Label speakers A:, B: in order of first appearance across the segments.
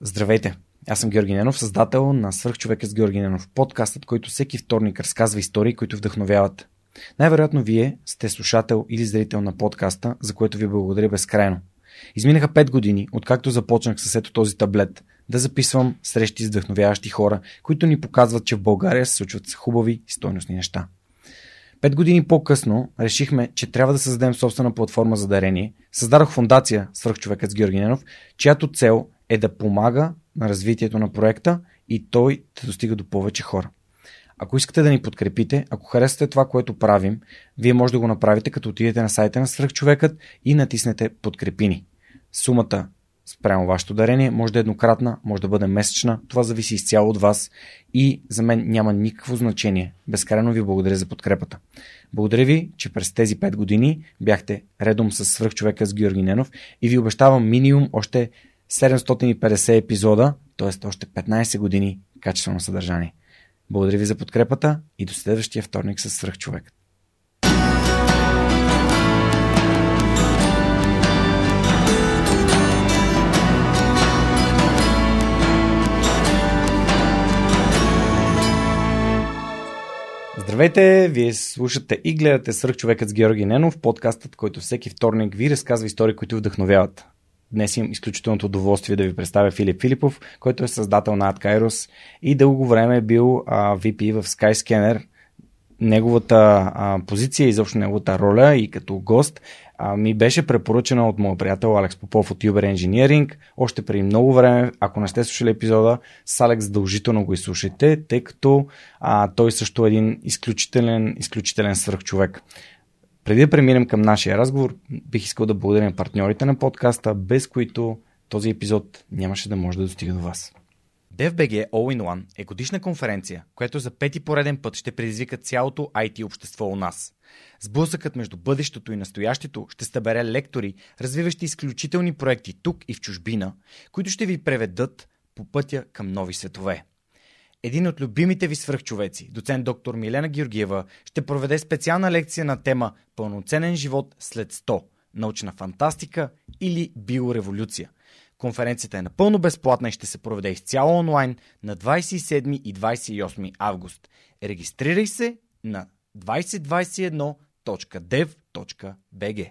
A: Здравейте! Аз съм Георги Ненов, създател на Свърхчовека с Георги Ненов, подкастът, който всеки вторник разказва истории, които вдъхновяват. Най-вероятно вие сте слушател или зрител на подкаста, за което ви благодаря безкрайно. Изминаха 5 години, откакто започнах с ето този таблет, да записвам срещи с вдъхновяващи хора, които ни показват, че в България се случват хубави и стойностни неща. Пет години по-късно решихме, че трябва да създадем собствена платформа за дарение. Създадох фундация Свърхчовекът с Георги Ненов, чиято цел е да помага на развитието на проекта и той да достига до повече хора. Ако искате да ни подкрепите, ако харесате това, което правим, вие може да го направите като отидете на сайта на Свърхчовекът и натиснете подкрепини. Сумата спрямо вашето дарение може да е еднократна, може да бъде месечна, това зависи изцяло от вас и за мен няма никакво значение. Безкрайно ви благодаря за подкрепата. Благодаря ви, че през тези 5 години бяхте редом с свръхчовека с Георги Ненов и ви обещавам минимум още 750 епизода, т.е. още 15 години качествено съдържание. Благодаря ви за подкрепата и до следващия вторник с свръхчовекът. Здравейте! Вие слушате и гледате Свърхчовекът с Георги Ненов, подкастът, който всеки вторник ви разказва истории, които вдъхновяват. Днес имам изключителното удоволствие да ви представя Филип Филипов, който е създател на AdKairos и дълго време е бил а, VP в Skyscanner. Неговата а, позиция, изобщо неговата роля и като гост а, ми беше препоръчена от моят приятел Алекс Попов от Uber Engineering. Още преди много време, ако не сте слушали епизода, с Алекс задължително го изслушайте, тъй като а, той също е един изключителен, изключителен свръхчовек. Преди да преминем към нашия разговор, бих искал да благодаря на партньорите на подкаста, без които този епизод нямаше да може да достига до вас. DFBG All-in-One е годишна конференция, която за пети пореден път ще предизвика цялото IT общество у нас. Сблъсъкът между бъдещето и настоящето ще събере лектори, развиващи изключителни проекти тук и в чужбина, които ще ви преведат по пътя към нови светове. Един от любимите ви свръхчовеци, доцент доктор Милена Георгиева, ще проведе специална лекция на тема Пълноценен живот след 100 научна фантастика или биореволюция. Конференцията е напълно безплатна и ще се проведе изцяло онлайн на 27 и 28 август. Регистрирай се на 2021.dev.bg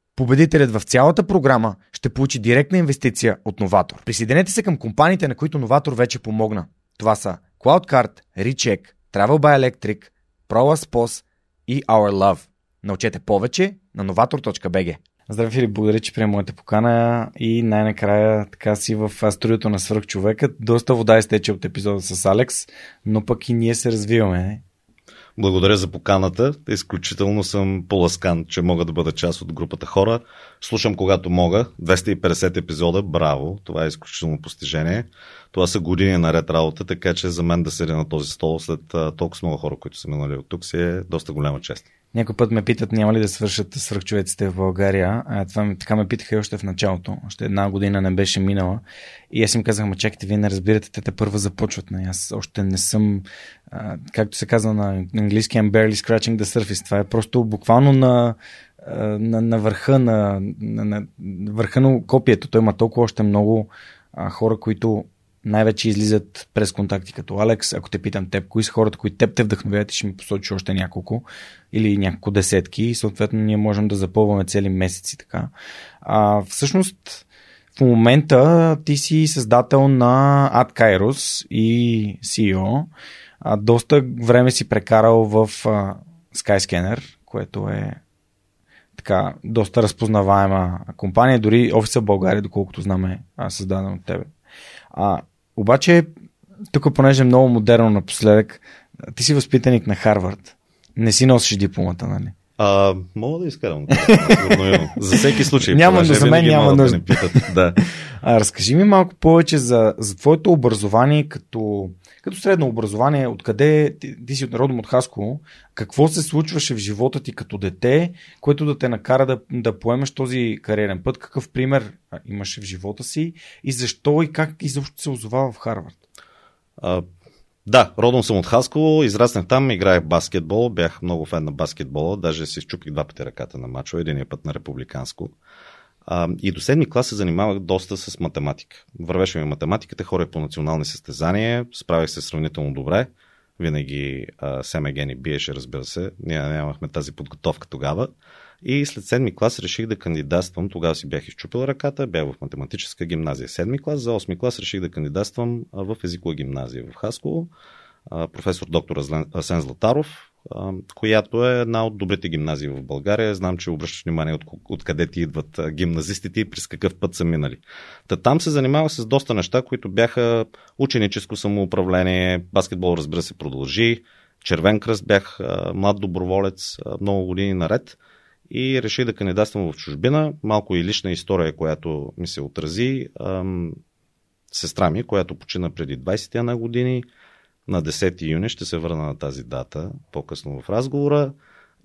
A: Победителят в цялата програма ще получи директна инвестиция от Новатор. Присъединете се към компаниите, на които Новатор вече помогна. Това са CloudCard, Recheck, Travel by Electric, ProLaspos и Our Love. Научете повече на novator.bg. Здравей, Филип, благодаря, че приема моята покана и най-накрая така си в студиото на свръхчовекът. Доста вода изтече от епизода с Алекс, но пък и ние се развиваме.
B: Благодаря за поканата. Изключително съм поласкан, че мога да бъда част от групата хора. Слушам когато мога. 250 епизода. Браво! Това е изключително постижение. Това са години наред работа, така че за мен да седя на този стол след толкова много хора, които са минали от тук, си е доста голяма чест.
A: Някой път ме питат, няма ли да свършат свръхчовеците в България. А, това така ме питаха и още в началото. Още една година не беше минала. И аз им казах, ма чакайте, вие не разбирате, те те първа започват. Не? Аз още не съм, а, както се казва на английски, I'm barely scratching the surface. Това е просто буквално на, на, на върха на, на, на, върха на копието. Той има толкова още много а, хора, които най-вече излизат през контакти като Алекс. Ако те питам теб, кои са хората, които теб те вдъхновяват ще ми посочиш още няколко или няколко десетки и съответно ние можем да запълваме цели месеци така. А, всъщност, в момента ти си създател на AdKairos и CEO. А, доста време си прекарал в а, Skyscanner, което е така, доста разпознаваема компания, дори офиса в България, доколкото знаме, е създаден от тебе. А, обаче, тук понеже е много модерно напоследък, ти си възпитаник на Харвард. Не си носиш дипломата, нали?
B: А, мога да изкарам. за всеки случай.
A: Няма, да за мен няма нужда.
B: Да да.
A: А, разкажи ми малко повече за, за твоето образование като, като средно образование, откъде ти, ти си от народом от Хасково, какво се случваше в живота ти като дете, което да те накара да, да поемеш този кариерен път, какъв пример имаше в живота си и защо и как изобщо се озова в Харвард?
B: А, да, родом съм от Хасково, израснах там, играех баскетбол, бях много фен на баскетбола, даже си щупих два пъти ръката на мачо, един път на републиканско. А, и до седми клас се занимавах доста с математика. Вървеше ми математиката, хорех по национални състезания, справях се сравнително добре. Винаги а, Семеген и биеше, разбира се. Ние нямахме тази подготовка тогава. И след седми клас реших да кандидатствам. Тогава си бях изчупил ръката, бях в математическа гимназия седми клас. За 8 клас реших да кандидатствам в езикова гимназия в Хасково. Професор доктор Асен Златаров която е една от добрите гимназии в България. Знам, че обръщаш внимание от, откъде ти идват гимназистите и през какъв път са минали. Та там се занимавах с доста неща, които бяха ученическо самоуправление, баскетбол разбира се продължи, червен кръст бях млад доброволец много години наред и реших да кандидатствам в чужбина. Малко и лична история, която ми се отрази. Сестра ми, която почина преди 21 години, на 10 юни, ще се върна на тази дата по-късно в разговора,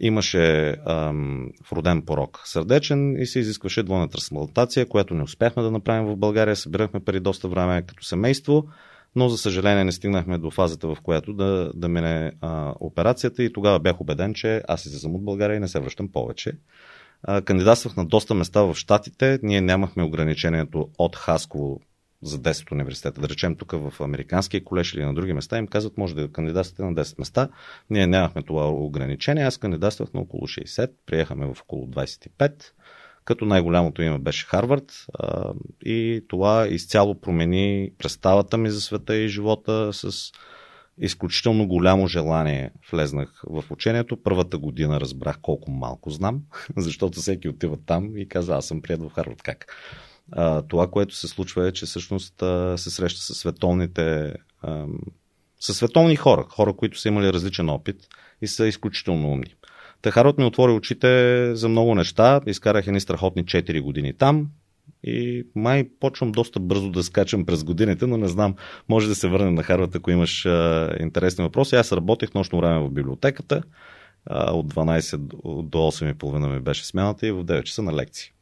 B: имаше ам, вроден порок сърдечен и се изискваше двойна трансплантация, която не успяхме да направим в България. Събирахме преди доста време като семейство, но за съжаление не стигнахме до фазата, в която да, да мине а, операцията и тогава бях убеден, че аз излизам от България и не се връщам повече. А, кандидатствах на доста места в Штатите. Ние нямахме ограничението от Хасково за 10 университета, да речем тук в Американския колеж или на други места, им казват, може да кандидатствате на 10 места. Ние нямахме това ограничение. Аз кандидатствах на около 60, приехаме в около 25, като най-голямото име беше Харвард. И това изцяло промени представата ми за света и живота с изключително голямо желание влезнах в учението. Първата година разбрах колко малко знам, защото всеки отива там и казва, аз съм прият в Харвард. Как? Това, което се случва е, че всъщност се среща с световните а, с световни хора, хора, които са имали различен опит и са изключително умни. Тахарот ми отвори очите за много неща. Изкарах едни страхотни 4 години там и май почвам доста бързо да скачам през годините, но не знам, може да се върнем на Харват, ако имаш а, интересни въпроси. Аз работех нощно време в библиотеката. А, от 12 до 8.30 ми беше смяната и в 9 часа на лекции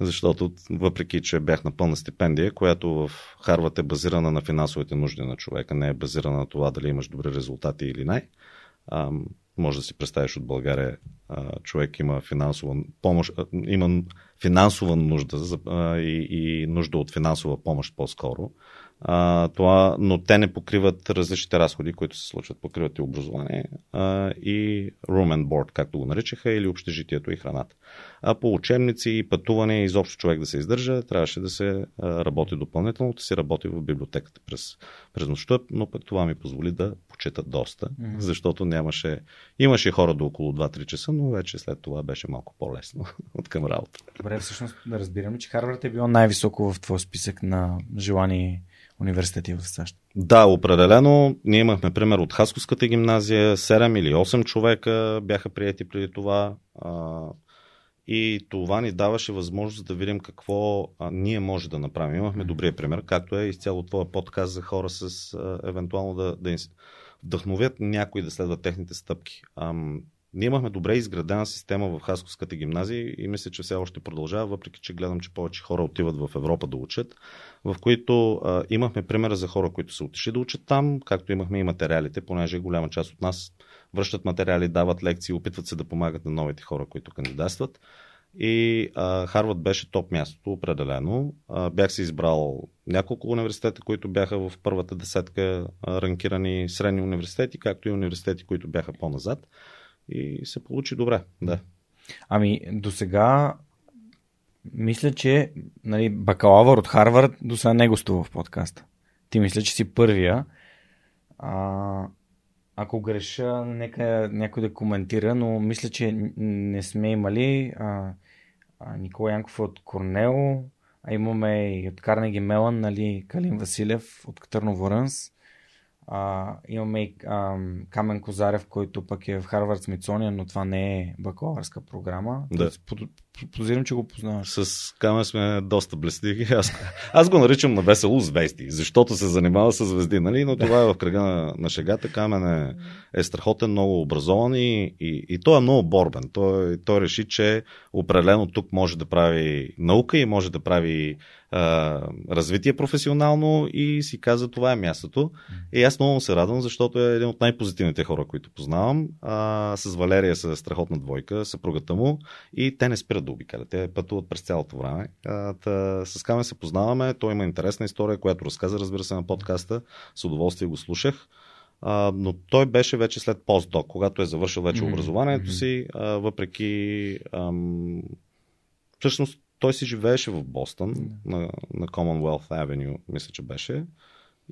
B: защото въпреки, че бях на пълна стипендия, която в Харват е базирана на финансовите нужди на човека, не е базирана на това дали имаш добри резултати или не, а, може да си представиш от България, а, човек има финансова помощ, а, има финансова нужда а, и, и нужда от финансова помощ по-скоро. А, това, но те не покриват различните разходи, които се случват. Покриват и образование а, и room and board, както го наричаха, или общежитието и храната. А по учебници и пътуване, изобщо човек да се издържа, трябваше да се а, работи допълнително, да си работи в библиотеката през, през нощта, но пък това ми позволи да почета доста, mm-hmm. защото нямаше, имаше хора до около 2-3 часа, но вече след това беше малко по-лесно от към работа.
A: Добре, всъщност да разбирам, че Харвард е било най-високо в твой списък на желани университети в САЩ.
B: Да, определено. Ние имахме пример от Хасковската гимназия. 7 или 8 човека бяха прияти преди това. И това ни даваше възможност да видим какво ние може да направим. Имахме добрия пример, както е изцяло твоя подкаст за хора с евентуално да, да вдъхновят някои да следват техните стъпки. Ние имахме добре изградена система в Хасковската гимназия и мисля, че все още продължава, въпреки че гледам, че повече хора отиват в Европа да учат, в които а, имахме примера за хора, които са отишли да учат там, както имахме и материалите, понеже голяма част от нас връщат материали, дават лекции, опитват се да помагат на новите хора, които кандидатстват. И а, Харвард беше топ мястото, определено. А, бях си избрал няколко университета, които бяха в първата десетка а, ранкирани средни университети, както и университети, които бяха по-назад. И се получи добре, да.
A: Ами, до сега мисля, че нали, бакалавър от Харвард до сега не гостува в подкаста. Ти мисля, че си първия. А, ако греша, нека някой да коментира, но мисля, че не сме имали а, а, Никола Янков от Корнел, а имаме и от Карнеги Мелан, нали, Калин Василев от Търново Рънс. А, имаме и а, Камен Козарев, който пък е в Харвард Смитсония, но това не е бакалавърска програма.
B: Да.
A: Позирам, че го познаваш.
B: С Камен сме доста блести. Аз, аз го наричам на весело звезди, защото се занимава с звезди, нали? но това е в кръга на, на шегата. Камен е, е страхотен, много образован и, и, и той е много борбен. Той, той реши, че определено тук може да прави наука и може да прави а, развитие професионално и си каза това е мястото. И аз много се радвам, защото е един от най-позитивните хора, които познавам. А, с Валерия са страхотна двойка, съпругата му и те не спират да обикалят. Те пътуват през цялото време. А, та, с Камен се познаваме, той има интересна история, която разказа, разбира се, на подкаста. С удоволствие го слушах. А, но той беше вече след постдок, когато е завършил вече mm-hmm. образованието си, а, въпреки ам, всъщност той си живееше в Бостън, mm-hmm. на, на Commonwealth Avenue, мисля, че беше.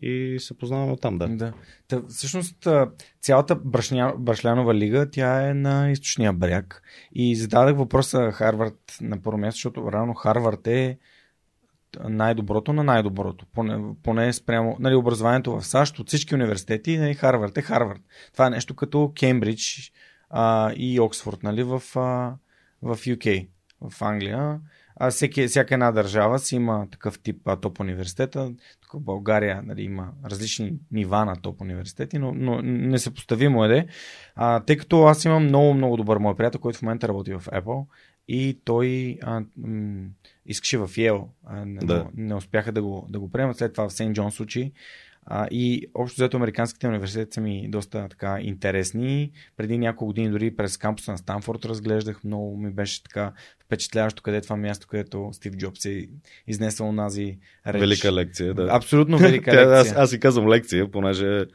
B: И се познаваме там, да.
A: да. Та, всъщност цялата брашня, брашлянова лига, тя е на източния бряг. И зададах въпроса Харвард на първо място, защото рано Харвард е най-доброто на най-доброто. Поне, поне спрямо нали, образованието в САЩ от всички университети, нали, Харвард е Харвард. Това е нещо като Кембридж а, и Оксфорд нали, в, а, в UK, в Англия а, всеки, всяка една държава си има такъв тип а, топ университета. Тук в България нали, има различни нива на топ университети, но, но несъпоставимо е де. А, тъй като аз имам много, много добър мой приятел, който в момента работи в Apple и той а, м- искаше в Yale. А, не, да. не успяха да го, да го приемат. След това в Сейнт Джон случай а, и общо взето американските университети са ми доста така интересни. Преди няколко години дори през кампуса на Станфорд разглеждах. Много ми беше така впечатляващо къде е това място, където Стив Джобс е изнесъл нази
B: реч. Велика лекция, да.
A: Абсолютно велика лекция.
B: аз, аз си казвам лекция, понеже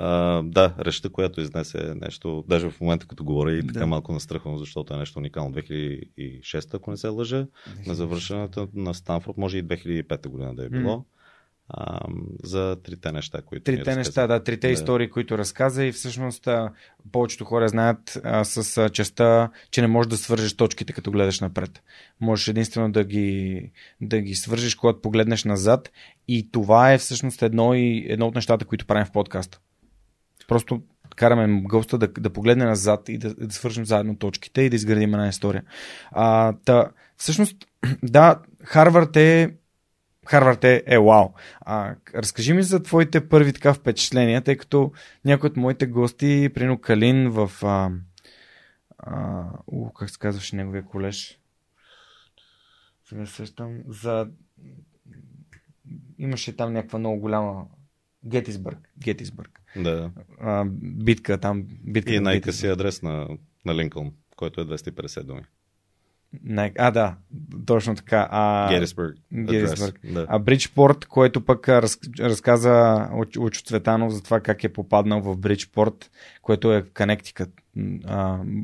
B: Uh, да, речта, която изнесе е нещо, даже в момента като говоря и така да. малко настръхвам, защото е нещо уникално. 2006, ако не се лъжа, на завършената на Станфорд, може и 2005 година да е било. Mm а, за трите неща, които.
A: Трите неща, да, трите да. истории, които разказа и всъщност а, повечето хора знаят а, с а, частта, че не можеш да свържеш точките, като гледаш напред. Можеш единствено да ги, да ги свържеш, когато погледнеш назад и това е всъщност едно, и, едно от нещата, които правим в подкаста. Просто караме госта да, да погледне назад и да, да свържем заедно точките и да изградим една история. А, та, всъщност, да, Харвард е Харвард е, е вау. А, разкажи ми за твоите първи така впечатления, тъй като някои от моите гости, прино Калин в... А, а, у, как се казваше неговия колеж? Сега сещам за... Имаше там някаква много голяма Гетисбърг. Гетисбърг.
B: Да.
A: А, битка там. Битка
B: и най-къси адрес на, на Линкълн, който е 250 думи.
A: Не, а, да, точно така. А,
B: Герисбърг.
A: Герисбърг. Да. А Бриджпорт, който пък раз, разказа Учо Цветанов за това как е попаднал в Бриджпорт, което е Канектикът.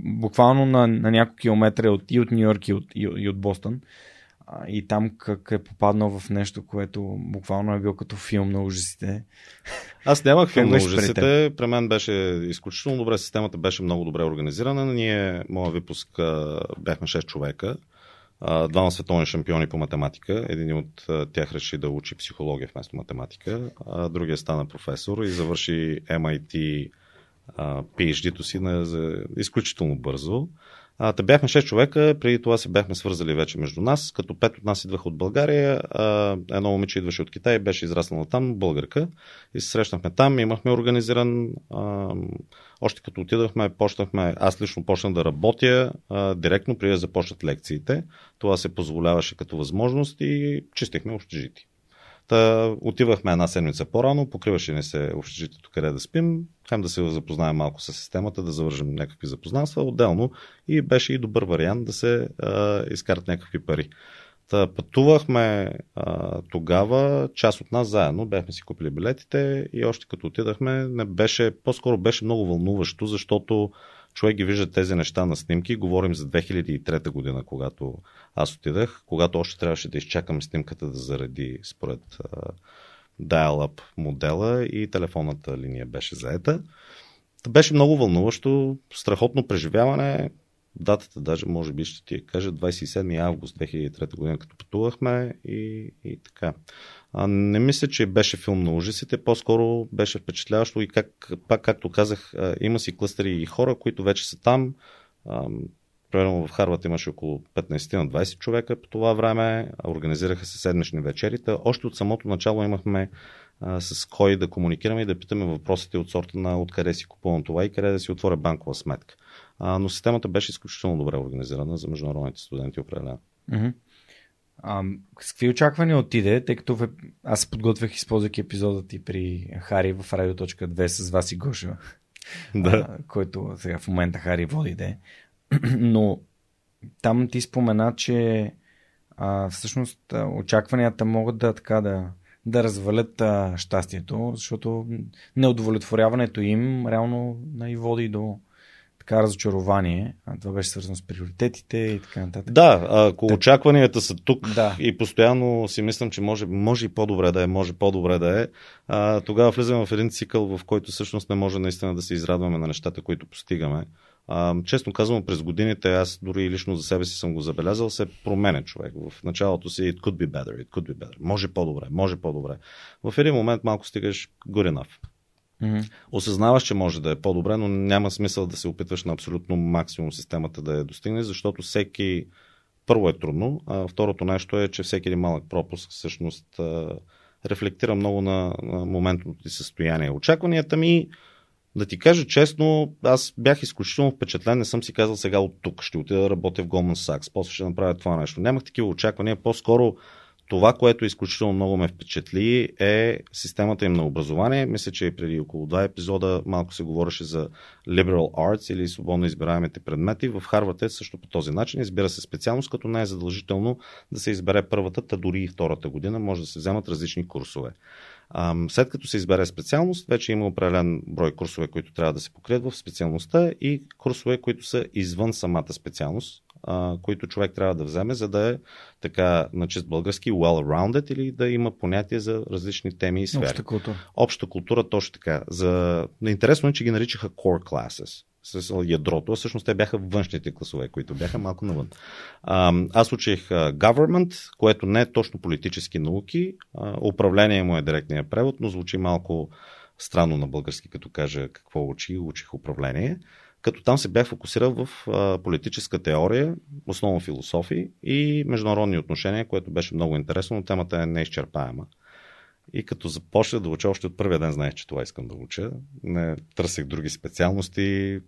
A: буквално на, на няколко километра от, и от Нью Йорк и от, и, и от Бостън и там как е попаднал в нещо, което буквално е бил като филм на ужасите.
B: Аз нямах филм на ужасите. При мен беше изключително добре. Системата беше много добре организирана. Ние, моя випуск, бяхме 6 човека. Двама световни шампиони по математика. Един от тях реши да учи психология вместо математика. А другия стана професор и завърши MIT PhD-то си на, изключително бързо. А, та бяхме 6 човека, преди това се бяхме свързали вече между нас, като 5 от нас идваха от България, а, едно момиче идваше от Китай, беше израснала там, българка, и се срещнахме там, имахме организиран, а, още като отидахме, почнахме, аз лично почнах да работя а, директно преди да започнат лекциите. Това се позволяваше като възможност и чистихме общежитие. Та, отивахме една седмица по-рано, покриваше ни се общежитието къде да спим, хем да се запознаем малко с системата, да завържем някакви запознанства. Отделно и беше и добър вариант да се а, изкарат някакви пари. Та, пътувахме а, тогава, част от нас заедно, бяхме си купили билетите и още като отидахме, не беше, по-скоро беше много вълнуващо, защото човек ги вижда тези неща на снимки. Говорим за 2003 година, когато аз отидах, когато още трябваше да изчакам снимката да заради според dial-up модела и телефонната линия беше заета. Беше много вълнуващо, страхотно преживяване. Датата даже може би ще ти кажа 27 август 2003 година, като пътувахме и, и така. А, не мисля, че беше филм на ужасите, по-скоро беше впечатляващо и как, пак както казах, има си клъстери и хора, които вече са там. Примерно в Харват имаше около 15 на 20 човека по това време, организираха се седмични вечерите. Още от самото начало имахме с кой да комуникираме и да питаме въпросите от сорта на откъде си купувам това и къде да си отворя банкова сметка. А, но системата беше изключително добре организирана за международните студенти определено.
A: Mm-hmm. А, с какви очаквания отиде, тъй като аз се подготвях, използвайки епизода ти при Хари в Radio.2 с вас и Гоша,
B: да.
A: а, който сега в момента Хари води де. Но там ти спомена, че а, всъщност очакванията могат да така да, да развалят а, щастието, защото неудовлетворяването им реално и води до, така разочарование. А това беше свързано с приоритетите и така нататък.
B: Да, ако Те... очакванията са тук
A: да.
B: и постоянно си мислям, че може, може и по-добре да е, може по-добре да е, а, тогава влизаме в един цикъл, в който всъщност не може наистина да се израдваме на нещата, които постигаме. А, честно казвам, през годините аз дори лично за себе си съм го забелязал, се променя човек. В началото си it could be better, it could be better. Може по-добре, може по-добре. В един момент малко стигаш good enough. Осъзнаваш, че може да е по-добре, но няма смисъл да се опитваш на абсолютно максимум системата да я достигне, защото всеки първо е трудно, а второто нещо е, че всеки един малък пропуск всъщност рефлектира много на, на моментното ти състояние. Очакванията ми, да ти кажа честно, аз бях изключително впечатлен, не съм си казал сега от тук ще отида да работя в Goldman Sachs, после ще направя това нещо. Нямах такива очаквания, по-скоро това, което изключително много ме впечатли е системата им на образование. Мисля, че преди около два епизода малко се говореше за liberal arts или свободно избираемите предмети. В Харвард е също по този начин. Избира се специалност, като не е задължително да се избере първата, та дори и втората година. Може да се вземат различни курсове. След като се избере специалност, вече има определен брой курсове, които трябва да се покрият в специалността и курсове, които са извън самата специалност, които човек трябва да вземе, за да е така на чист български well-rounded или да има понятие за различни теми и сфери.
A: Обща култура.
B: Обща култура, точно така. За... Интересно е, че ги наричаха core classes с ядрото, а всъщност те бяха външните класове, които бяха малко навън. А, аз учих government, което не е точно политически науки. А, управление му е директния превод, но звучи малко странно на български, като кажа какво учи. Учих управление. Като там се бях фокусирал в политическа теория, основно философии и международни отношения, което беше много интересно, но темата е неизчерпаема. И като започна да уча, още от първия ден знаех, че това искам да уча. Не търсех други специалности.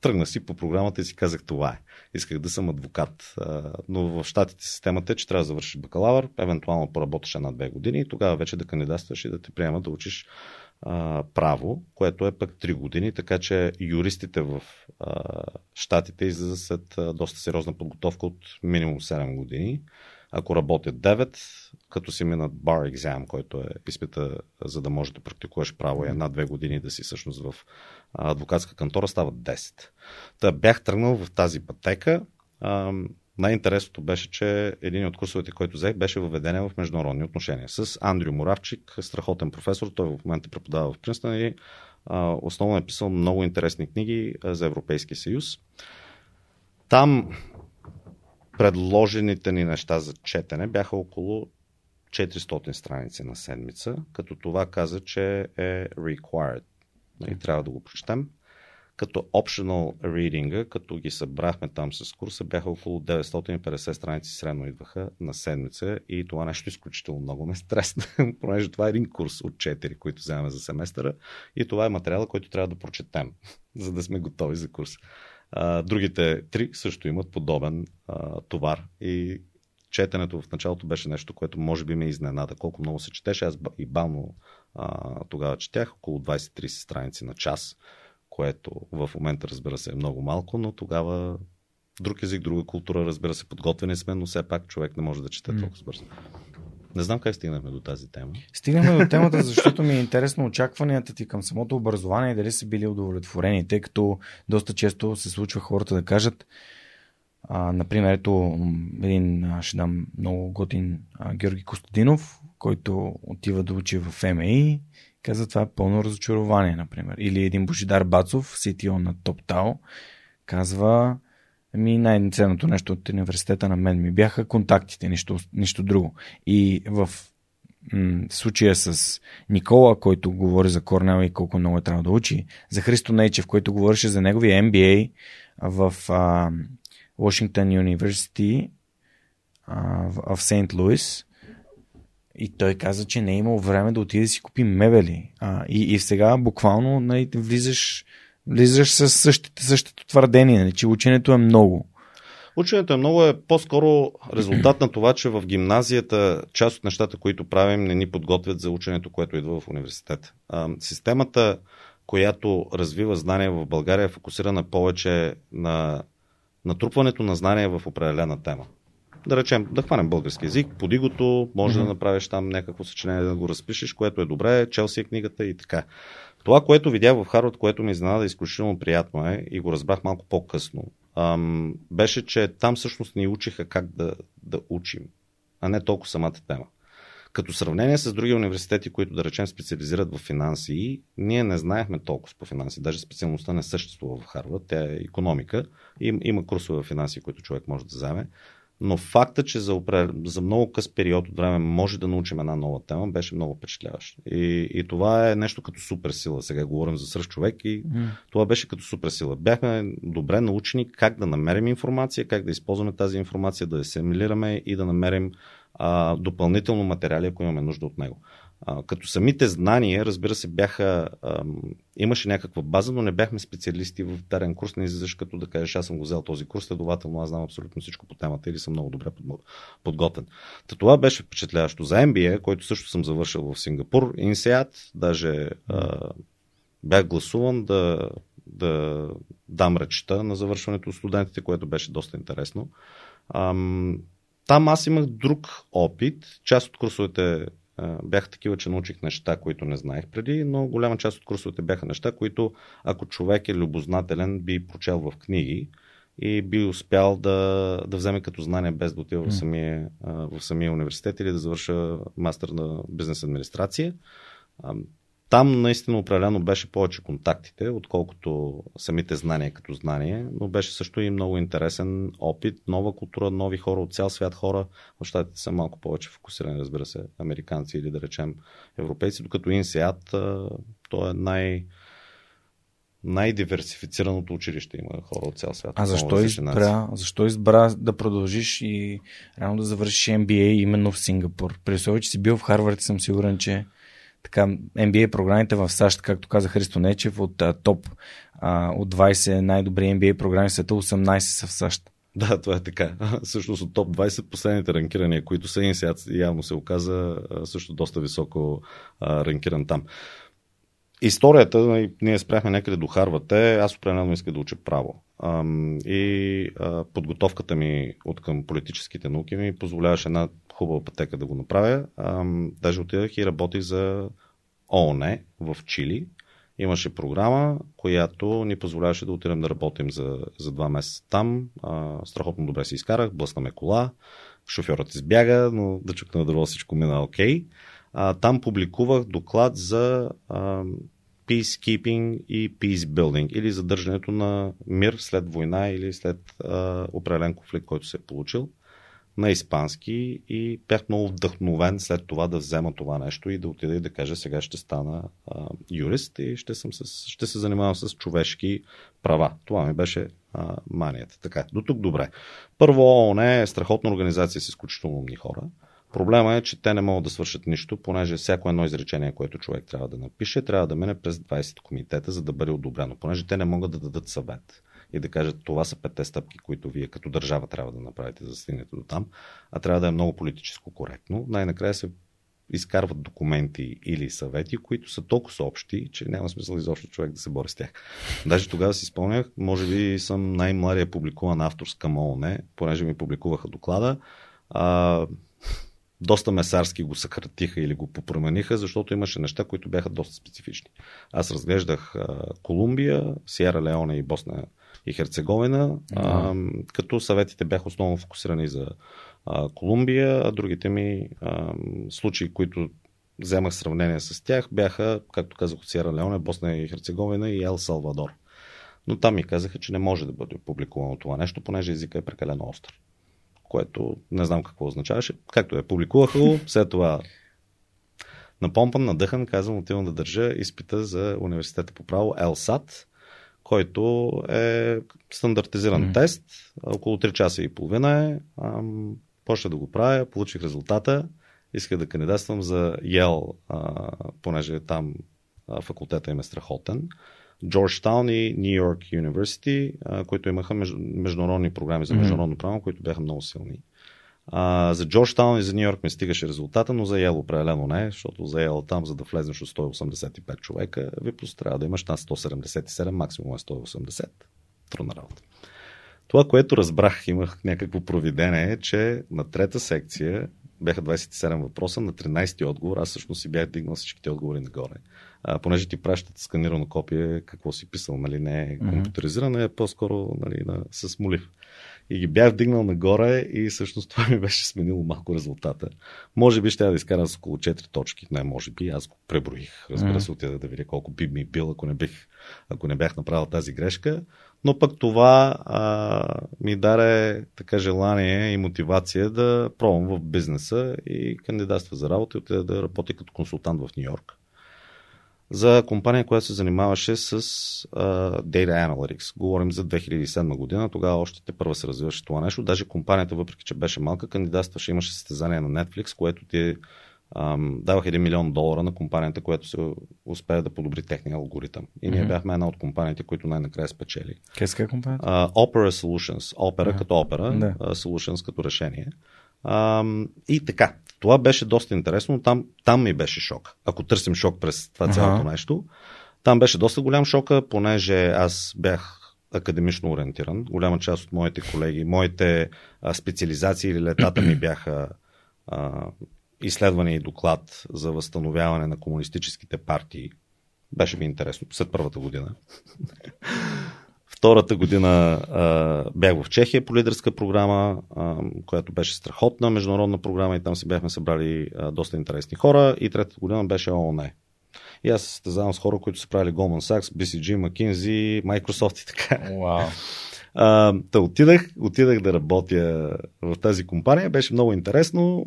B: Тръгна си по програмата и си казах това е. Исках да съм адвокат. Но в щатите системата е, че трябва да завършиш бакалавър, евентуално поработиш една-две години и тогава вече да кандидатстваш и да те приемат да учиш право, което е пък 3 години, така че юристите в щатите излизат след доста сериозна подготовка от минимум 7 години ако работят 9, като си минат bar exam, който е изпита, за да можеш да практикуваш право и една-две години да си всъщност в адвокатска кантора, стават 10. Та бях тръгнал в тази пътека. Най-интересното беше, че един от курсовете, който взех, беше въведение в международни отношения. С Андрю Моравчик, страхотен професор, той в момента преподава в Принстън и основно е писал много интересни книги за Европейския съюз. Там предложените ни неща за четене бяха около 400 страници на седмица, като това каза, че е required. И нали, трябва да го прочетем. Като optional reading, като ги събрахме там с курса, бяха около 950 страници средно идваха на седмица и това нещо изключително много ме стресна, понеже това е един курс от 4, които вземаме за семестъра и това е материала, който трябва да прочетем, за да сме готови за курс. Другите три също имат подобен товар и четенето в началото беше нещо, което може би ме изненада. Колко много се четеше, аз и бавно тогава четях, около 20-30 страници на час, което в момента, разбира се, е много малко, но тогава друг език, друга култура, разбира се, подготвени сме, но все пак човек не може да чете толкова бързо. Не знам как стигнахме до тази тема.
A: Стигнахме до темата, защото ми е интересно очакванията ти към самото образование и дали са били удовлетворени, тъй като доста често се случва хората да кажат, а, например, ето един, ще дам много готин а, Георги Костадинов, който отива да учи в МАИ, каза това е пълно разочарование, например. Или един Божидар Бацов, CTO на TopTao, казва, ми най-ценното нещо от университета на мен ми бяха контактите, нищо, нищо друго. И в м- случая с Никола, който говори за Корнел и колко много е трябва да учи, за Христо Нейчев, който говореше за неговия MBA в а, Washington University а, в Сейнт Луис, и той каза, че не е имал време да отиде да си купи мебели. А, и, и сега буквално нали, влизаш влизаш с същите, същото твърдение, нали, че ученето е много.
B: Ученето е много е по-скоро резултат на това, че в гимназията част от нещата, които правим, не ни подготвят за ученето, което идва в университета. Системата, която развива знания в България, е фокусирана повече на натрупването на знания в определена тема. Да речем, да хванем български язик, подигото, може mm-hmm. да направиш там някакво съчинение да го разпишеш, което е добре, Челси е книгата и така. Това, което видях в Харвард, което ми изненада изключително приятно е и го разбрах малко по-късно, ам, беше, че там всъщност ни учиха как да, да учим, а не толкова самата тема. Като сравнение с други университети, които да речем специализират в финанси, ние не знаехме толкова по финанси. Даже специалността не съществува в Харвард, тя е економика. Им, има курсове в финанси, които човек може да вземе. Но факта, че за, за много къс период от време може да научим една нова тема, беше много впечатляващ. И, и това е нещо като суперсила. Сега говорим за сръж човек и mm. това беше като суперсила. Бяхме добре научени как да намерим информация, как да използваме тази информация, да я асимилираме и да намерим а, допълнително материали, ако имаме нужда от него. Като самите знания, разбира се, бяха. Имаше някаква база, но не бяхме специалисти в дарен курс. Не излизаш като да кажеш, аз съм го взел този курс, следователно аз знам абсолютно всичко по темата или съм много добре подготвен. Та това беше впечатляващо. За MBA, който също съм завършил в Сингапур, Инсеят, даже а, бях гласуван да, да дам речта на завършването от студентите, което беше доста интересно. Ам, там аз имах друг опит. Част от курсовете бяха такива, че научих неща, които не знаех преди, но голяма част от курсовете бяха неща, които ако човек е любознателен, би прочел в книги и би успял да, да вземе като знание без да отива в, самия, в самия университет или да завърша мастер на бизнес администрация. Там наистина определено беше повече контактите, отколкото самите знания като знание, но беше също и много интересен опит, нова култура, нови хора от цял свят хора. В щатите са малко повече фокусирани, разбира се, американци или да речем европейци, докато Инсеат, то е най- най-диверсифицираното училище има хора от цял свят.
A: А защо избра, защо избра да продължиш и рано да завършиш MBA именно в Сингапур? При условие, че си бил в Харвард, съм сигурен, че така, NBA програмите в САЩ, както каза Христо Нечев, от а, топ а, от 20 най-добри NBA програми в света, 18 са в САЩ.
B: Да, това е така. Всъщност от топ 20 последните ранкирания, които са и сега явно се оказа също доста високо а, ранкиран там. Историята, нали, ние спряхме някъде до Харвате, аз определено исках да уча право. И подготовката ми от към политическите науки ми позволяваше една хубава пътека да го направя. Даже отидах и работих за ООН в Чили. Имаше програма, която ни позволяваше да отидем да работим за, за два месеца там. Страхотно добре си изкарах, блъснаме кола, шофьорът избяга, но да чукна на дърво всичко мина окей. Okay. Там публикувах доклад за peacekeeping и peacebuilding или задържането на мир след война или след а, определен конфликт, който се е получил на испански и бях много вдъхновен след това да взема това нещо и да отида и да кажа сега ще стана а, юрист и ще, съм с, ще се занимавам с човешки права. Това ми беше а, манията. Така, до тук добре. Първо ООН е страхотна организация с изключително умни хора. Проблема е, че те не могат да свършат нищо, понеже всяко едно изречение, което човек трябва да напише, трябва да мине през 20 комитета, за да бъде одобрено, понеже те не могат да дадат съвет. и да кажат това са петте стъпки, които вие като държава трябва да направите за да стигнете до там, а трябва да е много политическо коректно. Най-накрая се изкарват документи или съвети, които са толкова общи, че няма смисъл изобщо човек да се бори с тях. Даже тогава си спомнях, може би съм най-младия публикуван автор с ООН, понеже ми публикуваха доклада. А, доста месарски го съкратиха или го попромениха, защото имаше неща, които бяха доста специфични. Аз разглеждах а, Колумбия, Сиера Леоне и Босна и Херцеговина, а, като съветите бяха основно фокусирани за а, Колумбия, а другите ми а, случаи, които вземах сравнение с тях, бяха, както казах, от Сиера Леоне, Босна и Херцеговина и Ел Салвадор. Но там ми казаха, че не може да бъде публикувано това нещо, понеже езика е прекалено остър. Което не знам какво означаваше. Както е, публикуваха го, след това напомпан, надъхан, казвам, отивам да държа изпита за университета по право ЕЛСАТ, който е стандартизиран mm-hmm. тест. Около 3 часа и половина е. Ам, почна да го правя, получих резултата. Исках да кандидатствам за Йел, а, понеже там а, факултета им е страхотен. Джорджтаун и Нью Йорк Юниверсити, които имаха меж, международни програми за международно право, които бяха много силни. А, за Джорджтаун и за Нью Йорк ми стигаше резултата, но за Йел определено не, защото за Йел там, за да влезнеш от 185 човека, ви просто трябва да имаш на 177, максимум е 180. Трудна работа. Това, което разбрах, имах някакво провидение, е, че на трета секция бяха 27 въпроса, на 13 отговор, аз всъщност си бях дигнал всичките отговори нагоре. А, понеже ти пращат сканирано копие, какво си писал, нали, не е компютеризирано, е по-скоро нали, на, с молив. И ги бях вдигнал нагоре и всъщност това ми беше сменило малко резултата. Може би ще да изкарам с около 4 точки. Не, може би. Аз го преброих. Разбира се, отида да видя колко би ми бил, ако не, бих, ако не бях направил тази грешка. Но пък това а, ми даде така желание и мотивация да пробвам в бизнеса и кандидатства за работа и отида да работя като консултант в Нью Йорк за компания, която се занимаваше с uh, Data Analytics. Говорим за 2007 година, тогава още те първа се развиваше това нещо. Даже компанията, въпреки че беше малка, кандидатстваше, имаше състезание на Netflix, което ти um, давах 1 милион долара на компанията, която се успее да подобри техния алгоритъм. И ние mm-hmm. бяхме една от компаниите, които най-накрая спечели.
A: Къска е компанията?
B: Uh, Opera Solutions. Opera uh-huh. като опера, yeah. uh, Solutions като решение. Uh, и така, това беше доста интересно. Там, там ми беше шок. Ако търсим шок през това цялото ага. нещо, там беше доста голям шока, понеже аз бях академично ориентиран. Голяма част от моите колеги, моите а, специализации или летата ми бяха а, изследване и доклад за възстановяване на комунистическите партии. Беше ми интересно след първата година. Втората година а, бях в Чехия по лидерска програма, а, която беше страхотна международна програма и там си бяхме събрали а, доста интересни хора. И третата година беше ООН. И аз се състезавам с хора, които са правили Goldman Sachs, BCG, McKinsey, Microsoft и така.
A: Wow.
B: А, та отидах, отидах да работя в тази компания. Беше много интересно.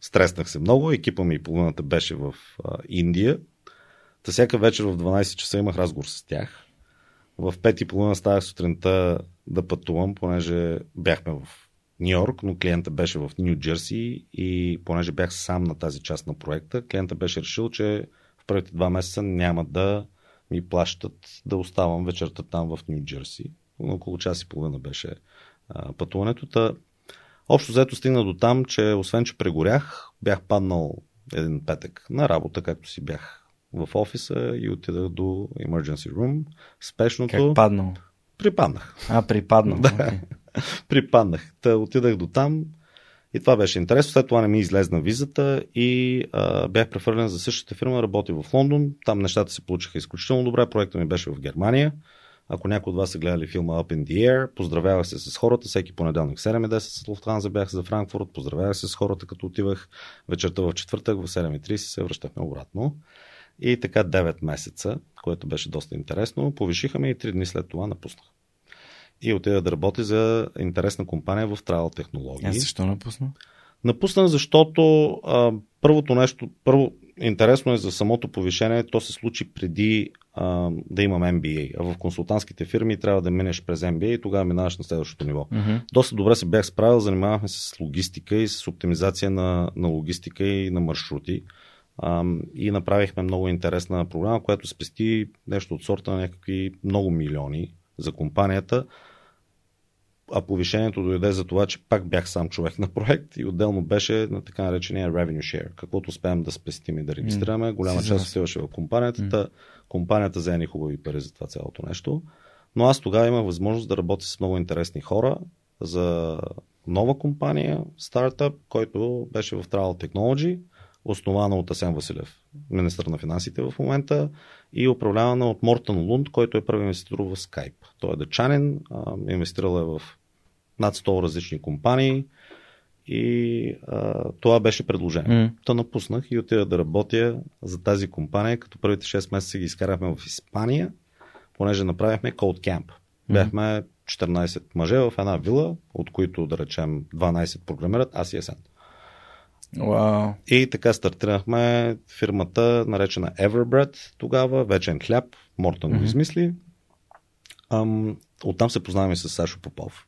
B: Стреснах се много. Екипа ми и половината беше в а, Индия. Та всяка вечер в 12 часа имах разговор с тях в пет и половина ставах сутринта да пътувам, понеже бяхме в Нью Йорк, но клиента беше в Нью Джерси и понеже бях сам на тази част на проекта, клиента беше решил, че в първите два месеца няма да ми плащат да оставам вечерта там в Нью Джерси. Около час и половина беше а, пътуването. Та, общо взето стигна до там, че освен, че прегорях, бях паднал един петък на работа, както си бях в офиса и отидах до emergency room. Спешното.
A: Как паднал?
B: Припаднах.
A: А, припаднал.
B: да. Okay. Припаднах. Та отидах до там и това беше интересно. След това не ми излезна визата и а, бях префърлен за същата фирма, работи в Лондон. Там нещата се получиха изключително добре. Проектът ми беше в Германия. Ако някой от вас са гледали филма Up in the Air, поздравявах се с хората. Всеки понеделник 7.10 с Луфтханза бях за Франкфурт. Поздравявах се с хората, като отивах вечерта в четвъртък в 7.30 се връщахме обратно. И така 9 месеца, което беше доста интересно. Повишиха ме и 3 дни след това напуснах. И отида да работя за интересна компания в Travel технологии. А
A: защо напусна?
B: Напуснах, защото а, първото нещо, първо, интересно е за самото повишение, то се случи преди а, да имам MBA. А в консултантските фирми трябва да минеш през MBA и тогава минаваш на следващото ниво.
A: Mm-hmm.
B: Доста добре се бях справил, занимавахме се с логистика и с оптимизация на, на логистика и на маршрути и направихме много интересна програма, която спести нещо от сорта на някакви много милиони за компанията, а повишението дойде за това, че пак бях сам човек на проект и отделно беше на така наречения revenue share. Каквото успеем да спестим и да регистрираме, голяма част отиваше в компанията. Mm. Компанията взе ни хубави пари за това цялото нещо. Но аз тогава имах възможност да работя с много интересни хора за нова компания, стартъп, който беше в Travel Technology, основана от Асен Василев, министър на финансите в момента, и управлявана от Мортън Лунд, който е първи инвеститор в Skype. Той е дъчанин, инвестирал е в над 100 различни компании и а, това беше предложение. Mm. Та напуснах и отида да работя за тази компания, като първите 6 месеца ги изкарахме в Испания, понеже направихме Code Camp. Бяхме 14 мъже в една вила, от които да речем 12 програмират, аз и Есен.
A: Wow.
B: И така стартирахме фирмата, наречена Everbread тогава, вечен хляб, Мортън mm-hmm. го измисли. Ам, оттам се познаваме с Сашо Попов.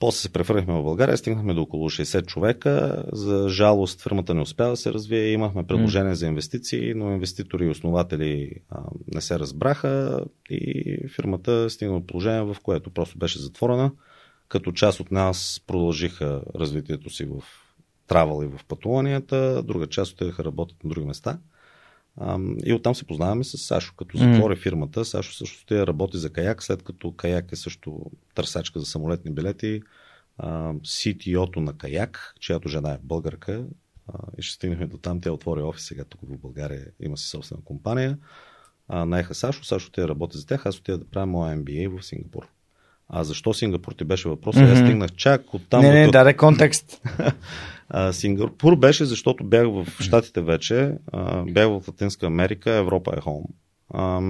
B: После се префърнахме в България, стигнахме до около 60 човека. За жалост фирмата не успя да се развие. Имахме предложение mm. за инвестиции, но инвеститори и основатели а, не се разбраха и фирмата стигна от положение, в което просто беше затворена. Като част от нас продължиха развитието си в травъл и в пътуванията, друга част отидаха работят на други места. И оттам се познаваме с Сашо. Като затвори mm. фирмата, Сашо също ще работи за каяк, след като каяк е също търсачка за самолетни билети. CTO-то на каяк, чиято жена е българка, и ще стигнем до там. Тя отвори офис сега тук в България, има си собствена компания. Наеха Сашо, Сашо те работи за тях, аз отида да правя моя MBA в Сингапур. А защо Сингапур ти беше въпрос? Mm-hmm. Аз стигнах чак от там.
A: Не, не, даде контекст.
B: А, Сингапур беше, защото бях в Штатите вече, а, бях в Латинска Америка, Европа е хом. А,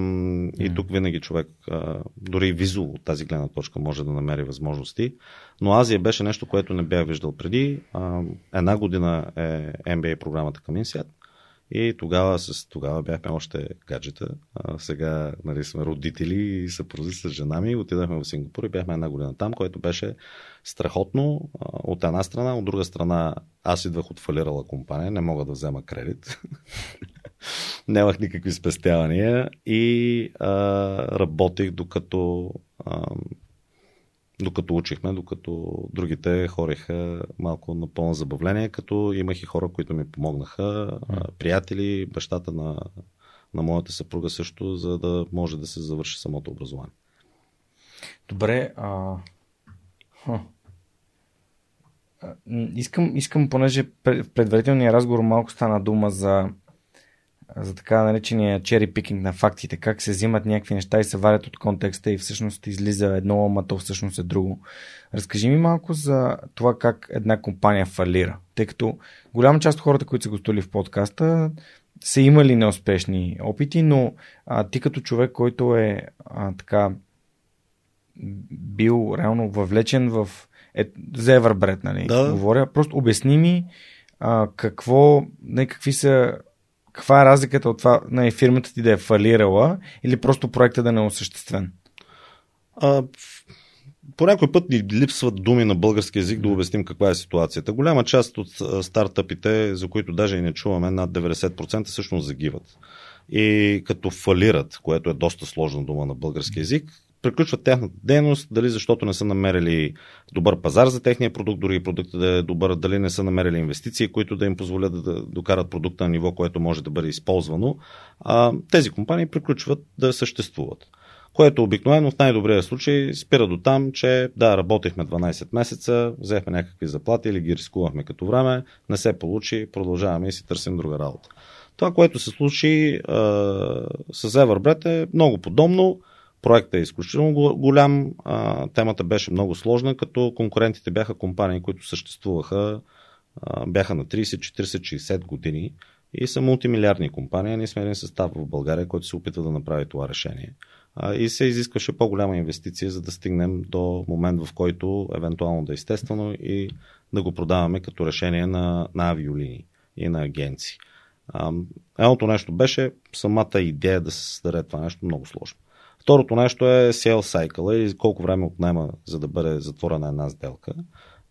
B: и тук винаги човек, а, дори визу от тази гледна точка, може да намери възможности. Но Азия беше нещо, което не бях виждал преди. А, една година е MBA програмата към Инсиат. И тогава, с, тогава бяхме още гаджета. А сега нали, сме родители и съпрузи с жена ми. Отидахме в Сингапур и бяхме една година там, което беше страхотно от една страна. От друга страна, аз идвах от фалирала компания, не мога да взема кредит. Нямах никакви спестявания и а, работих докато а, докато учихме, докато другите хориха малко на пълно забавление, като имах и хора, които ми помогнаха, приятели, бащата на, на моята съпруга също, за да може да се завърши самото образование.
A: Добре, а... Искам, искам, понеже в предварителния разговор малко стана дума за за така наречения чери пикинг на фактите, как се взимат някакви неща и се варят от контекста и всъщност излиза едно, ама то всъщност е друго. Разкажи ми малко за това как една компания фалира, тъй като голяма част от хората, които са гостували в подкаста, са имали неуспешни опити, но а, ти като човек, който е а, така бил реално въвлечен в е, за Everbread, нали?
B: Да.
A: Говоря. Просто обясни ми а, какво, не, какви са каква е разликата от това на фирмата ти да е фалирала или просто проектът да не е осъществен?
B: А, по някой път ни липсват думи на български язик да обясним каква е ситуацията. Голяма част от стартъпите, за които даже и не чуваме, над 90% всъщност загиват. И като фалират, което е доста сложна дума на български язик, приключват тяхната дейност, дали защото не са намерили добър пазар за техния продукт, дори продукта да е добър, дали не са намерили инвестиции, които да им позволят да докарат продукта на ниво, което може да бъде използвано, а, тези компании приключват да съществуват. Което обикновено в най-добрия случай спира до там, че да, работихме 12 месеца, взехме някакви заплати или ги рискувахме като време, не се получи, продължаваме и си търсим друга работа. Това, което се случи а, с Everbread е много подобно Проектът е изключително голям, а, темата беше много сложна, като конкурентите бяха компании, които съществуваха, а, бяха на 30, 40, 60 години и са мултимилиардни компании. Ние сме един състав в България, който се опитва да направи това решение. А, и се изискваше по-голяма инвестиция, за да стигнем до момент, в който евентуално да е естествено и да го продаваме като решение на, на авиолинии и на агенции. едното нещо беше самата идея да се създаде това нещо много сложно. Второто нещо е sales cycle и колко време отнема за да бъде затворена една сделка.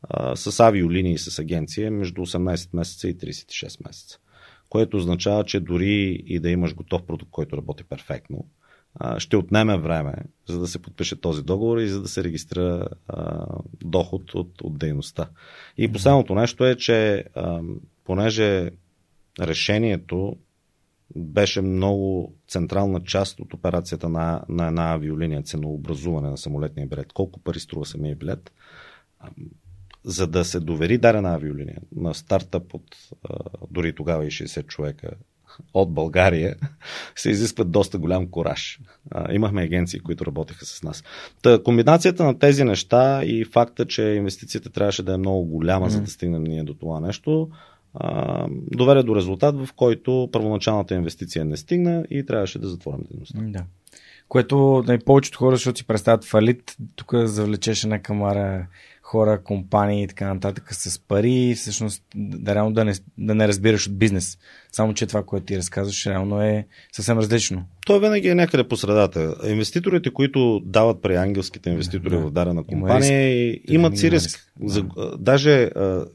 B: А, с авиолинии и с агенция между 18 месеца и 36 месеца. Което означава, че дори и да имаш готов продукт, който работи перфектно, а, ще отнеме време, за да се подпише този договор и за да се регистрира а, доход от, от дейността. И последното нещо е, че а, понеже решението беше много централна част от операцията на, на една авиолиния, ценообразуване на самолетния билет. Колко пари струва самия билет? За да се довери дадена авиолиния на стартъп от дори тогава и 60 човека от България, се изискват доста голям кораж. Имахме агенции, които работеха с нас. Та, комбинацията на тези неща и факта, че инвестицията трябваше да е много голяма, mm. за да стигнем ние до това нещо, доведе до резултат, в който първоначалната инвестиция не стигна и трябваше да затворим дейността.
A: Да. Което най- повечето хора, защото си представят фалит, тук завлечеш една камара хора, компании и така нататък с пари, всъщност да, реално да не, да не разбираш от бизнес. Само, че това, което ти разказваш, реално е съвсем различно.
B: То винаги е някъде по средата. Инвеститорите, които дават при ангелските инвеститори да, в дадена компания, има имат си риск. риск. За, даже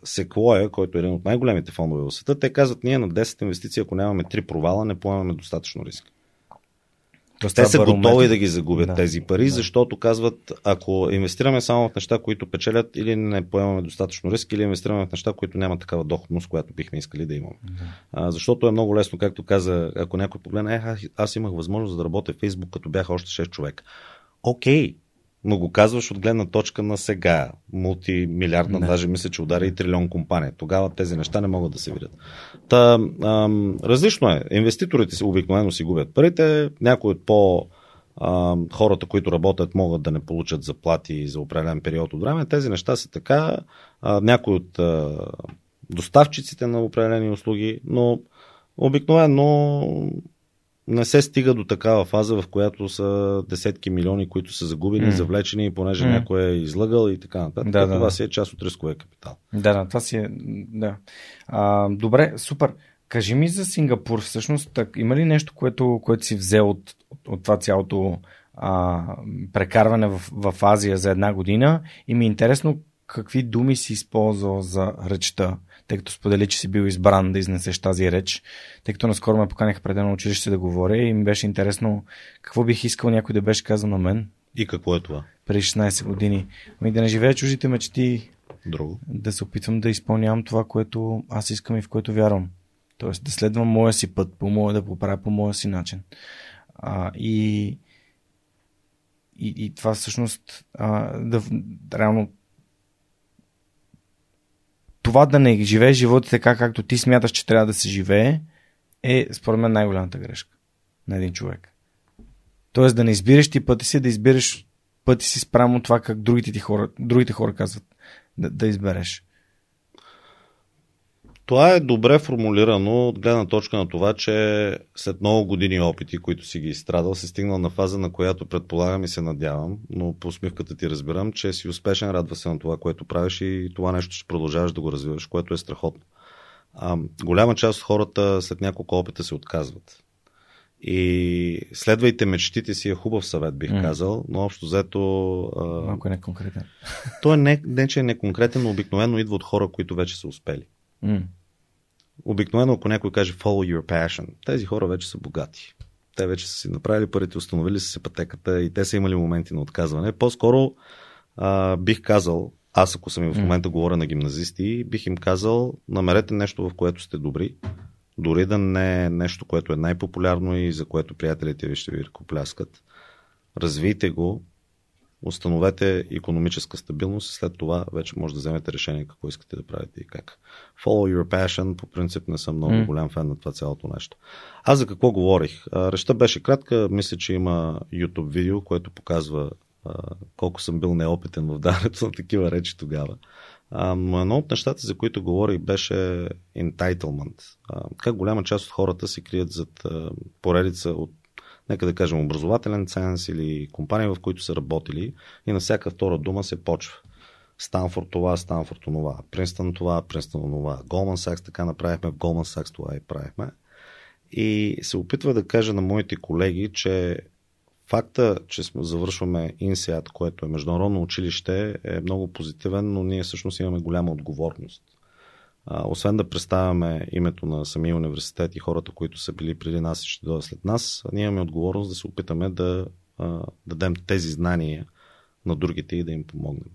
B: Секлоя, който е един от най-големите фондове в света, те казват, ние на 10 инвестиции, ако нямаме 3 провала, не поемаме достатъчно риск. Тоест, те са готови да ги загубят да, тези пари, да. защото казват, ако инвестираме само в неща, които печелят, или не поемаме достатъчно риск, или инвестираме в неща, които нямат такава доходност, която бихме искали да имаме. Да. А, защото е много лесно, както каза, ако някой погледне, е, аз имах възможност да работя в Фейсбук, като бяха още 6 човека. Окей, но го казваш от гледна точка на сега. Мултимилиардна, не. даже мисля, че удари и трилион компания. Тогава тези неща не могат да се видят. Та, ам, различно е. Инвеститорите си обикновено си губят парите. Някои от по ам, хората, които работят, могат да не получат заплати за определен период от време. Тези неща са така. А, някои от а, доставчиците на определени услуги, но обикновено не се стига до такава фаза, в която са десетки милиони, които са загубени, mm. завлечени, понеже mm. някой е излъгал и така нататък. Да, това да, си е част от рисковия капитал.
A: Да, да, това си е. Да. А, добре, супер. Кажи ми за Сингапур, всъщност, так, има ли нещо, което, което си взел от, от, от това цялото а, прекарване в, в Азия за една година и ми е интересно какви думи си използвал за речта тъй като сподели, че си бил избран да изнесеш тази реч, тъй като наскоро ме поканиха пред едно училище да говоря и ми беше интересно какво бих искал някой да беше казал на мен.
B: И какво е това?
A: Преди 16 години. Ами да не живея чуждите мечти.
B: Друго.
A: Да се опитвам да изпълнявам това, което аз искам и в което вярвам. Тоест да следвам моя си път, по моя, да поправя по моя си начин. А, и, и, и това всъщност а, да, реално това да не живее живота така, както ти смяташ, че трябва да се живее, е според мен най-голямата грешка на един човек. Тоест да не избираш ти пъти си, да избираш пъти си спрямо това, как другите, ти хора, другите хора казват да, да избереш.
B: Това е добре формулирано от гледна точка на това, че след много години опити, които си ги изстрадал, се стигнал на фаза, на която предполагам и се надявам, но по усмивката ти разбирам, че си успешен, радва се на това, което правиш и това нещо ще продължаваш да го развиваш, което е страхотно. А, голяма част от хората след няколко опита се отказват. И следвайте мечтите си е хубав съвет, бих mm. казал, но общо взето...
A: Малко е неконкретен.
B: Той е не, не, че е неконкретен, но обикновено идва от хора, които вече са успели. Mm. Обикновено, ако някой каже follow your passion, тези хора вече са богати. Те вече са си направили парите, установили са се пътеката и те са имали моменти на отказване. По-скоро а, бих казал, аз ако съм и в момента mm. говоря на гимназисти, бих им казал, намерете нещо, в което сте добри, дори да не е нещо, което е най-популярно и за което приятелите ви ще ви ръкопляскат. Развийте го, установете економическа стабилност и след това вече може да вземете решение какво искате да правите и как. Follow your passion, по принцип не съм много mm. голям фен на това цялото нещо. Аз за какво говорих? Реща беше кратка, мисля, че има YouTube видео, което показва а, колко съм бил неопитен в даването на такива речи тогава. Но едно от нещата, за които говорих, беше entitlement. А, как голяма част от хората се крият зад а, поредица от нека да кажем, образователен ценз или компания, в които са работили и на всяка втора дума се почва. Станфорд това, Станфорд това, Принстън това, Принстън това, Голман Сакс така направихме, в Голман Сакс това и правихме. И се опитва да кажа на моите колеги, че факта, че завършваме INSEAD, което е международно училище, е много позитивен, но ние всъщност имаме голяма отговорност. Освен да представяме името на самия университет и хората, които са били преди нас и ще дойдат след нас, ние имаме отговорност да се опитаме да дадем тези знания на другите и да им помогнем.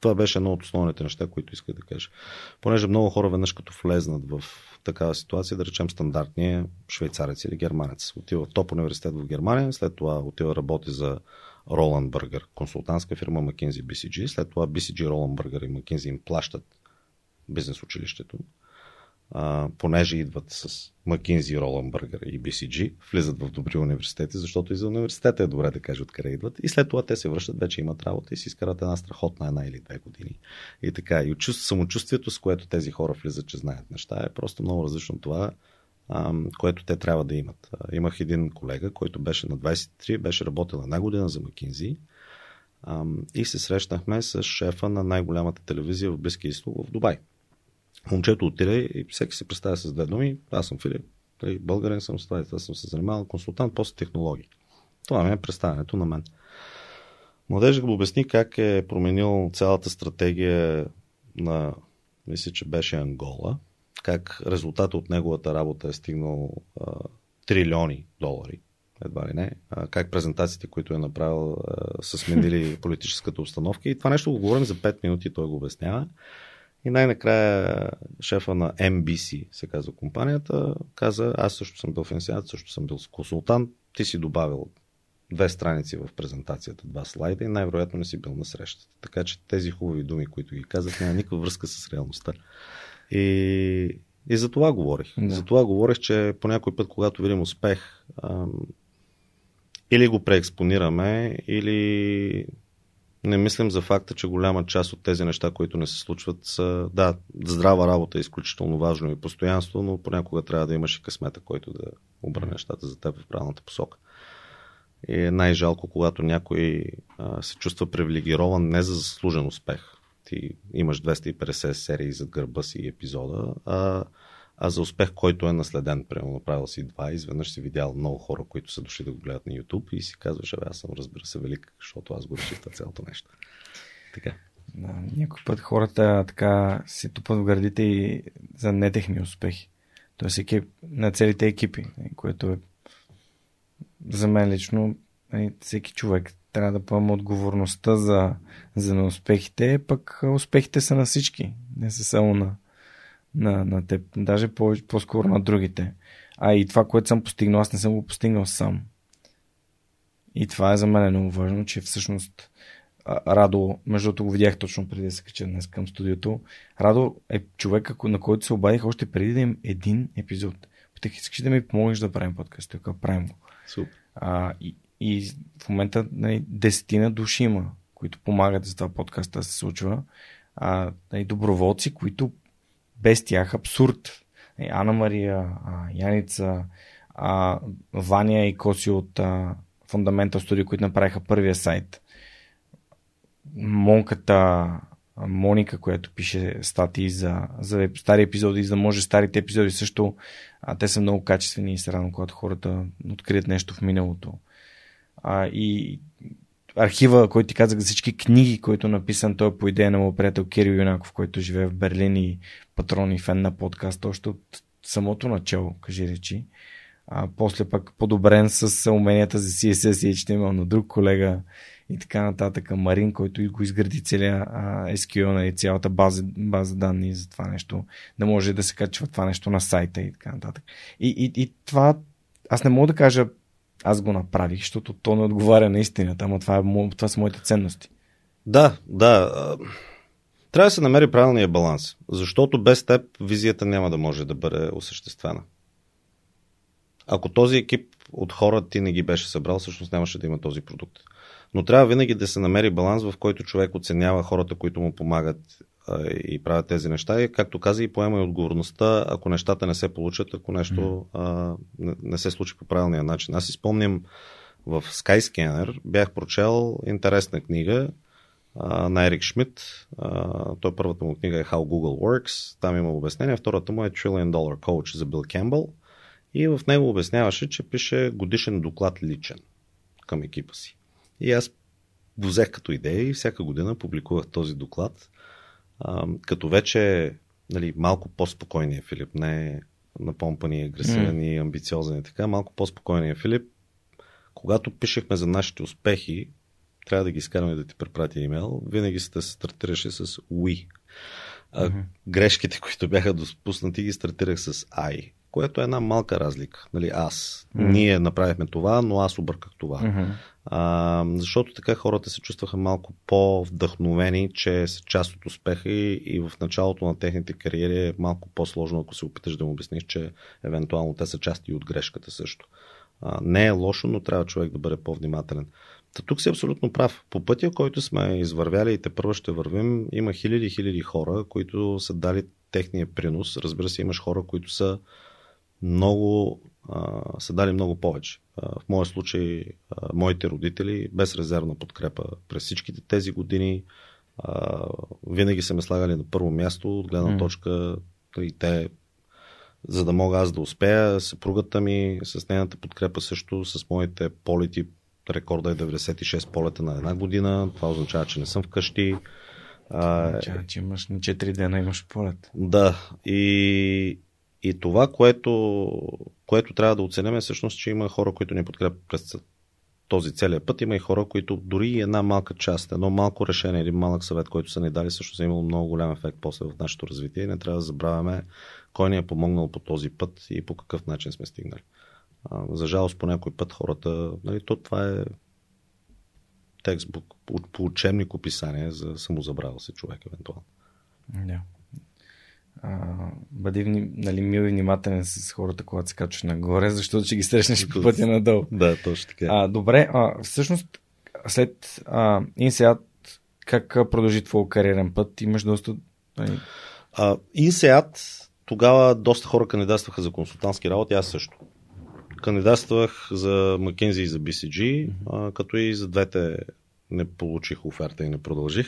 B: Това беше едно от основните неща, които исках да кажа. Понеже много хора веднъж като влезнат в такава ситуация, да речем стандартния швейцарец или германец. Отива в топ университет в Германия, след това отива работи за Роланд Бъргър, консултантска фирма McKinsey BCG, след това BCG Роланд Бъргър и McKinsey им плащат бизнес училището, а, понеже идват с McKinsey, Roland и BCG, влизат в добри университети, защото и за университета е добре да кажа откъде идват. И след това те се връщат, вече имат работа и си изкарат една страхотна една или две години. И така. И самочувствието, с което тези хора влизат, че знаят неща, е просто много различно това, което те трябва да имат. Имах един колега, който беше на 23, беше работил една година за McKinsey и се срещнахме с шефа на най-голямата телевизия в Близкия изток в Дубай. Момчето отиде и всеки се представя с две думи. Аз съм Филип, българин съм с това, аз съм се занимавал консултант, после технологии. Това ми е представянето на мен. Младежът го обясни как е променил цялата стратегия на, мисля, че беше Ангола, как резултатът от неговата работа е стигнал а, трилиони долари, едва ли не, а, как презентациите, които е направил, а, са сменили политическата обстановка. И това нещо го говорим за 5 минути, той го обяснява. И най-накрая шефа на MBC, се казва компанията, каза, аз също съм бил финансиат, също съм бил консултант, ти си добавил две страници в презентацията, два слайда и най-вероятно не си бил на срещата. Така че тези хубави думи, които ги казах, няма никаква връзка с реалността. И, и за това говорих. Да. За това говорих, че по някой път, когато видим успех, ам, или го преекспонираме, или не мислим за факта, че голяма част от тези неща, които не се случват, са, да, здрава работа е изключително важно и постоянство, но понякога трябва да имаш и късмета, който да обърне нещата за теб в правилната посока. И е най-жалко, когато някой а, се чувства привилегирован не за заслужен успех. Ти имаш 250 серии зад гърба си и епизода, а а за успех, който е наследен. Примерно направил си два, изведнъж си видял много хора, които са дошли да го гледат на YouTube и си казваш, аз съм разбира се велик, защото аз го реших това цялото нещо. Така.
A: Да, някой път хората така се тупат в градите и за нетехни успехи. Тоест екип, на целите екипи, което е за мен лично нали, всеки човек трябва да поема отговорността за, за неуспехите, пък успехите са на всички, не са само на, на, на теб, даже по, по-скоро на другите. А и това, което съм постигнал, аз не съм го постигнал сам. И това е за мен много важно, че всъщност Радо, между другото го видях точно преди да се кача днес към студиото. Радо е човек, на който се обадих още преди да им един епизод. Питах, искаш да ми помогнеш да правим подкаст? Така, правим го.
B: Супер.
A: А, и, и в момента нали, десетина души има, които помагат за това подкаста да се случва. А, нали, доброволци, които без тях абсурд. Е, Ана Мария, Яница, Ваня и Коси от Fundamental Studio, които направиха първия сайт. Монката, Моника, която пише статии за, за стари епизоди, за да може старите епизоди също, а, те са много качествени и се радвам, когато хората открият нещо в миналото. А, и архива, който ти казах за всички книги, които е написан, той по идея на моят приятел Кирил Юнаков, който живее в Берлин и патрон и фен на подкаст, още от самото начало, кажи речи. А, после пък подобрен с уменията за CSS и HTML на друг колега и така нататък. Марин, който го изгради целия SQL, нали, цялата база, база данни за това нещо, да може да се качва това нещо на сайта и така нататък. И, и, и това, аз не мога да кажа аз го направих, защото то не отговаря на истината, ама това, е, това са моите ценности.
B: Да, да. Трябва да се намери правилния баланс, защото без теб визията няма да може да бъде осъществена. Ако този екип от хора ти не ги беше събрал, всъщност нямаше да има този продукт. Но трябва винаги да се намери баланс, в който човек оценява хората, които му помагат и правят тези неща. И, както каза, и поема и отговорността, ако нещата не се получат, ако нещо а, не, не се случи по правилния начин. Аз си спомням в Skyscanner, бях прочел интересна книга а, на Ерик Шмидт. А, той първата му книга е How Google Works. Там има обяснение. Втората му е Trillion Dollar Coach за Бил Кембъл. И в него обясняваше, че пише годишен доклад личен към екипа си. И аз го взех като идея и всяка година публикувах този доклад А, като вече нали, малко по-спокойният Филип, не напомпани, агресивен и амбициозен и така, малко по-спокойният Филип, когато пишехме за нашите успехи, трябва да ги изкараме да ти препратя имейл, винаги се стартираше с we. А, mm-hmm. Грешките, които бяха допуснати, ги стартирах с I, което е една малка разлика. Нали, аз. Mm-hmm. Ние направихме това, но аз обърках това. Mm-hmm. А, защото така хората се чувстваха малко по-вдъхновени, че са част от успеха и, и в началото на техните кариери е малко по-сложно, ако се опиташ да му обясниш, че евентуално те са части от грешката също. А, не е лошо, но трябва човек да бъде по-внимателен. Та тук си абсолютно прав. По пътя, който сме извървяли и те първо ще вървим, има хиляди хиляди хора, които са дали техния принос. Разбира се, имаш хора, които са много, а, са дали много повече. А, в моя случай, а, моите родители, без резервна подкрепа през всичките тези години, а, винаги са ме слагали на първо място от гледна точка и те за да мога аз да успея. Съпругата ми с нейната подкрепа също, с моите полети рекорда е 96 полета на една година. Това означава, че не съм вкъщи.
A: Означава, че имаш на 4 дена имаш полет.
B: Да. И, и това, което, което трябва да оценим е всъщност, че има хора, които ни подкрепят през този целият път. Има и хора, които дори една малка част, едно малко решение, един малък съвет, който са ни дали, също е имало много голям ефект после в нашето развитие. И не трябва да забравяме кой ни е помогнал по този път и по какъв начин сме стигнали. За жалост по някой път хората, нали, то това е текстбук по учебник описание за самозабравил се човек, евентуално.
A: Да. А, бъди нали, мил и внимателен с хората, когато се качваш нагоре, защото ще ги срещнеш по пътя надолу.
B: Да, точно така.
A: А, добре, а, всъщност след а, INSEAD как продължи твой кариерен път? Имаш доста...
B: Нали... А, INSEAD тогава доста хора кандидатстваха за консултантски работи, аз също кандидатствах за McKinsey и за BCG, mm-hmm. а, като и за двете не получих оферта и не продължих.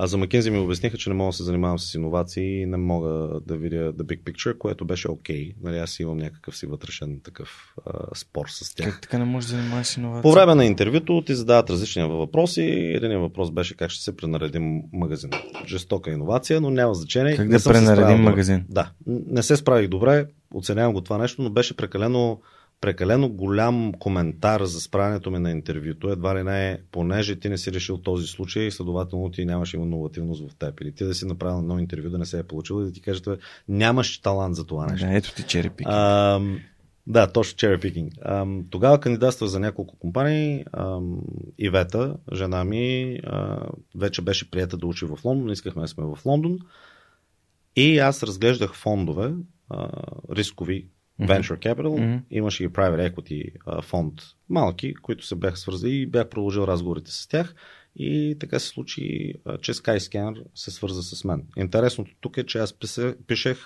B: А за McKinsey ми обясниха, че не мога да се занимавам с иновации и не мога да видя the big picture, което беше окей. Okay. Нали, аз имам някакъв си вътрешен такъв а, спор с тях.
A: Как така не можеш да занимаваш с иновации?
B: По време на интервюто ти задават различни въпроси. Един въпрос беше как ще се пренаредим магазин. Жестока иновация, но няма значение.
A: Как не да пренаредим магазин?
B: Да. Не се справих добре, оценявам го това нещо, но беше прекалено прекалено голям коментар за справянето ми на интервюто, едва ли не е, понеже ти не си решил този случай, следователно ти нямаш иновативност в теб. Или ти да си направил едно интервю, да не се е получил и да ти кажете, нямаш талант за това нещо.
A: Да, ето ти
B: пикинг. Да, точно cherry picking. тогава кандидатства за няколко компании. Ивета, жена ми, вече беше прията да учи в Лондон. Искахме да сме в Лондон. И аз разглеждах фондове, рискови Venture Capital, mm-hmm. имаше и Private Equity фонд малки, които се бяха свързали и бях продължил разговорите с тях. И така се случи, че Skyscanner се свърза с мен. Интересното тук е, че аз пишех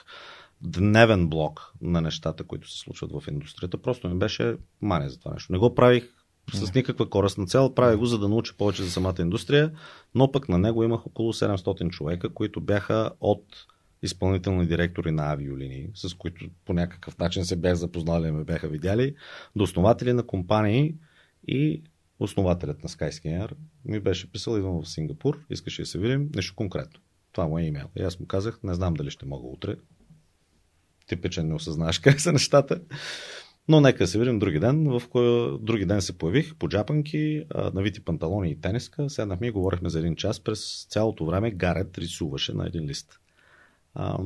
B: дневен блок на нещата, които се случват в индустрията. Просто ми беше мания за това нещо. Не го правих с никаква корисна цел. Правя го, за да науча повече за самата индустрия, но пък на него имах около 700 човека, които бяха от изпълнителни директори на авиолинии, с които по някакъв начин се бях запознали и ме бяха видяли, до основатели на компании и основателят на Skyscanner ми беше писал, идвам в Сингапур, искаше да се видим, нещо конкретно. Това му е имейл. И аз му казах, не знам дали ще мога утре. Типичен не осъзнаваш как са нещата. Но нека се видим други ден, в кой други ден се появих по джапанки, навити панталони и тениска. Седнахме и говорихме за един час. През цялото време Гарет рисуваше на един лист. А,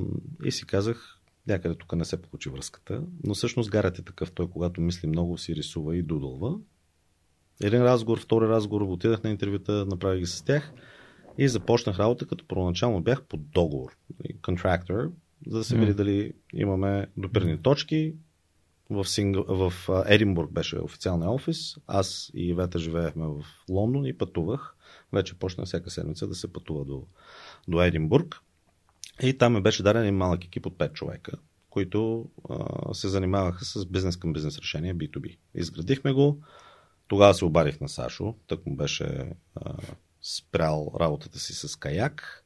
B: и си казах, някъде тук не се получи връзката, но всъщност Гарет е такъв. Той, когато мисли много, си рисува и дудълва. Един разговор, втори разговор, отидах на интервюта, направих ги с тях и започнах работа, като първоначално бях под договор, контрактор, за да се види mm. дали имаме допирни точки. В, Синг... в Единбург беше официалния офис. Аз и Вета живеехме в Лондон и пътувах. Вече почна всяка седмица да се пътува до, до Единбург. И там ми беше даден малък екип от 5 човека, които а, се занимаваха с бизнес към бизнес решения B2B. Изградихме го. Тогава се обадих на Сашо, тък му беше а, спрял работата си с каяк.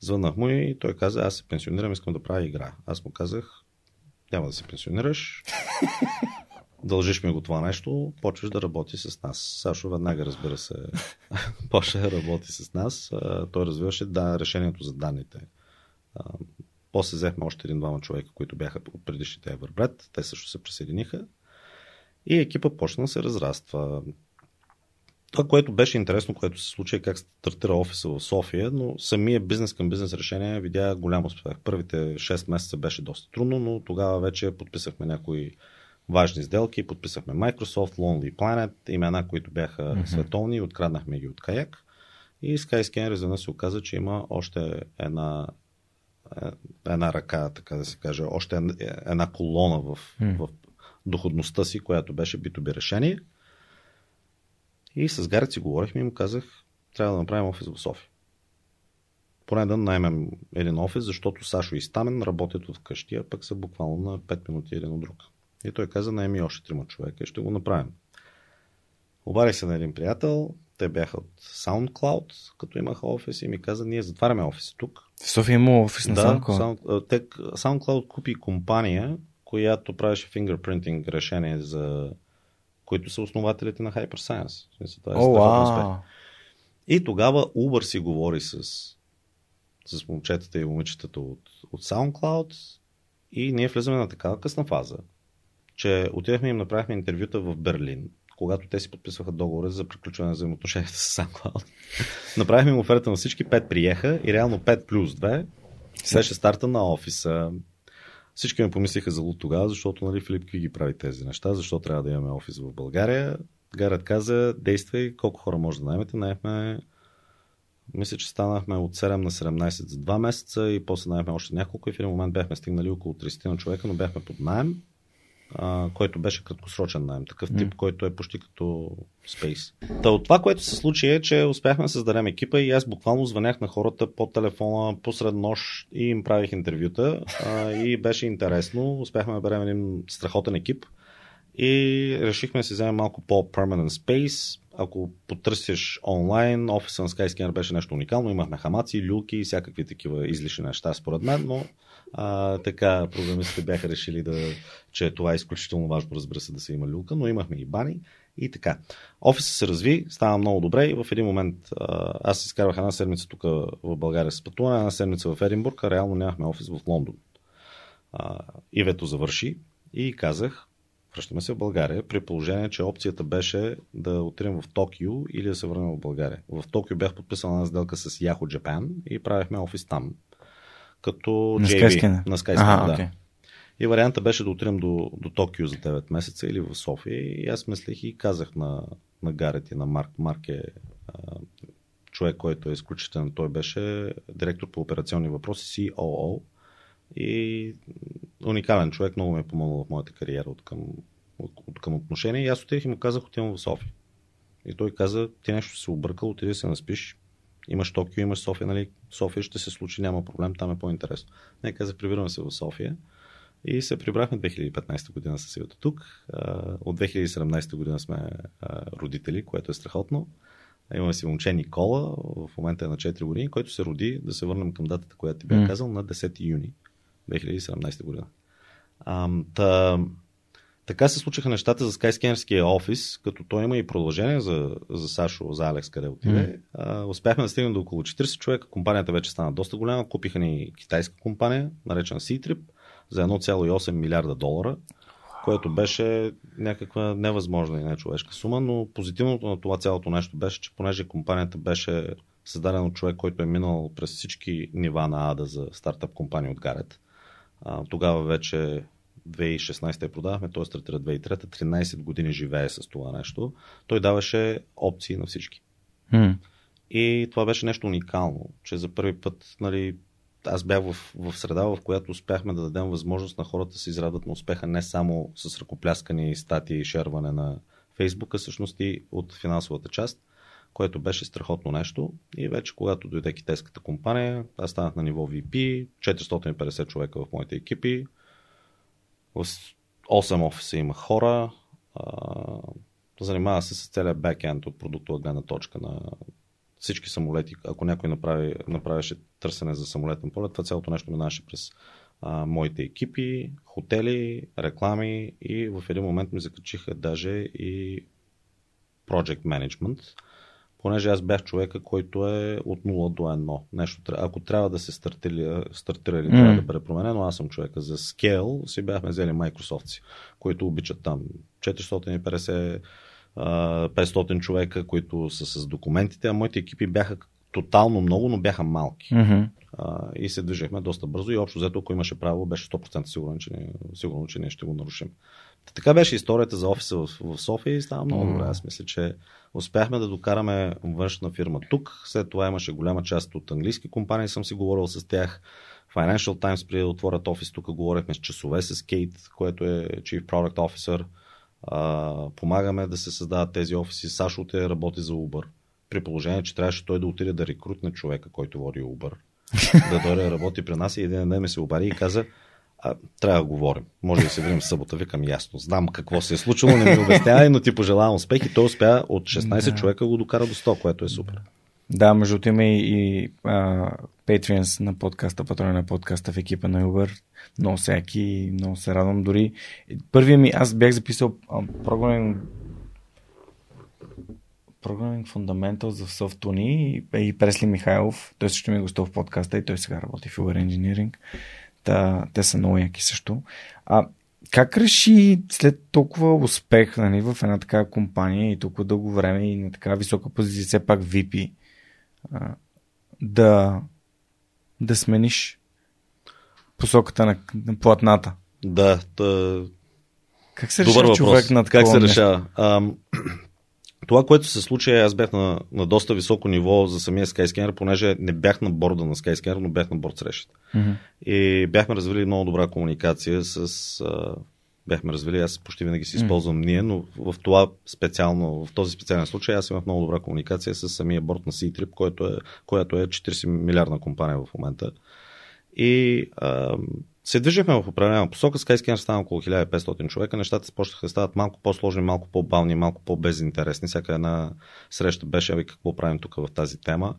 B: Звъннах му и той каза, аз се пенсионирам, искам да правя игра. Аз му казах, няма да се пенсионираш. дължиш ми го това нещо, почваш да работи с нас. Сашо веднага, разбира се, почва да работи с нас. Той развиваше да, решението за данните. После взехме още един-двама човека, които бяха от предишните Everbread. Те също се присъединиха. И екипа почна да се разраства. Това, което беше интересно, което се случи е как стартира офиса в София, но самия бизнес към бизнес решение видя голям успех. Първите 6 месеца беше доста трудно, но тогава вече подписахме някои важни сделки. Подписахме Microsoft, Lonely Planet, имена, които бяха mm-hmm. световни откраднахме ги от Каяк. И Skyscanner изведнъж се оказа, че има още една, една ръка, така да се каже, още една колона в, mm. в доходността си, която беше B2B решение. И с Гарет си говорихме и му казах, трябва да направим офис в София. Поне да наймем един офис, защото Сашо и Стамен работят от вкъщи, а пък са буквално на 5 минути един от друг. И той каза, найми още трима човека и ще го направим. Обарих се на един приятел, те бяха от SoundCloud, като имаха офис и ми каза, ние затваряме офис тук.
A: В София има офис на
B: да,
A: SoundCloud?
B: Sound, те, SoundCloud купи компания, която правеше fingerprinting решение за които са основателите на Hyperscience. Това е
A: oh, wow.
B: И тогава Uber си говори с, с момчетата и момичетата от, от SoundCloud и ние влизаме на такава късна фаза, че отидахме и им направихме интервюта в Берлин, когато те си подписваха договора за приключване на взаимоотношенията с SoundCloud. направихме им оферта на всички, 5 приеха и реално 5 плюс 2 беше старта на офиса. Всички ме помислиха за луд тогава, защото нали, Филип Кви ги прави тези неща, защо трябва да имаме офис в България. Гарът каза, действай, колко хора може да наймете. Наехме, мисля, че станахме от 7 на 17 за 2 месеца и после наехме още няколко и в един момент бяхме стигнали около 30 на човека, но бяхме под найем а, който беше краткосрочен найем, такъв тип, mm. който е почти като Space. Та от това, което се случи е, че успяхме да създадем екипа и аз буквално звънях на хората по телефона посред нощ и им правих интервюта а, и беше интересно. Успяхме да берем един страхотен екип и решихме да си вземем малко по-permanent space. Ако потърсиш онлайн, офиса на Skyscanner беше нещо уникално. Имахме хамаци, люлки и всякакви такива излишни неща, според мен, но а, така програмистите бяха решили да, че това е изключително важно, разбира се, да се има люлка, но имахме и бани и така. Офисът се разви, става много добре и в един момент аз изкарвах една седмица тук в България с пътуване, една седмица в Единбург, а реално нямахме офис в Лондон. А, Ивето завърши и казах, връщаме се в България, при положение, че опцията беше да отидем в Токио или да се върнем в България. В Токио бях подписал една сделка с Yahoo Japan и правихме офис там като
A: на. Skyscanner.
B: На Skyscanner, ага, да. Okay. И варианта беше да отидем до, до Токио за 9 месеца или в София. И аз мислех и казах на, на Гарет и на Марк. Марк е а, човек, който е изключителен. Той беше директор по операционни въпроси, COO. И уникален човек, много ме е помогнал в моята кариера от към, от, от към отношения. И аз отидох и му казах, отивам в София. И той каза, ти нещо се объркал, отиди се наспиш, Имаш Токио, имаш София, нали? София ще се случи, няма проблем, там е по-интересно. Нека се прибираме се в София. И се прибрахме 2015 година с Сивата тук. От 2017 година сме родители, което е страхотно. Имаме си момче Никола, в момента е на 4 години, който се роди, да се върнем към датата, която ти бях казал, на 10 юни 2017 година. А, та, така се случиха нещата за Skyscannerския офис, като той има и продължение за, за Сашо, за Алекс, къде отиде. Mm. успяхме да стигнем до около 40 човека. Компанията вече стана доста голяма. Купиха ни китайска компания, наречена C-Trip, за 1,8 милиарда долара, което беше някаква невъзможна и нечовешка сума, но позитивното на това цялото нещо беше, че понеже компанията беше създадена от човек, който е минал през всички нива на АДА за стартъп компания от Гарет. тогава вече 2016 я продавахме, той стартира 2003, 13 години живее с това нещо. Той даваше опции на всички.
A: Mm.
B: И това беше нещо уникално, че за първи път нали, аз бях в, в среда, в която успяхме да дадем възможност на хората да се израдват на успеха не само с ръкопляскани статии и шерване на Фейсбука, всъщност и от финансовата част, което беше страхотно нещо. И вече когато дойде китайската компания, аз станах на ниво VP, 450 човека в моите екипи, 8 офиса има хора. Занимава се с целият бекенд от продуктова гледна точка на всички самолети. Ако някой направи, направеше търсене за самолетен полет, това цялото нещо минаваше през а, моите екипи, хотели, реклами и в един момент ми закачиха даже и Project Management, понеже аз бях човека, който е от 0 до 1. Нещо, ако трябва да се стартира, или mm. трябва да бъде променено, аз съм човека. За Scale си бяхме взели Microsoft, които обичат там 450 500 човека, които са с документите, а моите екипи бяха тотално много, но бяха малки.
A: Mm-hmm.
B: А, и се движехме доста бързо и общо взето, ако имаше право, беше 100% сигурен, че, не, сигурно, че ние ще го нарушим. Така беше историята за офиса в, в София и става много добре. Аз мисля, че успяхме да докараме външна фирма тук. След това имаше голяма част от английски компании, съм си говорил с тях. Financial Times преди да отворят офис, тук говорихме с часове с Кейт, което е Chief Product Officer. А, помагаме да се създават тези офиси. Сашо те работи за Uber. При положение, че трябваше той да отиде да рекрутне човека, който води Uber. да дойде да работи при нас и един ден ме се обади и каза, а, трябва да говорим. Може да се видим в събота. Викам ясно. Знам какво се е случило, не ми обяснявай, но ти пожелавам успех и той успя от 16 да. човека го докара до 100, което е супер.
A: Да, между другото има и, и а, Patreons на подкаста, патрони на подкаста в екипа на Uber. Много всеки, много се радвам. Дори първия ми, аз бях записал програмен Programming Fundamentals в Софтуни и Пресли Михайлов. Той също ми е гостил в подкаста и той сега работи в Uber Engineering. Та, те са много яки също. А как реши след толкова успех нали, в една такава компания и толкова дълго време и на така висока позиция, все пак VP, а, да, да смениш посоката на, на платната?
B: Да, тъ...
A: как се решава човек на
B: такова Как се решава? Това, което се случи, аз бях на, на доста високо ниво за самия Skyscanner, понеже не бях на борда на Skyscanner, но бях на борд срещата.
A: Mm-hmm.
B: И бяхме развили много добра комуникация с... А, бяхме развили, аз почти винаги си използвам mm-hmm. ние, но в това специално, в този специален случай аз имах много добра комуникация с самия борд на C-Trip, който е, която е 40 милиардна компания в момента. И а, се движихме в определена посока. Skyscanner стана около 1500 човека. Нещата започнаха да стават малко по-сложни, малко по-бавни, малко по-безинтересни. Всяка една среща беше, ами какво правим тук в тази тема.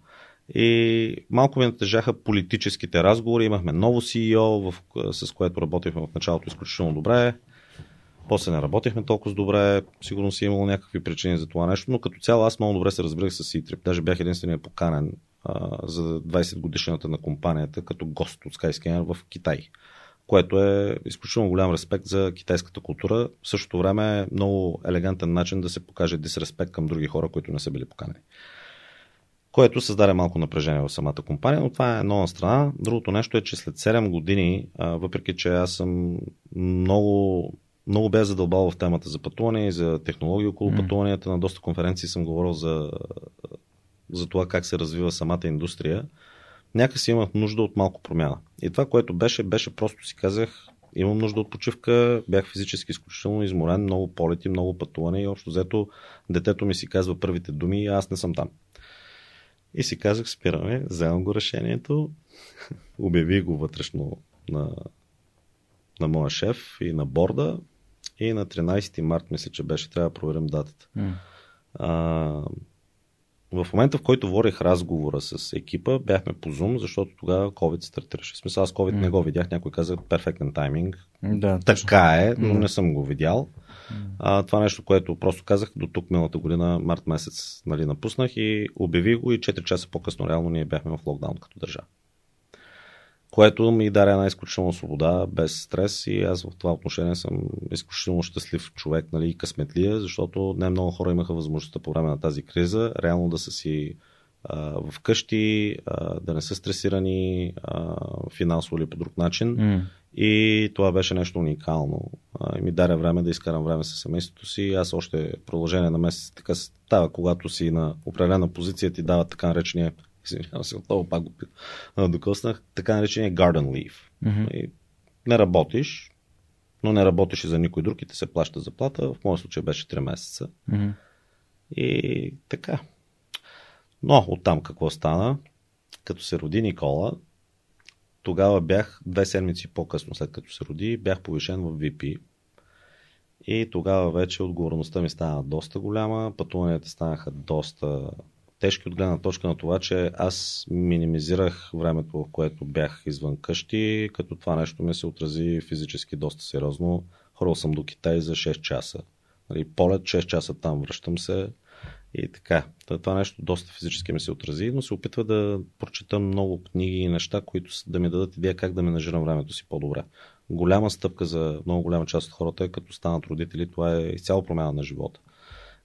B: И малко ми натежаха политическите разговори. Имахме ново CEO, в, с което работихме в началото изключително добре. После не работихме толкова добре. Сигурно си имало някакви причини за това нещо, но като цяло аз много добре се разбирах с Citrip. Даже бях единствения поканен а, за 20 годишната на компанията като гост от Skyscanner в Китай което е изключително голям респект за китайската култура. В същото време е много елегантен начин да се покаже дисреспект към други хора, които не са били поканени. Което създаде малко напрежение в самата компания, но това е едно на страна. Другото нещо е, че след 7 години, въпреки че аз съм много, много бе задълбал в темата за пътуване и за технологии около mm. пътуванията, на доста конференции съм говорил за, за това как се развива самата индустрия някакси имах нужда от малко промяна. И това, което беше, беше просто си казах, имам нужда от почивка, бях физически изключително изморен, много полети, много пътуване и общо взето детето ми си казва първите думи и аз не съм там. И си казах, спираме, вземам го решението, обяви го вътрешно на, на моя шеф и на борда и на 13 март, мисля, че беше, трябва да проверим датата.
A: Mm.
B: А, в момента, в който водех разговора с екипа, бяхме по Zoom, защото тогава COVID стартираше. В смисъл, аз COVID mm. не го видях. Някой каза перфектен тайминг.
A: Да,
B: така е, но mm. не съм го видял. Mm. А, това нещо, което просто казах, до тук миналата година, март месец, нали, напуснах и обявих го и 4 часа по-късно реално ние бяхме в локдаун като държава което ми даде една изключителна свобода, без стрес и аз в това отношение съм изключително щастлив човек нали, и късметлия, защото не много хора имаха възможността по време на тази криза реално да са си а, вкъщи, а, да не са стресирани а, финансово или по друг начин.
A: Mm.
B: И това беше нещо уникално. А, и ми даде време да изкарам време с семейството си. Аз още продължение на месец така става, когато си на определена позиция ти дава така наречения извинявам се, отново пак го докоснах, така наречения garden leave.
A: Mm-hmm.
B: И не работиш, но не работиш и за никой друг и ти се плаща заплата. В моят случай беше 3 месеца.
A: Mm-hmm.
B: И така. Но оттам какво стана? Като се роди Никола, тогава бях две седмици по-късно, след като се роди, бях повишен в VP. И тогава вече отговорността ми стана доста голяма, пътуванията станаха доста тежки от гледна точка на това, че аз минимизирах времето, в което бях извън къщи, като това нещо ми се отрази физически доста сериозно. Хорал съм до Китай за 6 часа. Нали, полет 6 часа там, връщам се и така. Това нещо доста физически ми се отрази, но се опитва да прочета много книги и неща, които да ми дадат идея как да менажирам времето си по-добре. Голяма стъпка за много голяма част от хората е като станат родители, това е изцяло промяна на живота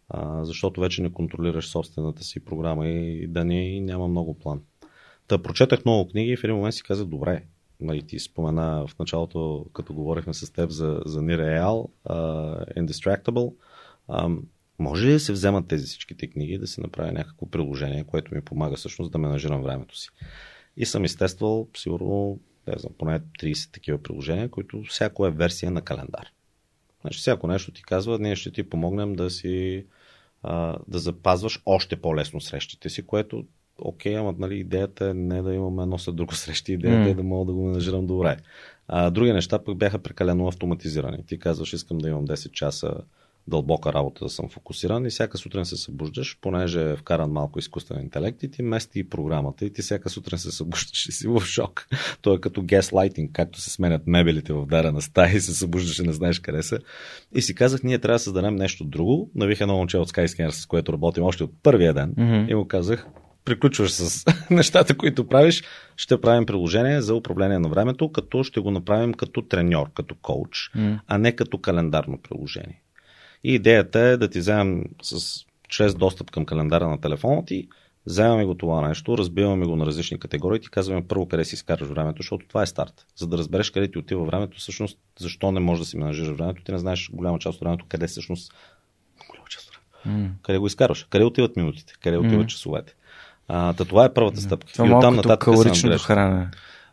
B: а, защото вече не контролираш собствената си програма и да не няма много план. Та прочетах много книги и в един момент си казах, добре, нали, ти спомена в началото, като говорихме с теб за, за Нереал, uh, Indistractable, uh, може ли да се вземат тези всичките книги да се направи някакво приложение, което ми помага всъщност да менажирам времето си. И съм изтествал сигурно не знам, поне 30 такива приложения, които всяко е версия на календар. Значи всяко нещо ти казва, ние ще ти помогнем да си а, да запазваш още по-лесно срещите си, което окей, ама нали, идеята е не да имаме едно след друго срещи, идеята mm. е да мога да го менажирам добре. А, други неща пък бяха прекалено автоматизирани. Ти казваш, искам да имам 10 часа дълбока работа да съм фокусиран и всяка сутрин се събуждаш, понеже е вкаран малко изкуствен интелект и ти мести и програмата и ти всяка сутрин се събуждаш и си в шок. То е като gaslighting, както се сменят мебелите в дарена стая и се събуждаш и не знаеш къде са. И си казах, ние трябва да създадем нещо друго. Навих едно момче от Skyscanner, с което работим още от първия ден mm-hmm. и му казах, приключваш с нещата, които правиш, ще правим приложение за управление на времето, като ще го направим като треньор, като коуч, mm. а не като календарно приложение. И идеята е да ти вземем с, чрез достъп към календара на телефона ти, вземаме го това нещо, разбиваме го на различни категории, ти казваме първо къде си изкараш времето, защото това е старт. За да разбереш къде ти отива времето, всъщност защо не можеш да си менажираш времето, ти не знаеш голяма част от времето къде всъщност голяма част от времето. Mm. Къде го изкарваш? Къде отиват минутите? Къде отиват mm. часовете? А, та това е първата стъпка.
A: Това и оттам нататък калоричното хранене.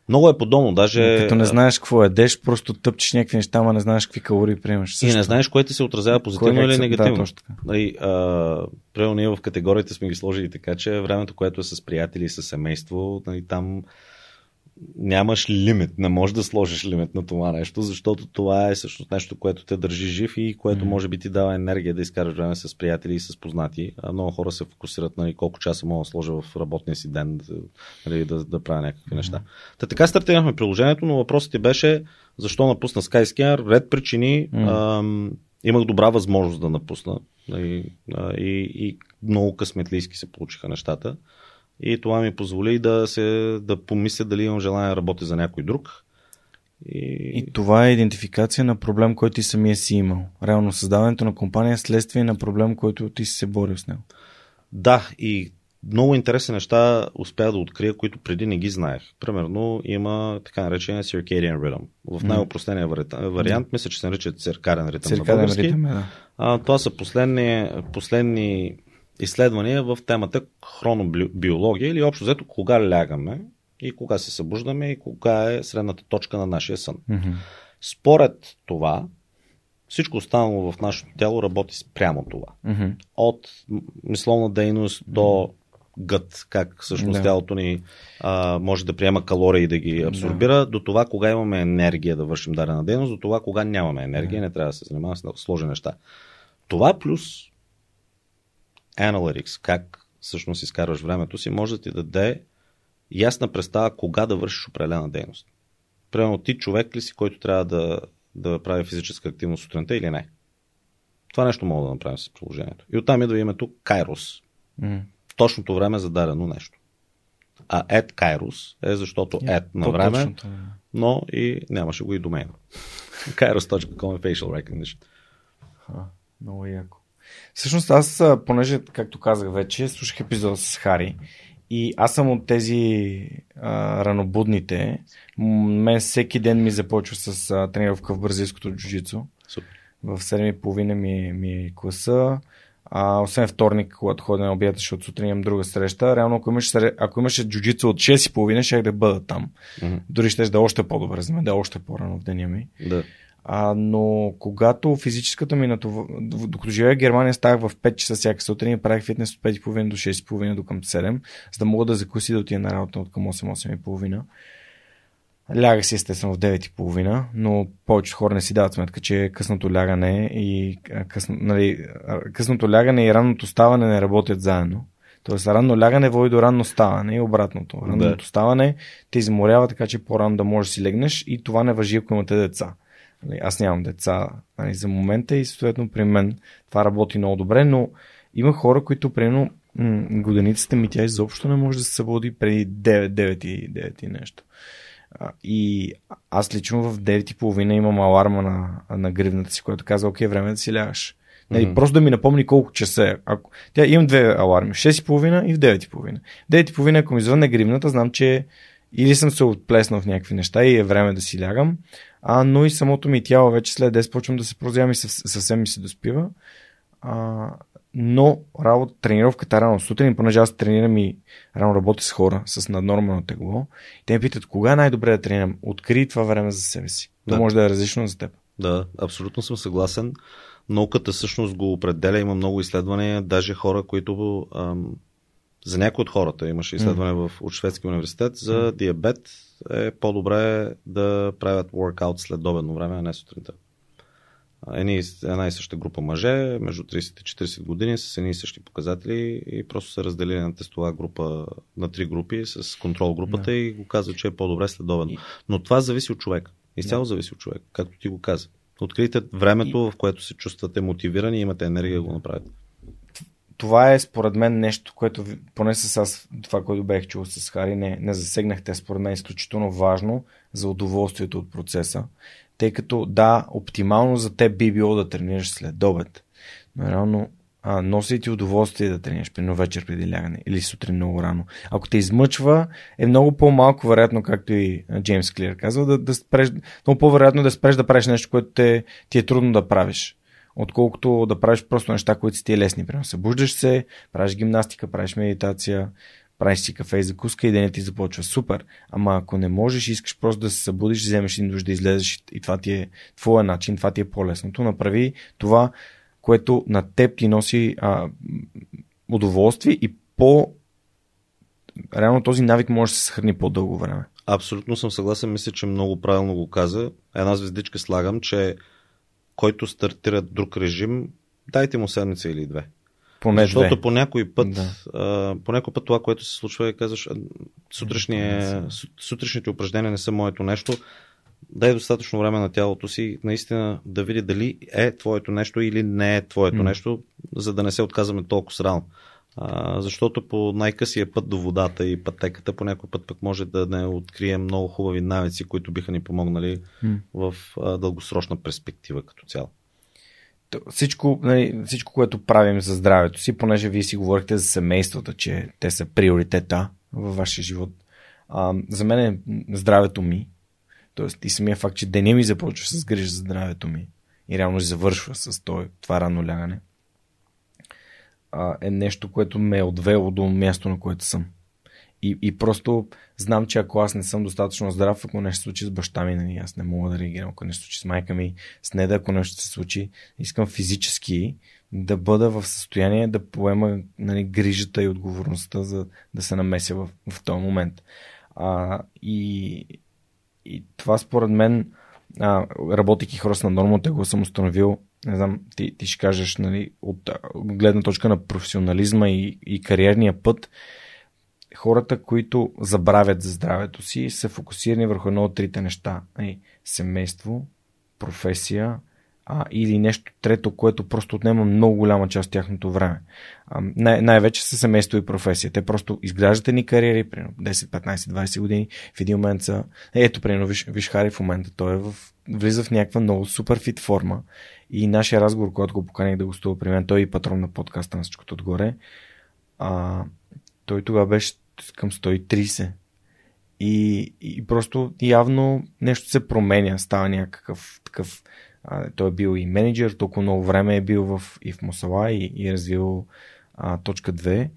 B: Много е подобно, даже...
A: Като не знаеш какво едеш, просто тъпчеш някакви неща, ама не знаеш какви калории приемаш.
B: Също. И не знаеш кое ти се отразява позитивно или негативно. Да, точно така. Нали, а, ние в категориите сме ги сложили така, че времето, което е с приятели и с семейство, нали, там нямаш лимит, не можеш да сложиш лимит на това нещо, защото това е всъщност нещо, което те държи жив и което може би ти дава енергия да изкараш време с приятели и с познати. А много хора се фокусират на нали, колко часа мога да сложа в работния си ден нали, да, да правя някакви неща. Та така стартирахме приложението, но въпросът ти беше защо напусна Skyscanner. Ред причини. Ам, имах добра възможност да напусна. И, и, и много късметлийски се получиха нещата. И това ми позволи да, се, да помисля дали имам желание да работя за някой друг.
A: И... и това е идентификация на проблем, който ти самия си имал. Реално създаването на компания е следствие на проблем, който ти си се борил с него.
B: Да, и много интересни неща успях да открия, които преди не ги знаех. Примерно има така наречения circadian rhythm. В най-опростения вариант, мисля, че се нарича циркаден ритъм циркаден на български. Ритъм, е, да. а, това са последни, последни изследвания в темата хронобиология или общо взето кога лягаме и кога се събуждаме и кога е средната точка на нашия сън. Mm-hmm. Според това, всичко останало в нашето тяло работи спрямо това. Mm-hmm. От мисловна дейност до гът, как всъщност да. тялото ни а, може да приема калории и да ги абсорбира, да. до това кога имаме енергия да вършим дадена дейност, до това кога нямаме енергия, да. не трябва да се занимаваме с сложни неща. Това плюс Analytics, как всъщност изкарваш времето си, може да ти даде ясна представа кога да вършиш определена дейност. Примерно ти човек ли си, който трябва да, да прави физическа активност сутринта или не. Това нещо мога да направим с приложението. И оттам идва името Kairos. Mm. Точното време за дадено нещо. А Ed Kairos е защото yeah, Ed на време, но и нямаше го и домейна. Kairos.com е facial recognition.
A: Ха, много яко. Всъщност аз, понеже, както казах вече, слушах епизода с Хари и аз съм от тези а, ранобудните. Мен всеки ден ми започва с а, тренировка в бразилското джуджицу. В 7.30 ми, ми е класа. А, освен вторник, когато ходя на обяд, защото сутрин имам друга среща. Реално, ако имаше, ако имаше джуджицу от 6.30, ще да бъда там. Mm-hmm. Дори ще да е още по-добре за мен, да е още по-рано в деня ми.
B: Да.
A: А, но когато физическата ми натова... докато живея в Германия, ставах в 5 часа всяка сутрин и правих фитнес от 5.30 до 6.30 до към 7, за да мога да закуси да отида на работа от към 8-8.30. Лягах си естествено в 9.30, но повечето хора не си дават сметка, че късното лягане и късно, нали, късното лягане и ранното ставане не работят заедно. Тоест, ранно лягане води до ранно ставане и обратното. Ранното да. ставане те изморява, така че по-рано да можеш да си легнеш и това не въжи, ако имате деца. Нали, аз нямам деца нали, за момента и съответно при мен това работи много добре, но има хора, които примерно годеницата ми тя изобщо не може да се събуди преди 9, 9 и 9 и нещо. И аз лично в 9.30 имам аларма на, на гривната си, която казва, окей, време да си лягаш. Нали, mm-hmm. Просто да ми напомни колко часа е. Ако... Тя, имам две аларми, 6.30 и в 9.30. 9.30, ако ми звънне гривната, знам, че или съм се отплеснал в някакви неща и е време да си лягам, а, но и самото ми тяло вече след 10 почвам да се прозявам и съвсем ми се доспива. А, но работа, тренировката рано сутрин, понеже аз тренирам и рано работя с хора с наднормално тегло, те ме питат кога е най-добре да тренирам. Откри това време за себе си. Да. То може да е различно за теб.
B: Да, абсолютно съм съгласен. Науката всъщност го определя, има много изследвания, даже хора, които ам, за някои от хората имаше изследване mm. в, от Шведския университет за mm. диабет е по-добре да правят workout след добедно време, а не сутринта едни, една и съща група мъже, между 30 и 40 години, с едни и същи показатели и просто са разделили на тестова група на три групи с контрол групата да. и го казва, че е по-добре следовено. Но това зависи от човек. Изцяло да. зависи от човек, както ти го каза. Открийте времето, и... в което се чувствате мотивирани и имате енергия да го направите.
A: Това е според мен нещо, което поне с аз, това, което бех чул с Хари, не, не засегнахте, според мен е изключително важно за удоволствието от процеса тъй като да, оптимално за теб би било да тренираш след обед. Но реално а, носи ти удоволствие да тренираш, примерно вечер преди лягане или сутрин много рано. Ако те измъчва, е много по-малко вероятно, както и Джеймс Клир казва, да, да спреш, много по-вероятно да спреш да правиш нещо, което те, ти е трудно да правиш отколкото да правиш просто неща, които си ти е лесни. Примерно събуждаш се, правиш гимнастика, правиш медитация, правиш си кафе и закуска и денят ти започва супер. Ама ако не можеш искаш просто да се събудиш, вземеш един душ да излезеш и това ти е твоя начин, това ти е по-лесното, направи това, което на теб ти носи а, удоволствие и по реално този навик може да се съхрани по-дълго време.
B: Абсолютно съм съгласен. Мисля, че много правилно го каза. Една звездичка слагам, че който стартира друг режим, дайте му седмица или две. Поне Защото две. по някой път, да. а, по някой път това, което се случва е казваш, сутрешния, сутрешните упражнения не са моето нещо. Дай достатъчно време на тялото си наистина да види дали е твоето нещо или не е твоето mm. нещо, за да не се отказваме толкова рано. А, защото по най-късия път до водата и пътеката по някой път пък може да не открием много хубави навици, които биха ни помогнали mm. в а, дългосрочна перспектива като цяло
A: всичко, нали, всичко, което правим за здравето си, понеже вие си говорихте за семействата, че те са приоритета във вашия живот. А, за мен е здравето ми, т.е. и самия факт, че деня ми започва с грижа за здравето ми и реално завършва с това, това рано лягане, а, е нещо, което ме е отвело до място, на което съм. И, и просто знам, че ако аз не съм достатъчно здрав, ако нещо се случи с баща ми, нали, аз не мога да реагирам, ако нещо се случи с майка ми, с неда, ако нещо се случи, искам физически да бъда в състояние да поема нали, грижата и отговорността за да се намеся в, в този момент. А, и, и това според мен, работейки хора с те го съм установил, не знам, ти, ти ще кажеш, нали, от гледна точка на професионализма и, и кариерния път, хората, които забравят за здравето си, са фокусирани върху едно от трите неща. Ей, семейство, професия а, или нещо трето, което просто отнема много голяма част от тяхното време. А, най- най-вече са семейство и професия. Те просто изграждат ни кариери, примерно 10, 15, 20 години. В един момент са... Ето, примерно, виж, виж Хари в момента, той е в, влиза в някаква много супер фит форма. И нашия разговор, когато го поканих да гостува при мен, той е и патрон на подкаста на всичкото отгоре, а, той тогава беше към 130. И, и просто явно нещо се променя, става някакъв такъв. А, той е бил и менеджер, толкова много време е бил в, и в Мусала и, и е развил а, точка 2.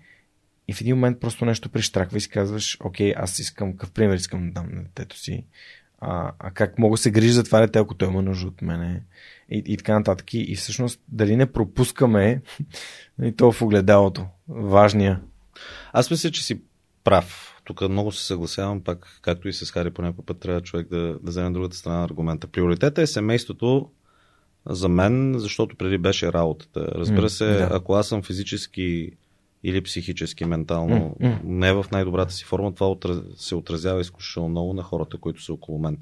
A: И в един момент просто нещо прищраква и си казваш, окей, аз искам, какъв пример искам да дам на детето си. А, а как мога се грижа за това дете, ако той има нужда от мене. И, и така нататък. И, всъщност дали не пропускаме и то в огледалото. Важния.
B: Аз мисля, че си прав. Тук много се съгласявам, пак както и с Хари по някой път трябва човек да, да вземе другата страна на аргумента. Приоритета е семейството за мен, защото преди беше работата. Разбира се, mm, да. ако аз съм физически или психически, ментално, не в най-добрата си форма, това се отразява изключително много на хората, които са около мен.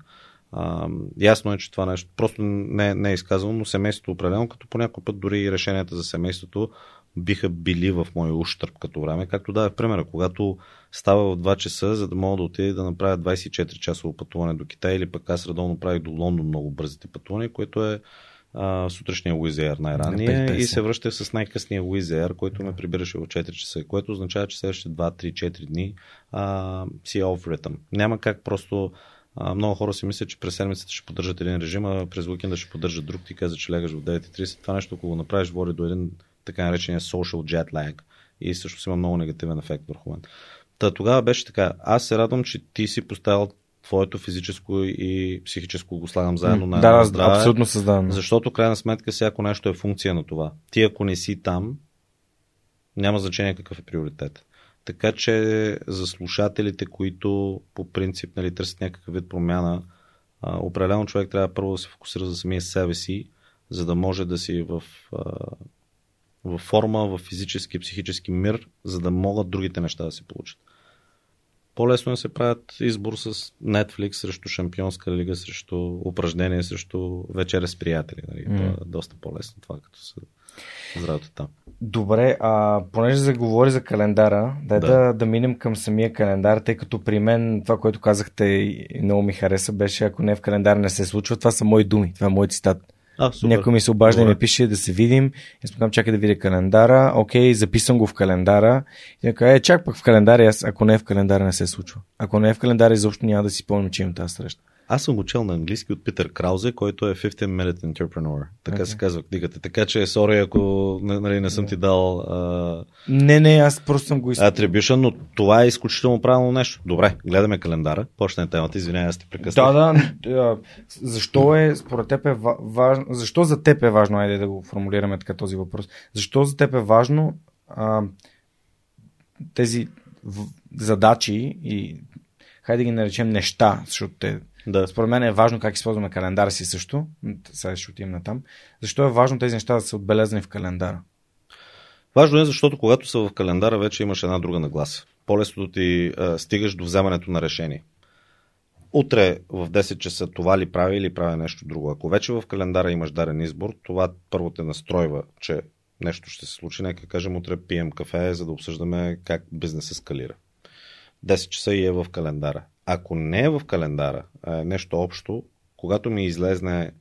B: А, ясно е, че това нещо просто не, не е изказано, но семейството определено, като по някой път дори и решенията за семейството биха били в мой ущърп като време. Както да, примера, когато става в 2 часа, за да мога да отида да направя 24 часово пътуване до Китай или пък аз редовно правих до Лондон много бързите пътувания, което е а, сутрешния Wizz най-ранния и се връща с най-късния Wizz който ме прибираше в 4 часа, което означава, че следващите 2-3-4 дни а, си е off rhythm. Няма как просто а, много хора си мислят, че през седмицата ще поддържат един режим, а през уикенда ще поддържат друг. Ти каза, че лягаш в 9.30. Това нещо, ако го направиш, води до един така наречения social jet lag и също си има много негативен ефект върху мен. Та тогава беше така. Аз се радвам, че ти си поставил твоето физическо и психическо го слагам заедно на
A: да, здраве. Абсолютно създавам.
B: Защото крайна сметка всяко нещо е функция на това. Ти ако не си там, няма значение какъв е приоритет. Така че за слушателите, които по принцип нали, търсят някакъв вид промяна, а, определено човек трябва първо да се фокусира за самия себе си, за да може да си в, а, в форма, в физически и психически мир, за да могат другите неща да се получат. По-лесно е да се правят избор с Netflix срещу Шампионска лига, срещу упражнение, срещу вечеря с приятели. Нали? Mm. Това е доста по-лесно това, като се здравето там.
A: Добре, а понеже заговори за календара, дай да. да, да минем към самия календар, тъй като при мен това, което казахте и много ми хареса, беше ако не в календар не се случва, това са мои думи, това е мой цитат.
B: А, супер.
A: Някой ми се обажда и ми пише да се видим. И спокам, чакай да видя календара. Окей, записвам го в календара. И така, е, чак пък в календара, аз, ако не е в календара, не се случва. Ако не е в календара, изобщо няма да си помня, че имам тази среща.
B: Аз съм учил на английски от Питър Краузе, който е 15 Minute Entrepreneur. Така okay. се казва книгата. Така че, сори, ако нали, не съм ти дал. А...
A: Не, не, аз просто съм го
B: изпълнил. Атрибюшън, но това е изключително правилно нещо. Добре, гледаме календара. Почне темата. Извинявай, аз те прекъснах.
A: Да, да. Защо е, според теб е важно. Защо за теб е важно, айде да го формулираме така този въпрос. Защо за теб е важно а, тези задачи и хайде да ги наречем неща, защото те да. Според мен е важно как използваме календара си също. Сега ще отидем на там. Защо е важно тези неща да са отбелязани в календара?
B: Важно е, защото когато са в календара, вече имаш една друга нагласа. По-лесно ти а, стигаш до вземането на решение. Утре в 10 часа това ли прави или прави нещо друго. Ако вече в календара имаш дарен избор, това първо те настройва, че нещо ще се случи. Нека кажем, утре пием кафе, за да обсъждаме как бизнес ескалира. 10 часа и е в календара. Ако не е в календара, а е нещо общо, когато ми излезне,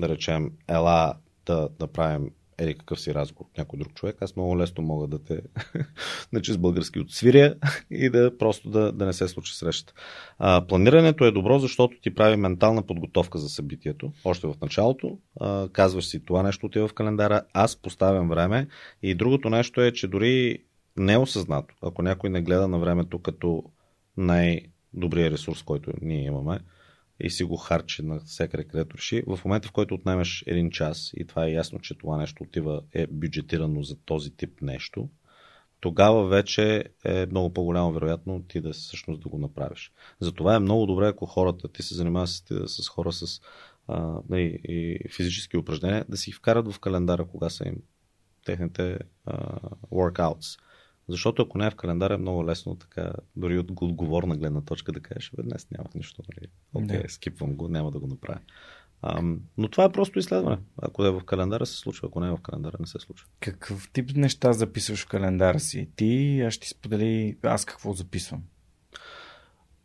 B: да речем, ела да, да правим ели какъв си разговор някой друг човек, аз много лесно мога да те начи с български отсвиря и да просто да, да не се случи среща. А, планирането е добро, защото ти прави ментална подготовка за събитието, още в началото. А, казваш си това нещо отива в календара, аз поставям време и другото нещо е, че дори неосъзнато, ако някой не гледа на времето като най-добрия ресурс, който ние имаме и си го харчи на всеки където реши, в момента в който отнемеш един час и това е ясно, че това нещо отива, е бюджетирано за този тип нещо, тогава вече е много по-голямо вероятно ти да всъщност да го направиш. Затова е много добре, ако хората, ти се занимаваш с, с хора с а, и, и физически упражнения, да си вкарат в календара кога са им техните а, workouts. Защото ако не е в календара, е много лесно така, дори от отговорна гледна точка да кажеш, бе, днес няма нищо, нали? Окей, okay, скипвам го, няма да го направя. Ам, но това е просто изследване. Ако е в календара, се случва. Ако не е в календара, не се случва.
A: Какъв тип неща записваш в календара си? Ти, аз ще ти сподели аз какво записвам.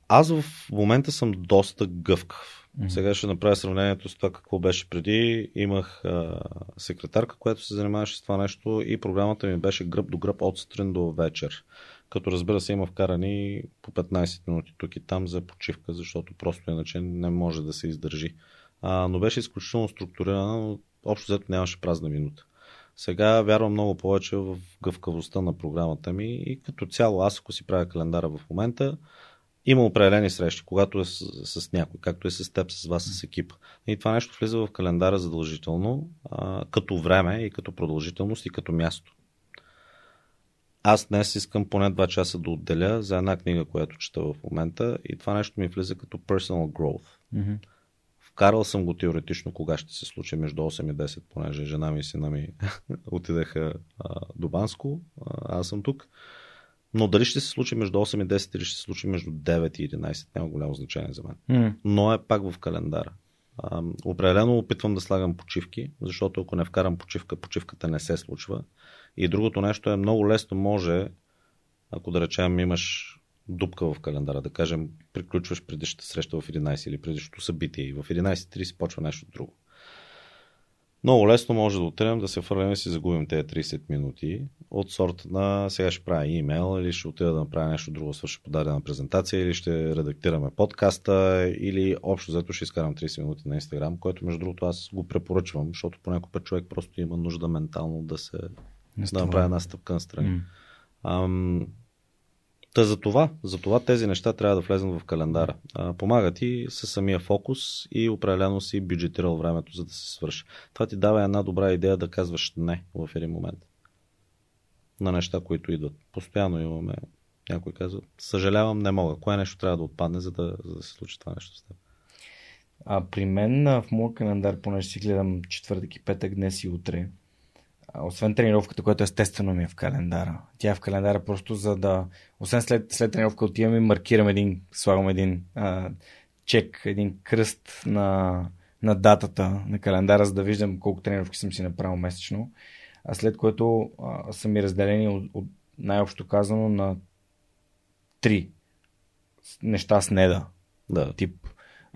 B: Аз в момента съм доста гъвкав. Сега ще направя сравнението с това какво беше преди. Имах а, секретарка, която се занимаваше с това нещо и програмата ми беше гръб до гръб от сутрин до вечер. Като разбира се има вкарани по 15 минути тук и там за почивка, защото просто иначе не може да се издържи. А, но беше изключително структурирана, общо взето нямаше празна минута. Сега вярвам много повече в гъвкавостта на програмата ми и като цяло аз ако си правя календара в момента, има определени срещи, когато е с, с някой, както е с теб, с вас, с екипа. И това нещо влиза в календара задължително, а, като време и като продължителност и като място. Аз днес искам поне 2 часа да отделя за една книга, която чета в момента и това нещо ми влиза като personal growth. Mm-hmm. Вкарал съм го теоретично кога ще се случи между 8 и 10, понеже жена ми и сина ми отидаха а, до Банско, а, аз съм тук. Но дали ще се случи между 8 и 10 или ще се случи между 9 и 11, няма голямо значение за мен.
A: М.
B: Но е пак в календара. Определено опитвам да слагам почивки, защото ако не вкарам почивка, почивката не се случва. И другото нещо е много лесно може, ако да речем имаш дупка в календара, да кажем, приключваш предишната среща в 11 или предишното събитие и в 11.30 почва нещо друго. Много лесно може да отидем да се фърлим и си загубим тези 30 минути. От сорта на сега ще правя имейл или ще отида да направя нещо друго, свърша подадена презентация или ще редактираме подкаста или общо взето ще изкарам 30 минути на Инстаграм, което между другото аз го препоръчвам, защото понякога път човек просто има нужда ментално да се да направи една стъпка настрани. Ам, Та за това, за това тези неща трябва да влезнат в календара. Помага ти със самия фокус и определено си бюджетирал времето, за да се свърши. Това ти дава една добра идея да казваш не в един момент на неща, които идват. Постоянно имаме, някой казва, съжалявам, не мога. Кое нещо трябва да отпадне, за да, за да се случи това нещо с теб?
A: А при мен в моя календар, понеже си гледам четвъртък и петък, днес и утре, освен тренировката, която естествено ми е в календара. Тя е в календара просто за да... Освен след, след тренировка отивам и маркирам един, слагам един а, чек, един кръст на, на датата на календара, за да виждам колко тренировки съм си направил месечно. А след което а, са ми разделени от, от най-общо казано на три неща с неда
B: Да.
A: тип.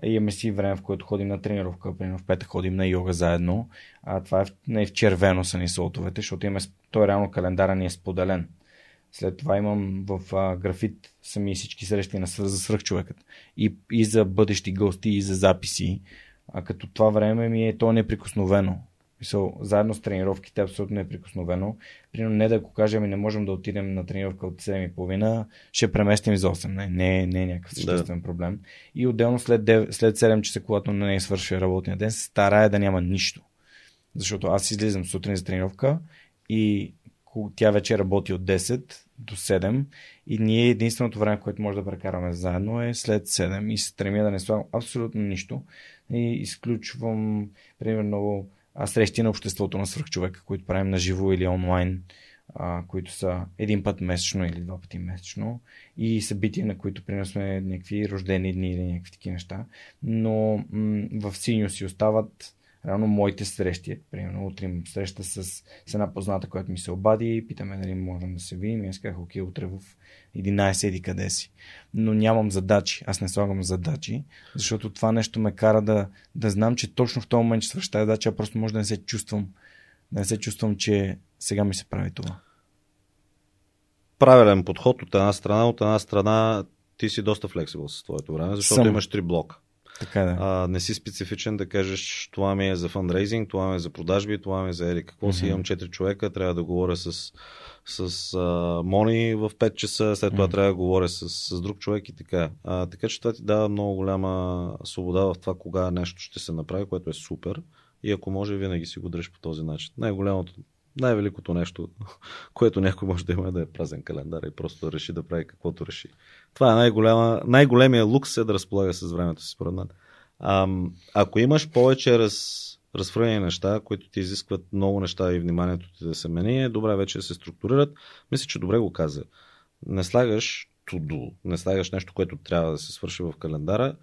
A: Имаме си време, в което ходим на тренировка, примерно в петък ходим на йога заедно, а това е в, не, в червено са ни слотовете, защото имаме, той реално календара ни е споделен. След това имам в а, графит сами всички срещи на за свръхчовекът. И, и за бъдещи гости, и за записи. А като това време ми е то неприкосновено. Мисъл, заедно с тренировките е абсолютно неприкосновено. Примерно не да ако кажем, не можем да отидем на тренировка от 7.30, ще преместим за 8. Не, не, не е някакъв съществен проблем. И отделно след, 9, след 7 часа, когато не е свърши работния ден, се старая да няма нищо. Защото аз излизам сутрин за тренировка и тя вече работи от 10 до 7 и ние единственото време, което може да прекараме заедно е след 7 и се стремя да не слагам абсолютно нищо и изключвам примерно срещи на обществото на свръхчовека, които правим на живо или онлайн, а, които са един път месечно или два пъти месечно и събития, на които примерно сме някакви рождени дни или някакви такива неща. Но м- в синьо си остават реално моите срещи. Примерно утре имам среща с, с една позната, която ми се обади и питаме дали можем да се видим. И аз казах, окей, утре в 11 еди къде си. Но нямам задачи. Аз не слагам задачи, защото това нещо ме кара да, да знам, че точно в този момент ще свърша тази задача, просто може да не се чувствам. Да не се чувствам, че сега ми се прави това.
B: Правилен подход от една страна. От една страна ти си доста флексибъл с твоето време, защото
A: Съм.
B: имаш три блока.
A: Така е, да.
B: А, не си специфичен да кажеш това ми е за фандрейзинг, това ми е за продажби, това ми е за ели какво си,
A: Мгм.
B: имам 4 човека, трябва да говоря с, с а, Мони в 5 часа, след това
A: Мгм.
B: трябва да говоря с, с друг човек и така. А, така че това ти дава много голяма свобода в това кога нещо ще се направи, което е супер. И ако може, винаги си го дръж по този начин. Най-голямото, най-великото нещо, което някой може да има е да е празен календар и просто да реши да прави каквото реши. Това е най-голяма, най-големия лукс е да разполага с времето си, според мен. Ако имаш повече раз, разфрънени неща, които ти изискват много неща и вниманието ти да се мени, е добре вече да се структурират. Мисля, че добре го каза. Не слагаш to-do, не слагаш нещо, което трябва да се свърши в календара.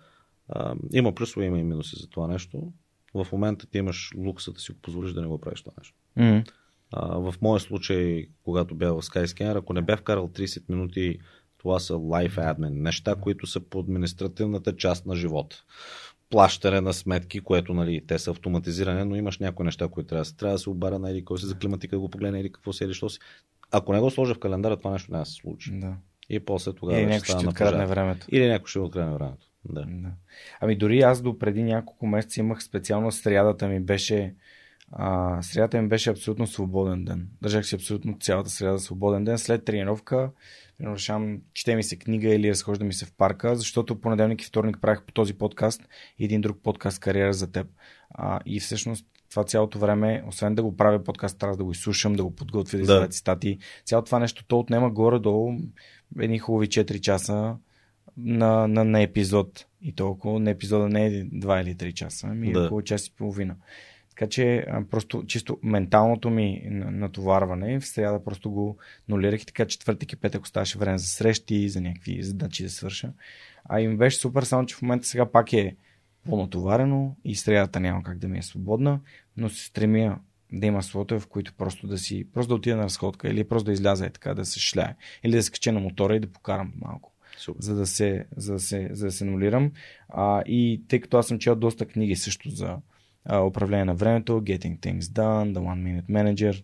B: Има плюсове, има и минуси за това нещо. В момента ти имаш лукса да си го позволиш да не го правиш това нещо.
A: М.
B: А, в моя случай, когато бях в Skyscanner, ако не бях вкарал 30 минути, това са life admin, неща, които са по административната част на живота. Плащане на сметки, което нали, те са автоматизирани, но имаш някои неща, които трябва да се, трябва да се обаря на или кой си за климатика, да го погледне или какво си, или що си. Ако не го сложа в календара, това нещо няма да се случи.
A: Да.
B: И после тогава
A: Или някой ще открадне времето.
B: Или някой ще открадне времето. Да.
A: Да. Ами дори аз до преди няколко месеца имах специално срядата ми беше а, срядата ми беше абсолютно свободен ден. Държах си абсолютно цялата сряда свободен ден. След тренировка решавам, чете ми се книга или разхожда ми се в парка, защото понеделник и вторник правих по този подкаст и един друг подкаст Кариера за теб. А, и всъщност това цялото време, освен да го правя подкаст, трябва да го изслушам, да го подготвя, да
B: Да.
A: цитати. Цялото това нещо, то отнема горе-долу едни хубави 4 часа на, на, на епизод. И толкова не епизода не е 2 или 3 часа, ами да. около час и половина. Така че просто чисто менталното ми натоварване в среда просто го нулирах и така четвъртък и петък оставаше време за срещи, за някакви задачи да свърша. А им беше супер, само че в момента сега пак е по-натоварено и средата няма как да ми е свободна, но се стремя да има слотове, в които просто да си, просто да отида на разходка или просто да изляза и така да се шляе. Или да се кача на мотора и да покарам малко. Супер. За да се, за да се, за да се нулирам. А, и тъй като аз съм чел доста книги също за управление на времето, Getting Things Done, The One Minute Manager,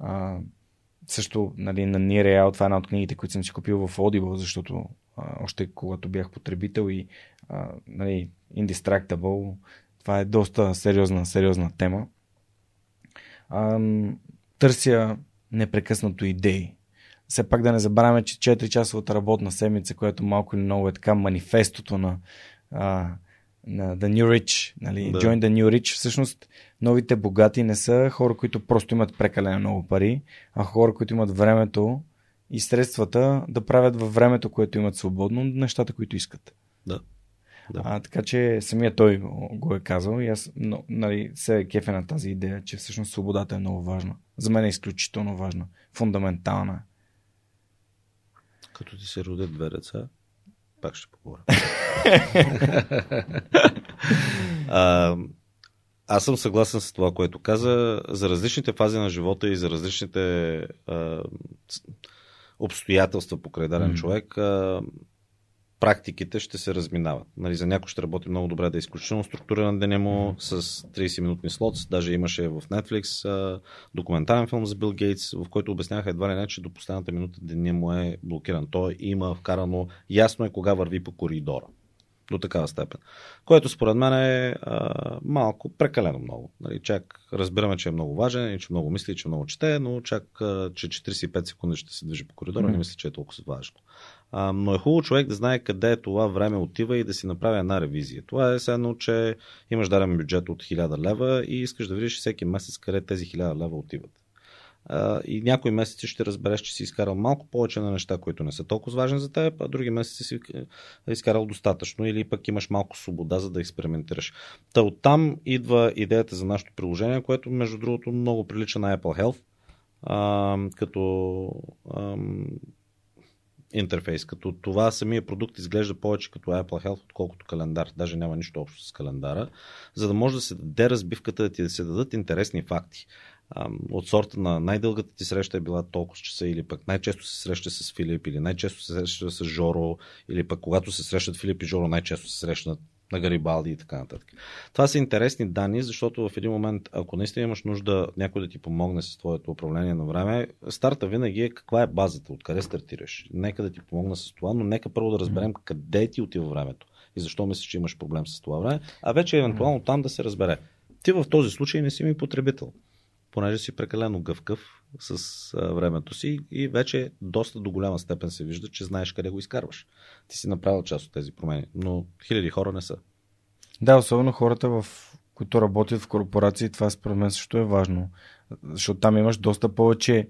A: а, също нали, на Nireal, това е една от книгите, които съм си купил в Audible, защото а, още когато бях потребител и а, нали, Indistractable, това е доста сериозна, сериозна тема. А, търся непрекъснато идеи. Все пак да не забравяме, че 4-часовата работна седмица, която малко или много е така манифестото на, а, на The New Rich, нали? Да. Join the New Rich. Всъщност, новите богати не са хора, които просто имат прекалено много пари, а хора, които имат времето и средствата да правят във времето, което имат свободно, нещата, които искат.
B: Да.
A: Да. А, така че самия той го е казал и аз но, нали, се е кефе на тази идея, че всъщност свободата е много важна. За мен е изключително важна. Фундаментална.
B: Като ти се родят две деца, пак ще поговоря. а, аз съм съгласен с това, което каза. За различните фази на живота и за различните а, обстоятелства покрай даден mm. човек, а, практиките ще се разминават. Нали, за някой ще работи много добре да е изключително структуриран деня му с 30-минутни слот. Даже имаше в Netflix а, документален филм за Бил Гейтс, в който обясняха едва ли не, че до последната минута деня му е блокиран. Той има вкарано, ясно е кога върви по коридора до такава степен. Което според мен е а, малко прекалено много. Нали, чак разбираме, че е много важен и че много мисли, че много чете, но чак а, че 45 секунди ще се движи по коридора, mm-hmm. не мисля, че е толкова важно. А, но е хубаво човек да знае къде е това време отива и да си направи една ревизия. Това е едно, че имаш даден бюджет от 1000 лева и искаш да видиш всеки месец къде тези 1000 лева отиват и някои месеци ще разбереш, че си изкарал малко повече на неща, които не са толкова важни за теб, а други месеци си изкарал достатъчно или пък имаш малко свобода, за да експериментираш. Та оттам идва идеята за нашето приложение, което между другото много прилича на Apple Health, а, като а, интерфейс. Като това самия продукт изглежда повече като Apple Health, отколкото календар. Даже няма нищо общо с календара, за да може да се даде разбивката, да ти да се дадат интересни факти от сорта на най-дългата ти среща е била толкова часа или пък най-често се среща с Филип или най-често се среща с Жоро или пък когато се срещат Филип и Жоро най-често се срещнат на Гарибалди и така нататък. Това са интересни данни, защото в един момент, ако наистина имаш нужда някой да ти помогне с твоето управление на време, старта винаги е каква е базата, откъде стартираш. Нека да ти помогна с това, но нека първо да разберем къде ти отива времето и защо мислиш, че имаш проблем с това време, а вече евентуално там да се разбере. Ти в този случай не си ми потребител понеже си прекалено гъвкав с времето си и вече доста до голяма степен се вижда, че знаеш къде го изкарваш. Ти си направил част от тези промени, но хиляди хора не са.
A: Да, особено хората, в които работят в корпорации, това според мен също е важно. Защото там имаш доста повече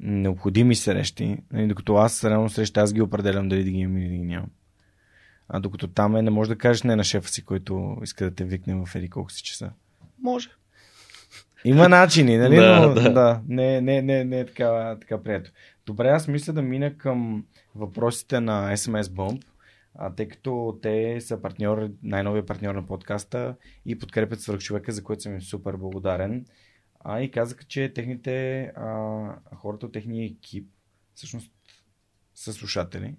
A: необходими срещи, нали, докато аз реално среща, аз ги определям дали да ги имам или да ги нямам. А докато там е, не можеш да кажеш не на шефа си, който иска да те викне в еди колко си часа.
B: Може.
A: Има начини, нали? да, Но, да. да. Не, не, не, не е така, така прието. Добре, аз мисля да мина към въпросите на SMS Bump, а, тъй като те са партньор, най-новия партньор на подкаста и подкрепят свърхчовека, за което съм им супер благодарен. А, и казаха, че техните, а, хората от техния екип всъщност са слушатели.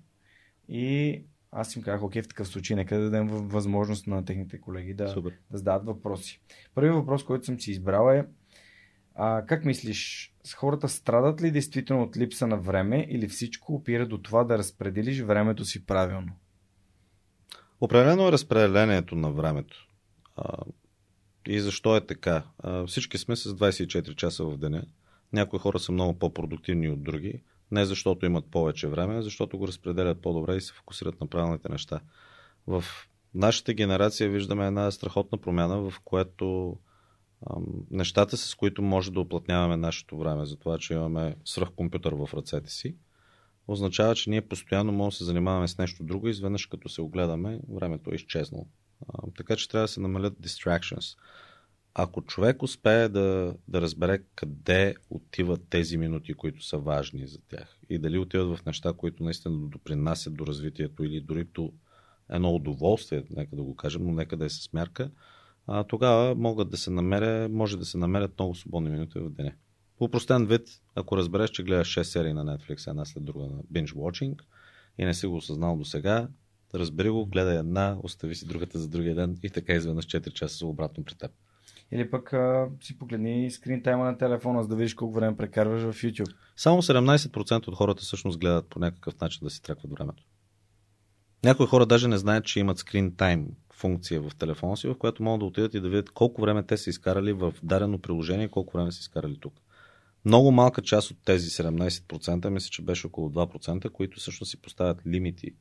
A: И аз им казах, окей, в такъв случай, нека да дадем възможност на техните колеги да, да зададат въпроси. Първият въпрос, който съм си избрал е а, как мислиш, с хората страдат ли действително от липса на време или всичко опира до това да разпределиш времето си правилно?
B: Определено е разпределението на времето. А, и защо е така? А, всички сме с 24 часа в деня. Някои хора са много по-продуктивни от други. Не защото имат повече време, а защото го разпределят по-добре и се фокусират на правилните неща. В нашата генерация виждаме една страхотна промяна, в което нещата, с които може да оплътняваме нашето време, за това, че имаме свръхкомпютър в ръцете си, означава, че ние постоянно можем да се занимаваме с нещо друго и изведнъж като се огледаме, времето е изчезнало. Така че трябва да се намалят distractions. Ако човек успее да, да разбере къде отиват тези минути, които са важни за тях и дали отиват в неща, които наистина допринасят до развитието или дори до едно удоволствие, нека да го кажем, но нека да е с мярка, а, тогава могат да се намеря, може да се намерят много свободни минути в деня. По простен вид, ако разбереш, че гледаш 6 серии на Netflix една след друга на binge watching и не си го осъзнал до сега, разбери го, гледай една, остави си другата за другия ден и така изведнъж 4 часа са обратно при теб.
A: Или пък а, си погледни скрин тайма на телефона, за да видиш колко време прекарваш в YouTube.
B: Само 17% от хората всъщност гледат по някакъв начин да си тракват времето. Някои хора даже не знаят, че имат screen time функция в телефона си, в която могат да отидат и да видят колко време те са изкарали в дадено приложение колко време са изкарали тук. Много малка част от тези 17%, мисля, че беше около 2%, които всъщност си поставят лимити.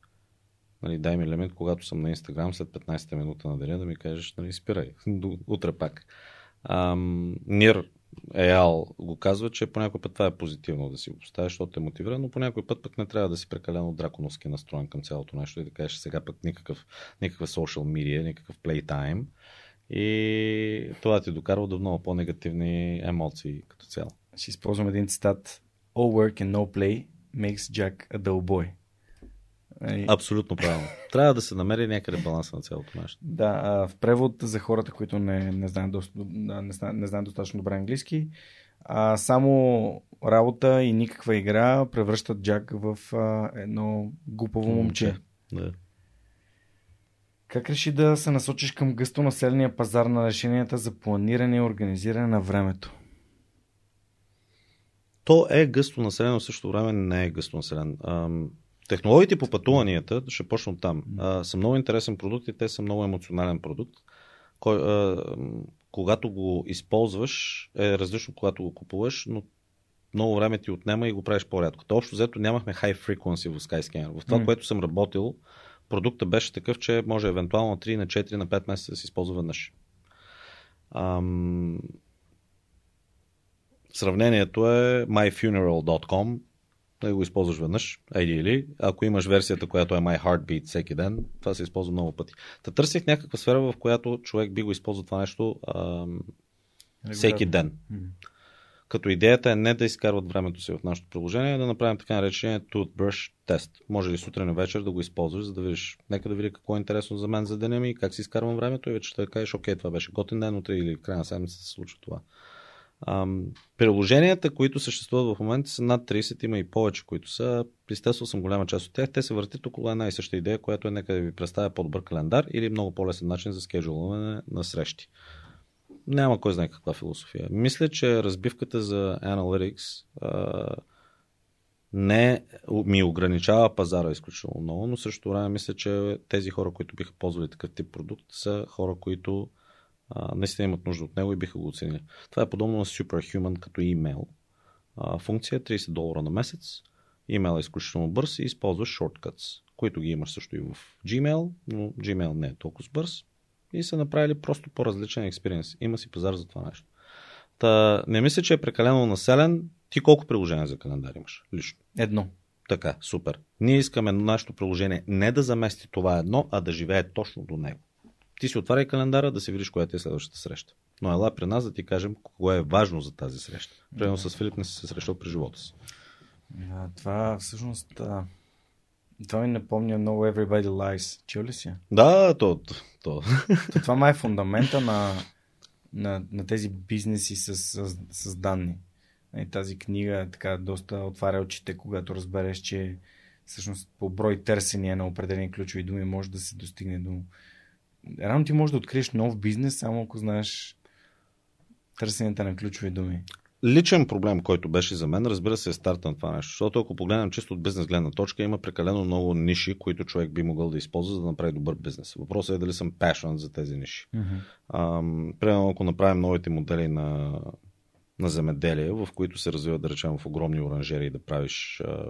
B: Нали, дай ми лимит, когато съм на Инстаграм след 15-та минута на деня да ми кажеш, нали, спирай, утре пак. Ам, Нир Еал го казва, че по път това е позитивно да си го поставиш, защото те мотивира, но по път пък не трябва да си прекалено драконовски настроен към цялото нещо и да кажеш сега пък никакъв, никакъв social media, никакъв playtime. И това ти докарва до много по-негативни емоции като цяло.
A: Ще използвам един цитат. All work and no play makes Jack a dull boy.
B: Абсолютно правилно. Трябва да се намери някъде баланса на цялото нещо.
A: Да, в превод за хората, които не, не, знаят, доста, не, знаят, не знаят достатъчно добре английски, а, само работа и никаква игра превръщат Джак в а, едно глупаво момче.
B: Да.
A: Как реши да се насочиш към гъсто населения пазар на решенията за планиране и организиране на времето?
B: То е гъсто населено, в същото време не е гъсто населен. Технологиите по пътуванията, ще почна от там, а, са много интересен продукт и те са много емоционален продукт. Кой, а, когато го използваш, е различно, когато го купуваш, но много време ти отнема и го правиш по-рядко. То общо взето нямахме high frequency в Skyscanner. В това, mm. което съм работил, продукта беше такъв, че може евентуално на 3, на 4, на 5 месеца да се използва веднъж. Ам... Сравнението е myfuneral.com да го използваш веднъж, или, ако имаш версията, която е My Heartbeat всеки ден, това се използва много пъти. Та търсих някаква сфера, в която човек би го използвал това нещо ам, всеки ден. Mm-hmm. Като идеята е не да изкарват времето си в нашето приложение, а да направим така наречения toothbrush тест. Може ли сутрин и вечер да го използваш, за да видиш, нека да видя какво е интересно за мен за деня ми, как си изкарвам времето и вече ще кажеш, окей, това беше готин ден, утре или в края на седмица се случва това. Приложенията, които съществуват в момента са над 30, има и повече, които са. Пристесвал съм голяма част от тях. Те се въртят около една и съща идея, която е нека да ви представя по-добър календар или много по-лесен начин за скеджулване на срещи. Няма кой знае каква философия. Мисля, че разбивката за Analytics а, не ми ограничава пазара изключително много, но също време мисля, че тези хора, които биха ползвали такъв тип продукт, са хора, които а, наистина имат нужда от него и биха го оценили. Това е подобно на Superhuman като имейл. А, функция 30 е долара на месец. Имейл е изключително бърз и използваш shortcuts, които ги имаш също и в Gmail, но Gmail не е толкова бърз. И са направили просто по-различен експириенс. Има си пазар за това нещо. Та, не мисля, че е прекалено населен. Ти колко приложения за календар имаш лично?
A: Едно.
B: Така, супер. Ние искаме нашето приложение не да замести това едно, а да живее точно до него. Ти си отваряй календара да си видиш коя ти е следващата среща. Но ела при нас да ти кажем кое е важно за тази среща. Примерно с Филип не си се срещал при живота си.
A: А, това всъщност а, това ми напомня много Everybody Lies. Чул ли си?
B: Да, то. то. то
A: това май е фундамента на, на, на тези бизнеси с, с, с данни. И тази книга така доста отваря очите, когато разбереш, че всъщност по брой търсения на определени ключови думи може да се достигне до рано ти можеш да откриеш нов бизнес, само ако знаеш търсенията на ключови думи.
B: Личен проблем, който беше за мен, разбира се, е старта на това нещо. Защото ако погледнем чисто от бизнес гледна точка, има прекалено много ниши, които човек би могъл да използва, за да направи добър бизнес. Въпросът е дали съм passion за тези ниши.
A: Mm-hmm.
B: примерно, ако направим новите модели на, на земеделие, в които се развиват, да речем, в огромни оранжери да правиш, а,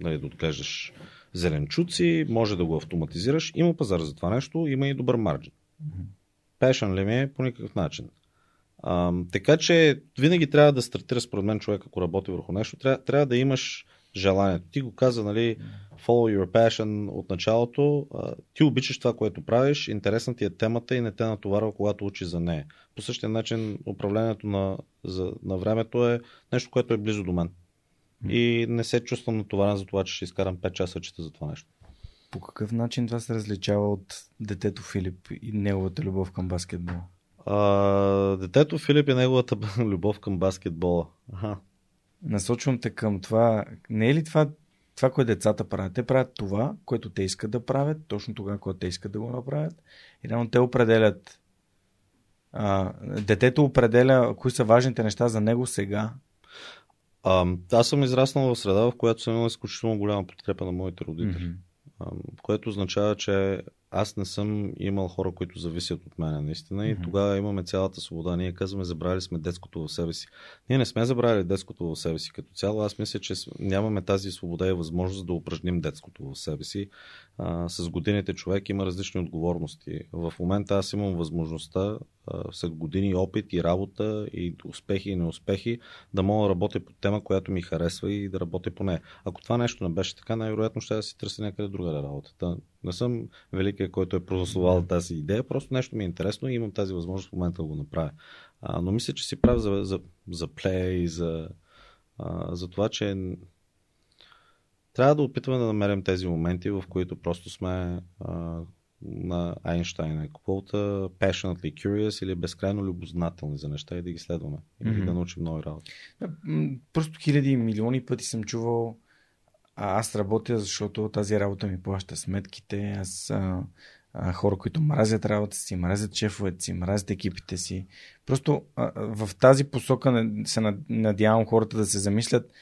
B: нали, да отглеждаш зеленчуци, може да го автоматизираш. Има пазар за това нещо, има и добър марджин. Пешен ли ми е по никакъв начин. А, така че винаги трябва да стартира според мен човек, ако работи върху нещо, трябва, трябва да имаш желанието. Ти го каза, нали, follow your passion от началото. Ти обичаш това, което правиш, интересна ти е темата и не те натоварва, когато учи за нея. По същия начин управлението на, за, на времето е нещо, което е близо до мен. И не се чувствам натоварен за това, че ще изкарам 5 часа чета за това нещо.
A: По какъв начин това се различава от детето Филип и неговата любов към баскетбол?
B: А, детето Филип и неговата любов към баскетбола. Аха.
A: Насочвам те към това. Не е ли това, това, което децата правят? Те правят това, което те искат да правят, точно тогава, когато те искат да го направят. И реално те определят. А, детето определя кои са важните неща за него сега.
B: А, аз съм израснал в среда, в която съм имал изключително голяма подкрепа на моите родители. Mm-hmm. А, което означава, че аз не съм имал хора, които зависят от мен, наистина. И mm-hmm. тогава имаме цялата свобода. Ние казваме, забравили сме детското в себе си. Ние не сме забравили детското в себе си като цяло. Аз мисля, че нямаме тази свобода и възможност да упражним детското в себе си. А, с годините човек има различни отговорности. В момента аз имам възможността след години опит и работа и успехи и неуспехи да мога да работя по тема, която ми харесва и да работя по нея. Ако това нещо не беше така, най-вероятно ще да си търся някъде друга работа. Не съм великия, който е прословал тази идея, просто нещо ми е интересно и имам тази възможност в момента да го направя. А, но мисля, че си прав за, за, за плея и за, а, за това, че трябва да опитваме да намерим тези моменти, в които просто сме а, на Айнштайн е квота passionately curious или безкрайно любознателни за неща и да ги следваме mm-hmm. и да научим нови работи.
A: Просто хиляди и милиони пъти съм чувал а аз работя, защото тази работа ми плаща сметките. Аз а, а, хора, които мразят работа си, мразят шефовете си, мразят екипите си. Просто а, в тази посока се надявам хората да се замислят.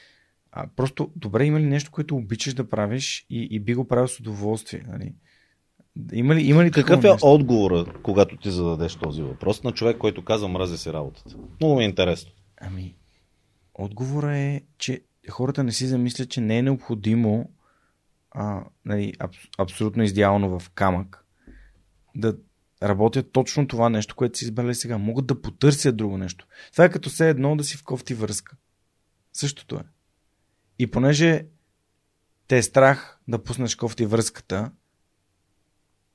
A: А, просто, добре, има ли нещо, което обичаш да правиш и, и би го правил с удоволствие? Нали? Има ли, има ли
B: Какъв е нещо? отговора, когато ти зададеш този въпрос на човек, който казва мрази си работата? Много ми е интересно.
A: Ами, отговора е, че хората не си замислят, че не е необходимо а, нали, аб, абсолютно идеално в камък да работят точно това нещо, което си избрали сега. Могат да потърсят друго нещо. Това е като все едно да си в кофти връзка. Същото е. И понеже те е страх да пуснеш кофти връзката,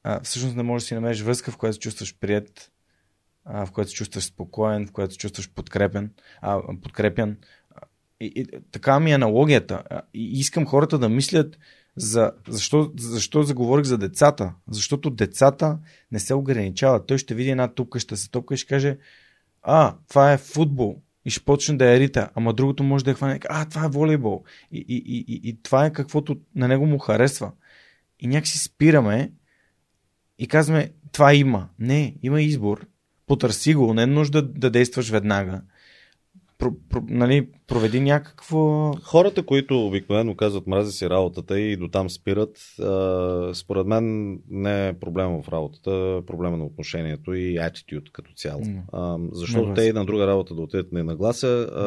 A: а, всъщност не можеш да си намериш връзка, в която се чувстваш прият, а, в която се чувстваш спокоен, в която се чувстваш подкрепен, а, подкрепен. И, и, така ми е аналогията. И искам хората да мислят за, защо, защо заговорих за децата. Защото децата не се ограничават. Той ще види една тупка, ще се топка и ще каже а, това е футбол. И ще почне да е рита. Ама другото може да е хване. А, това е волейбол. И, и, и, и, и това е каквото на него му харесва. И някакси спираме и казваме, това има. Не, има избор. Потърси го, не е нужда да, да действаш веднага про, про, нали, проведи някакво...
B: Хората, които обикновено казват мрази си работата и до там спират, а, според мен не е проблема в работата, проблема на отношението и attitude като цяло. Mm. А, защото те и на друга работа да отидат не на гласа, а,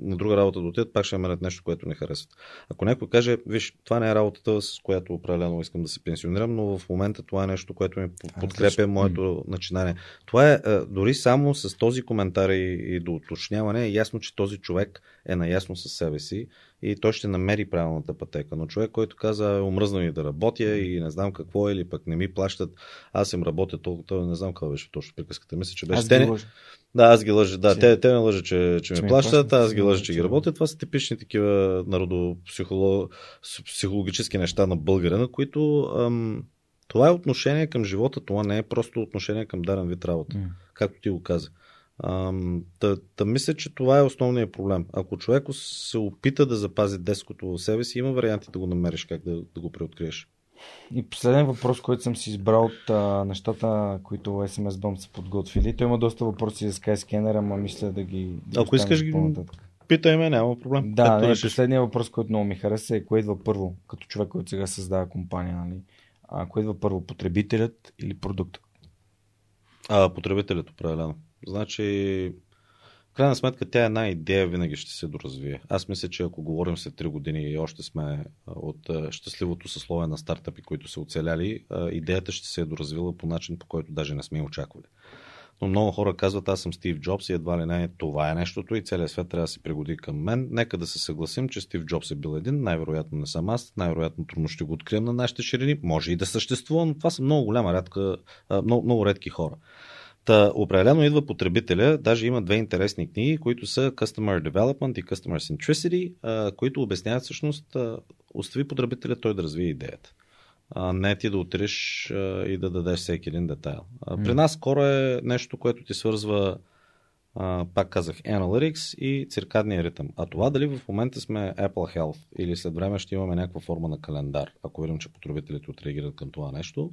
B: на друга работа да отидат, пак ще намерят нещо, което не харесват. Ако някой каже, виж, това не е работата, с която определено искам да се пенсионирам, но в момента това е нещо, което ми подкрепя моето mm. начинание. Това е дори само с този коментар и, и до уточняване е ясно, че този човек е наясно със себе си и той ще намери правилната пътека. Но човек, който каза, омръзнал ми да работя и не знам какво, или пък не ми плащат, аз им работя толкова, не знам какво беше точно приказката. Мисля, че беше.
A: Аз те,
B: да, аз ги лъжа. Да, че... те, те ме лъжат, че, че, че ми плащат, аз ги лъжа, че ги работят. Това са типични такива народопсихологически неща на българина, които ам, това е отношение към живота, това не е просто отношение към дарен вид работа, mm. както ти го каза. Та, та мисля, че това е основният проблем. Ако човек се опита да запази деското в себе си, има варианти да го намериш как да, да го преоткриеш.
A: И последен въпрос, който съм си избрал от а, нещата, които SMS Bomb са подготвили. Той има доста въпроси за Skyscanner, ама мисля да ги.
B: Ако искаш ги. Питай ме, няма проблем.
A: Да, не, последният въпрос, който много ми хареса е кое идва първо, като човек, който сега създава компания. Нали? А, кое идва първо, потребителят или продуктът?
B: А, потребителят, определено. Значи, в крайна сметка, тя една идея винаги ще се доразвие. Аз мисля, че ако говорим след 3 години и още сме от щастливото съсловие на стартъпи, които са оцеляли, идеята ще се е доразвила по начин, по който даже не сме очаквали. но много хора казват, аз съм Стив Джобс и едва ли не това е нещото и целият свят трябва да се пригоди към мен. Нека да се съгласим, че Стив Джобс е бил един, най-вероятно не съм аз, най-вероятно трудно ще го открием на нашите ширини, може и да съществува, но това са много голяма редка, много, много редки хора. Та, определено идва потребителя, даже има две интересни книги, които са Customer Development и Customer Centricity, които обясняват всъщност, остави потребителя той да развие идеята а не ти да отидеш и да дадеш всеки един детайл. При нас скоро е нещо, което ти свързва, пак казах, Analytics и циркадния ритъм. А това дали в момента сме Apple Health или след време ще имаме някаква форма на календар, ако видим, че потребителите отреагират към това нещо,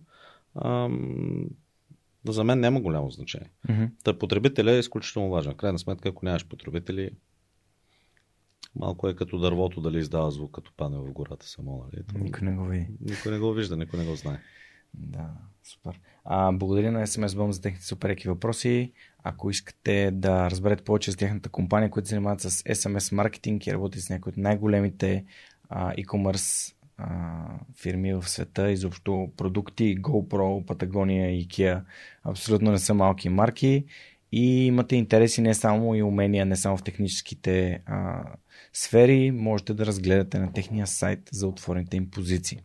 B: ам, за мен няма голямо значение. Mm-hmm. Та потребителя е изключително важен. Крайна сметка, ако нямаш потребители, Малко е като дървото дали издава звук, като пане в гората само. Нали?
A: Това... Никой не го види.
B: Никой не го вижда, никой не го знае.
A: Да, супер. А, благодаря на SMS Bomb за техните супереки въпроси. Ако искате да разберете повече за тяхната компания, които се занимават с SMS маркетинг и работят с някои от най-големите а, e-commerce а, фирми в света, изобщо продукти, GoPro, Patagonia, IKEA, абсолютно не са малки марки и имате интереси не само и умения, не само в техническите а, сфери, можете да разгледате на техния сайт за отворените им позиции.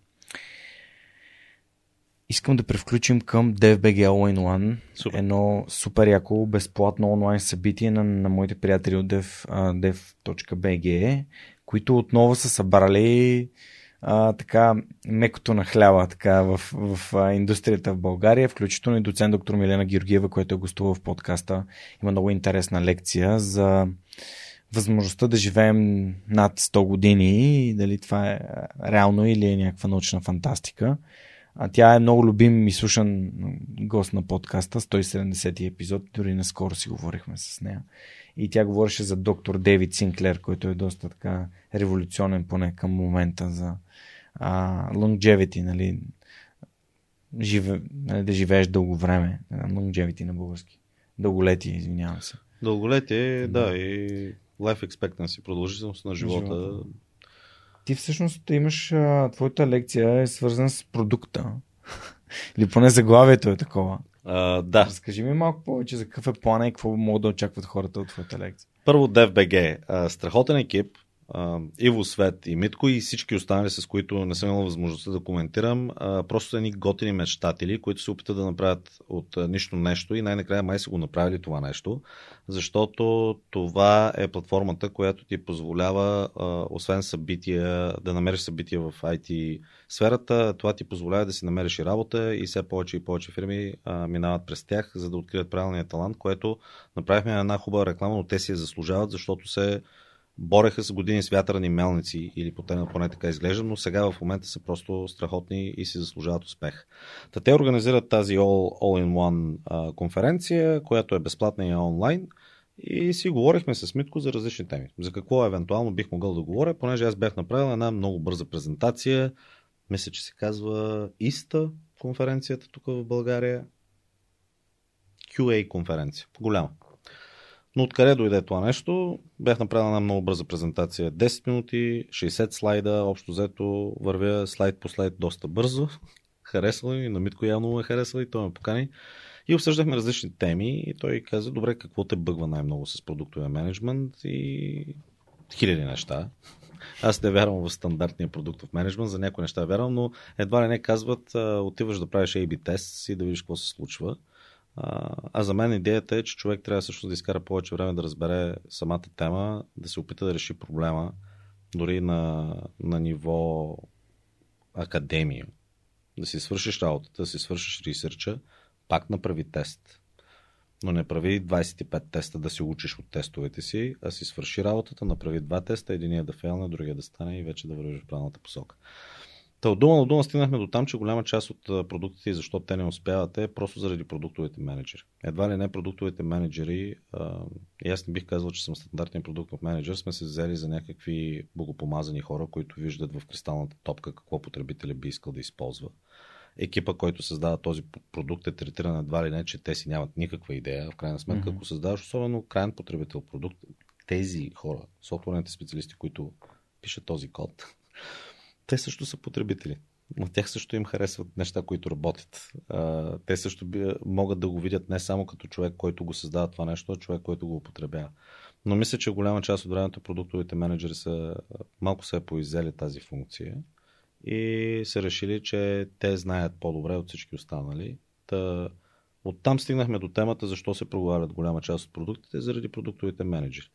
A: Искам да превключим към DFBG All in One, супер. едно супер яко безплатно онлайн събитие на, на моите приятели от dev, uh, dev.bg, които отново са събрали а, така мекото на хляба така, в, в, в индустрията в България, включително и доцент доктор Милена Георгиева, който е гостувал в подкаста. Има много интересна лекция за възможността да живеем над 100 години и дали това е реално или е някаква научна фантастика. А тя е много любим и слушан гост на подкаста, 170 епизод, дори наскоро си говорихме с нея. И тя говореше за доктор Дейвид Синклер, който е доста така революционен поне към момента за а, longevity, нали, живе, нали, да живееш дълго време. Longevity на български. Дълголетие, извинявам се.
B: Дълголетие, да, да и life expectancy, продължителност на живота. живота.
A: Ти всъщност имаш, твоята лекция е свързана с продукта. Или поне заглавието е такова.
B: А, да.
A: Разкажи ми малко повече за какъв е плана и какво могат да очакват хората от твоята лекция.
B: Първо DFBG. Страхотен екип. Иво Свет и Митко и всички останали, с които не съм имал възможността да коментирам, просто са едни готини мечтатели, които се опитат да направят от нищо нещо и най-накрая май са го направили това нещо, защото това е платформата, която ти позволява, освен събития, да намериш събития в IT сферата, това ти позволява да си намериш и работа и все повече и повече фирми минават през тях, за да открият правилния талант, което направихме една хубава реклама, но те си я заслужават, защото се бореха с години с вятърни мелници, или поне, поне така изглежда, но сега в момента са просто страхотни и си заслужават успех. Та те организират тази All, All in One а, конференция, която е безплатна и е онлайн. И си говорихме с Митко за различни теми. За какво евентуално бих могъл да говоря, понеже аз бях направил една много бърза презентация. Мисля, че се казва ИСТА конференцията тук в България. QA конференция. Голяма. Но откъде дойде това нещо? Бях направил една много бърза презентация. 10 минути, 60 слайда, общо взето вървя слайд по слайд доста бързо. Харесва и на Митко явно му е харесва и той ме покани. И обсъждахме различни теми и той каза, добре, какво те бъгва най-много с продуктовия менеджмент и хиляди неща. Аз не вярвам в стандартния продуктов менеджмент, за някои неща вярвам, но едва ли не казват, отиваш да правиш A-B тест и да видиш какво се случва. А, за мен идеята е, че човек трябва също да изкара повече време да разбере самата тема, да се опита да реши проблема, дори на, на ниво академия. Да си свършиш работата, да си свършиш ресърча, пак направи тест. Но не прави 25 теста да се учиш от тестовете си, а си свърши работата, направи два теста, единия да фейлне, другия да стане и вече да вървиш в правилната посока. Та от дума на дума стигнахме до там, че голяма част от продуктите и защо те не успяват е просто заради продуктовите менеджери. Едва ли не продуктовите менеджери, а, и аз не бих казал, че съм стандартен продуктов менеджер, сме се взели за някакви богопомазани хора, които виждат в кристалната топка какво потребителя би искал да използва. Екипа, който създава този продукт е третиран едва ли не, че те си нямат никаква идея. В крайна сметка, mm-hmm. ако създаваш особено крайен потребител продукт, тези хора, софтуерните специалисти, които пишат този код, те също са потребители. но тях също им харесват неща, които работят. Те също могат да го видят не само като човек, който го създава това нещо, а човек, който го употребява. Но мисля, че голяма част от времето продуктовите менеджери са малко се е поизели тази функция и са решили, че те знаят по-добре от всички останали. Та, Оттам стигнахме до темата защо се проговарят голяма част от продуктите заради продуктовите менеджери.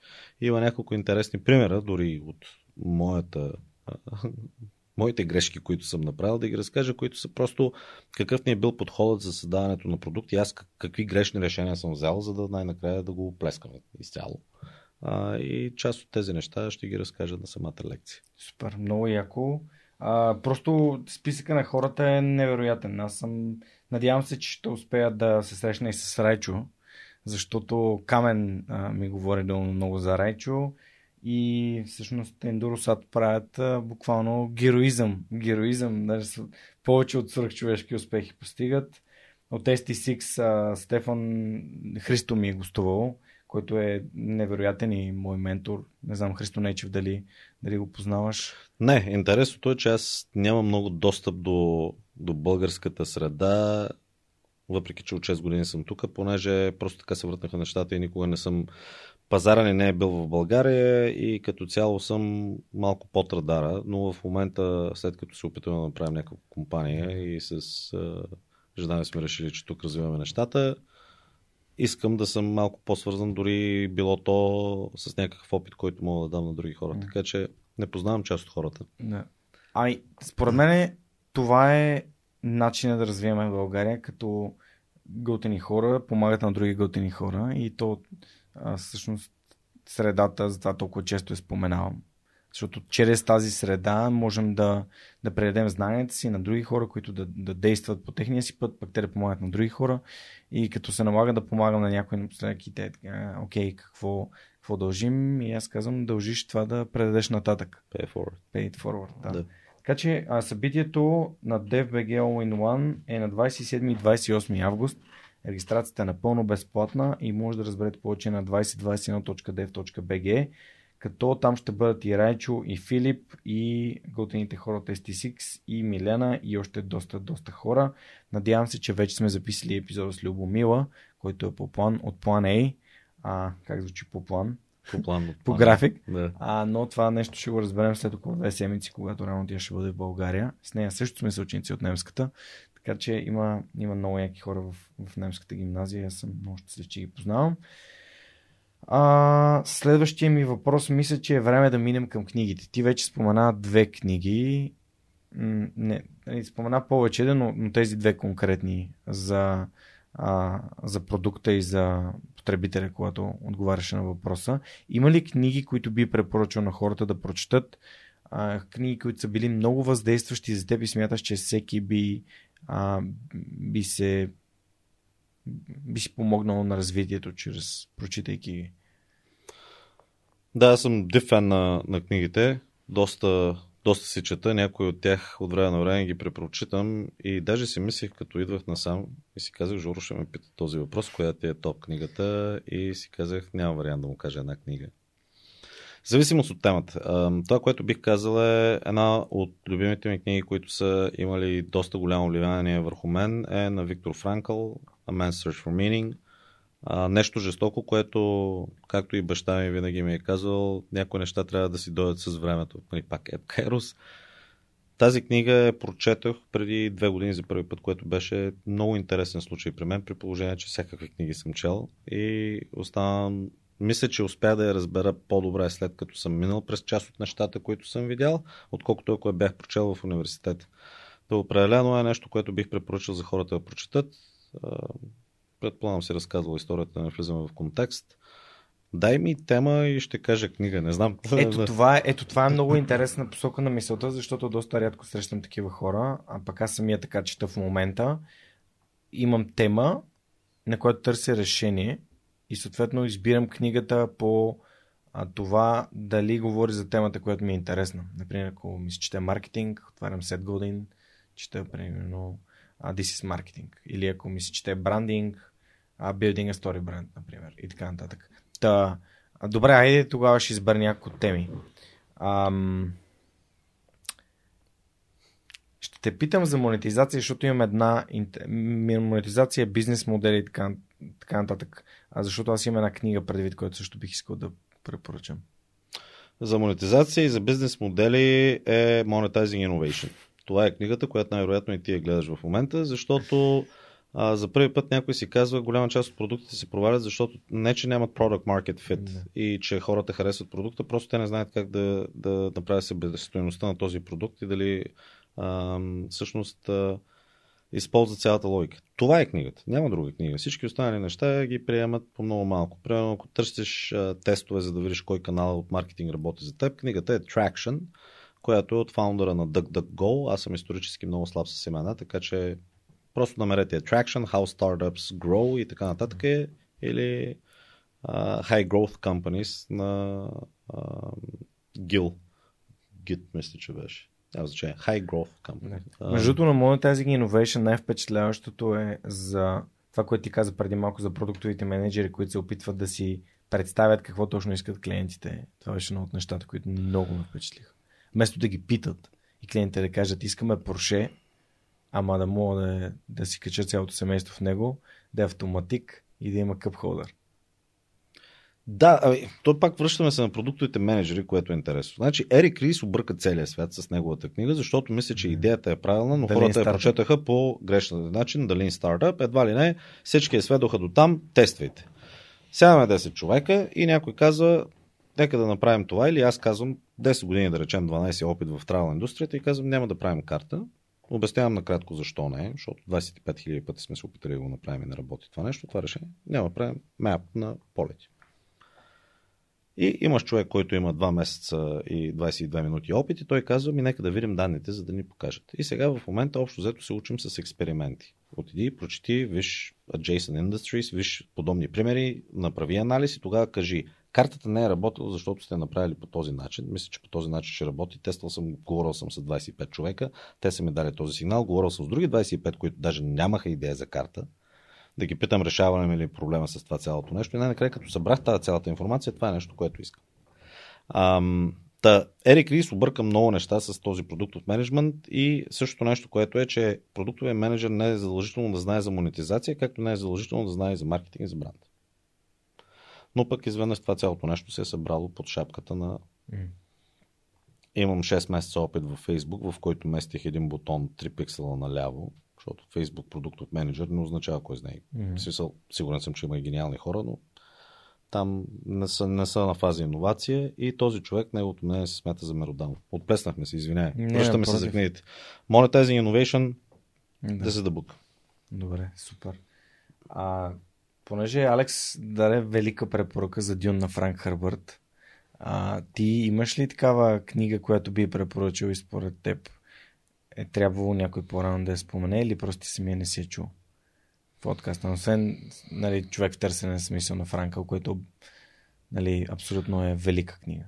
B: Има няколко интересни примера, дори от моята, моите грешки, които съм направил, да ги разкажа, които са просто какъв ни е бил подходът за създаването на продукти, аз какви грешни решения съм взел, за да най-накрая да го плескаме изцяло. А, и част от тези неща ще ги разкажа на самата лекция.
A: Супер, много яко. А, просто списъка на хората е невероятен. Аз съм. Надявам се, че ще успея да се срещна и с Райчо, защото Камен а, ми говори много за Райчо. И всъщност Ендуросат правят а, буквално героизъм. Героизъм. Даже са, повече от свръхчовешки успехи постигат. От ST6 а, Стефан Христо ми е гостувал който е невероятен и мой ментор. Не знам, Христо Нечев, дали, дали го познаваш?
B: Не, интересното е, че аз нямам много достъп до, до българската среда, въпреки че от 6 години съм тук, понеже просто така се върнаха нещата и никога не съм пазара не е бил в България и като цяло съм малко под радара, но в момента, след като се опитваме да направим някаква компания и с жена сме решили, че тук развиваме нещата, искам да съм малко по-свързан, дори било то с някакъв опит, който мога да дам на други хора. Mm. Така че не познавам част от хората.
A: Да. Ай, според мен това е начинът да развиваме България, като готини хора помагат на други готини хора и то а, всъщност средата, затова толкова често я споменавам. Защото чрез тази среда можем да, да предадем знанията си на други хора, които да, да действат по техния си път, пък те да помагат на други хора. И като се налага да помагам на някой напоследък и те така, окей, какво, какво дължим? И аз казвам, дължиш това да предадеш нататък.
B: Pay forward.
A: Pay it forward, да. да. Така че а, събитието на DevBG All in One е на 27 и 28 август. Регистрацията е напълно безплатна и може да разберете повече на 2021.dev.bg като там ще бъдат и Райчо, и Филип, и готените хора от ST6, и Милена, и още доста, доста хора. Надявам се, че вече сме записали епизода с Любомила, който е по план от план A. А, как звучи по план?
B: По план. От
A: по график. Да. А, но това нещо ще го разберем след около две седмици, когато рано тя ще бъде в България. С нея също сме съученици от немската. Така че има, има много яки хора в, в немската гимназия. Аз съм много щастлив, че ги познавам. А, следващия ми въпрос, мисля, че е време да минем към книгите. Ти вече спомена две книги. Не, не нали, спомена повече, но, но тези две конкретни за, а, за продукта и за потребителя, когато отговаряше на въпроса. Има ли книги, които би препоръчал на хората да прочетат? А, книги, които са били много въздействащи за теб и смяташ, че всеки би, а, би се би си помогнал на развитието чрез прочитайки?
B: Да, аз съм див фен на, на книгите. Доста, доста си чета. Някои от тях от време на време ги препрочитам. И даже си мислих, като идвах насам и си казах, Жоро ще ме пита този въпрос, коя ти е топ книгата. И си казах, няма вариант да му кажа една книга. Зависимост от темата. Това, което бих казал е една от любимите ми книги, които са имали доста голямо влияние върху мен, е на Виктор Франкъл, A Man's Search for Meaning. нещо жестоко, което, както и баща ми винаги ми е казал, някои неща трябва да си дойдат с времето. Нали, пак Еп Кайрос. Тази книга я прочетох преди две години за първи път, което беше много интересен случай при мен, при положение, че всякакви книги съм чел и оставам мисля, че успя да я разбера по-добре след като съм минал през част от нещата, които съм видял, отколкото ако я бях прочел в университета. Да определено е нещо, което бих препоръчал за хората да прочетат. Предполагам си разказвал историята, не влизаме в контекст. Дай ми тема и ще кажа книга, не знам.
A: Ето това, е, ето това е много интересна посока на мисълта, защото доста рядко срещам такива хора, а пък аз самия така чета в момента. Имам тема, на която търся решение и съответно избирам книгата по а, това дали говори за темата, която ми е интересна. Например, ако ми се чете маркетинг, отварям Сет Годин, чета примерно а, This is Marketing. Или ако ми се чете брандинг, а, Building a Story Brand, например. И така нататък. Та, добре, айде тогава ще избера някои теми. Ам... те питам за монетизация, защото имам една монетизация, бизнес модели и така, така нататък. А защото аз имам една книга предвид, която също бих искал да препоръчам.
B: За монетизация и за бизнес модели е Monetizing Innovation. Това е книгата, която най-вероятно и ти я гледаш в момента, защото а, за първи път някой си казва, голяма част от продуктите се провалят, защото не, че нямат product market fit yeah. и че хората харесват продукта, просто те не знаят как да, да направят себестоеността на този продукт и дали а, всъщност а, използва цялата логика. Това е книгата. Няма друга книга. Всички останали неща ги приемат по много малко. Примерно, ако търсиш тестове, за да видиш кой канал от маркетинг работи за теб, книгата е Traction, която е от фаундъра на DuckDuckGo. Аз съм исторически много слаб с имена, така че просто намерете Attraction, How Startups Grow и така нататък е, или uh, High Growth Companies на uh, GIL. GIT, мисля, че беше. Няма значение. High Growth Company.
A: Uh, Между другото, на Monetizing Innovation най-впечатляващото е за това, което ти каза преди малко за продуктовите менеджери, които се опитват да си представят какво точно искат клиентите. Това беше едно от нещата, които много ме впечатлиха. Вместо да ги питат и клиентите да кажат, искаме Porsche, ама да мога да, да си кача цялото семейство в него, да е автоматик и да има къп холдър.
B: Да, ами, то пак връщаме се на продуктовите менеджери, което е интересно. Значи Ерик Рис обърка целия свят с неговата книга, защото мисля, че идеята е правилна, но дали хората я прочетаха по грешен начин, дали стартъп, едва ли не, всички я сведоха до там, тествайте. Сядаме 10 човека и някой казва, нека да направим това, или аз казвам 10 години, да речем 12 опит в трава индустрията и казвам, няма да правим карта, Обяснявам накратко защо не, защото 25 000 пъти сме се опитали да го направим и не работи това нещо, това решение. Няма да правим мап на полети. И имаш човек, който има 2 месеца и 22 минути опит и той казва ми нека да видим данните, за да ни покажат. И сега в момента общо взето се учим с експерименти. Отиди, прочети, виж Adjacent Industries, виж подобни примери, направи анализ и тогава кажи Картата не е работила, защото сте направили по този начин. Мисля, че по този начин ще работи. Тествал съм, говорил съм с 25 човека. Те са ми дали този сигнал. Говорил съм с други 25, които даже нямаха идея за карта. Да ги питам, решаваме ли проблема с това цялото нещо. И най-накрая, като събрах тази цялата информация, това е нещо, което искам. Ам, Та, Ерик Рис обърка много неща с този продуктов менеджмент и същото нещо, което е, че продуктовия менеджер не е задължително да знае за монетизация, както не е задължително да знае и за маркетинг и за бранд. Но пък изведнъж това цялото нещо се е събрало под шапката на... Имам 6 месеца опит във Facebook, в който местих един бутон 3 пиксела наляво, защото Facebook продуктов менеджер не означава кой знае. Mm. Сигурен съм, че има и гениални хора, но там не са, не са на фаза иновация и този човек, неговото мнение се смята за меродавно. Отплеснахме се, извинявай. Връщаме се за книгите. Monetizing Innovation, да се да бук.
A: Добре, супер. А, понеже Алекс даде велика препоръка за Дюн на Франк Харбърт, а, ти имаш ли такава книга, която би препоръчал и според теб е трябвало някой по-рано да я спомене или просто ти самия не си е чул? подкаста. Освен нали, човек в търсене на смисъл на Франкъл, което нали, абсолютно е велика книга.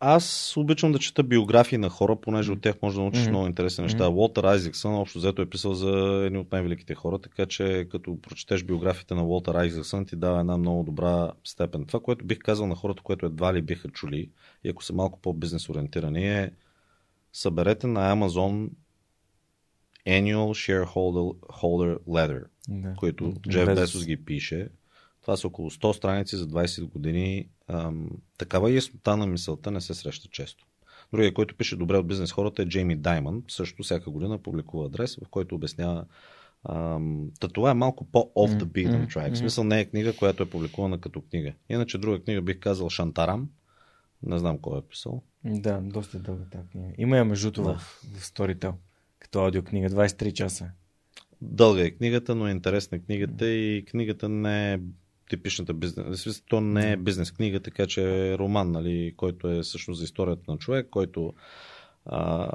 B: Аз обичам да чета биографии на хора, понеже от тях може да научиш mm-hmm. много интересни неща. Mm-hmm. Уолтер Айзексън общо взето е писал за едни от най-великите хора, така че като прочетеш биографията на Уолтер Айзексън ти дава една много добра степен. Това, което бих казал на хората, което едва ли биха чули, и ако са малко по-бизнес ориентирани, е съберете на Amazon Annual Shareholder Letter, да. който Джеф Безос ги пише. Това са около 100 страници за 20 години. Ам, такава яснота на мисълта не се среща често. Другия, който пише добре от бизнес хората е Джейми Даймън. Също всяка година публикува адрес, в който обяснява Ам, та това е малко по-off the beaten track. В смисъл не е книга, която е публикувана като книга. Иначе друга книга бих казал Шантарам. Не знам кой е писал.
A: Да, доста дълга тази книга. Има я между това да. в, в Storytel. Като аудиокнига, 23 часа.
B: Дълга е книгата, но е интересна книгата и книгата не е типичната бизнес. То не е бизнес книга, така че е роман, нали, който е всъщност за историята на човек, който а,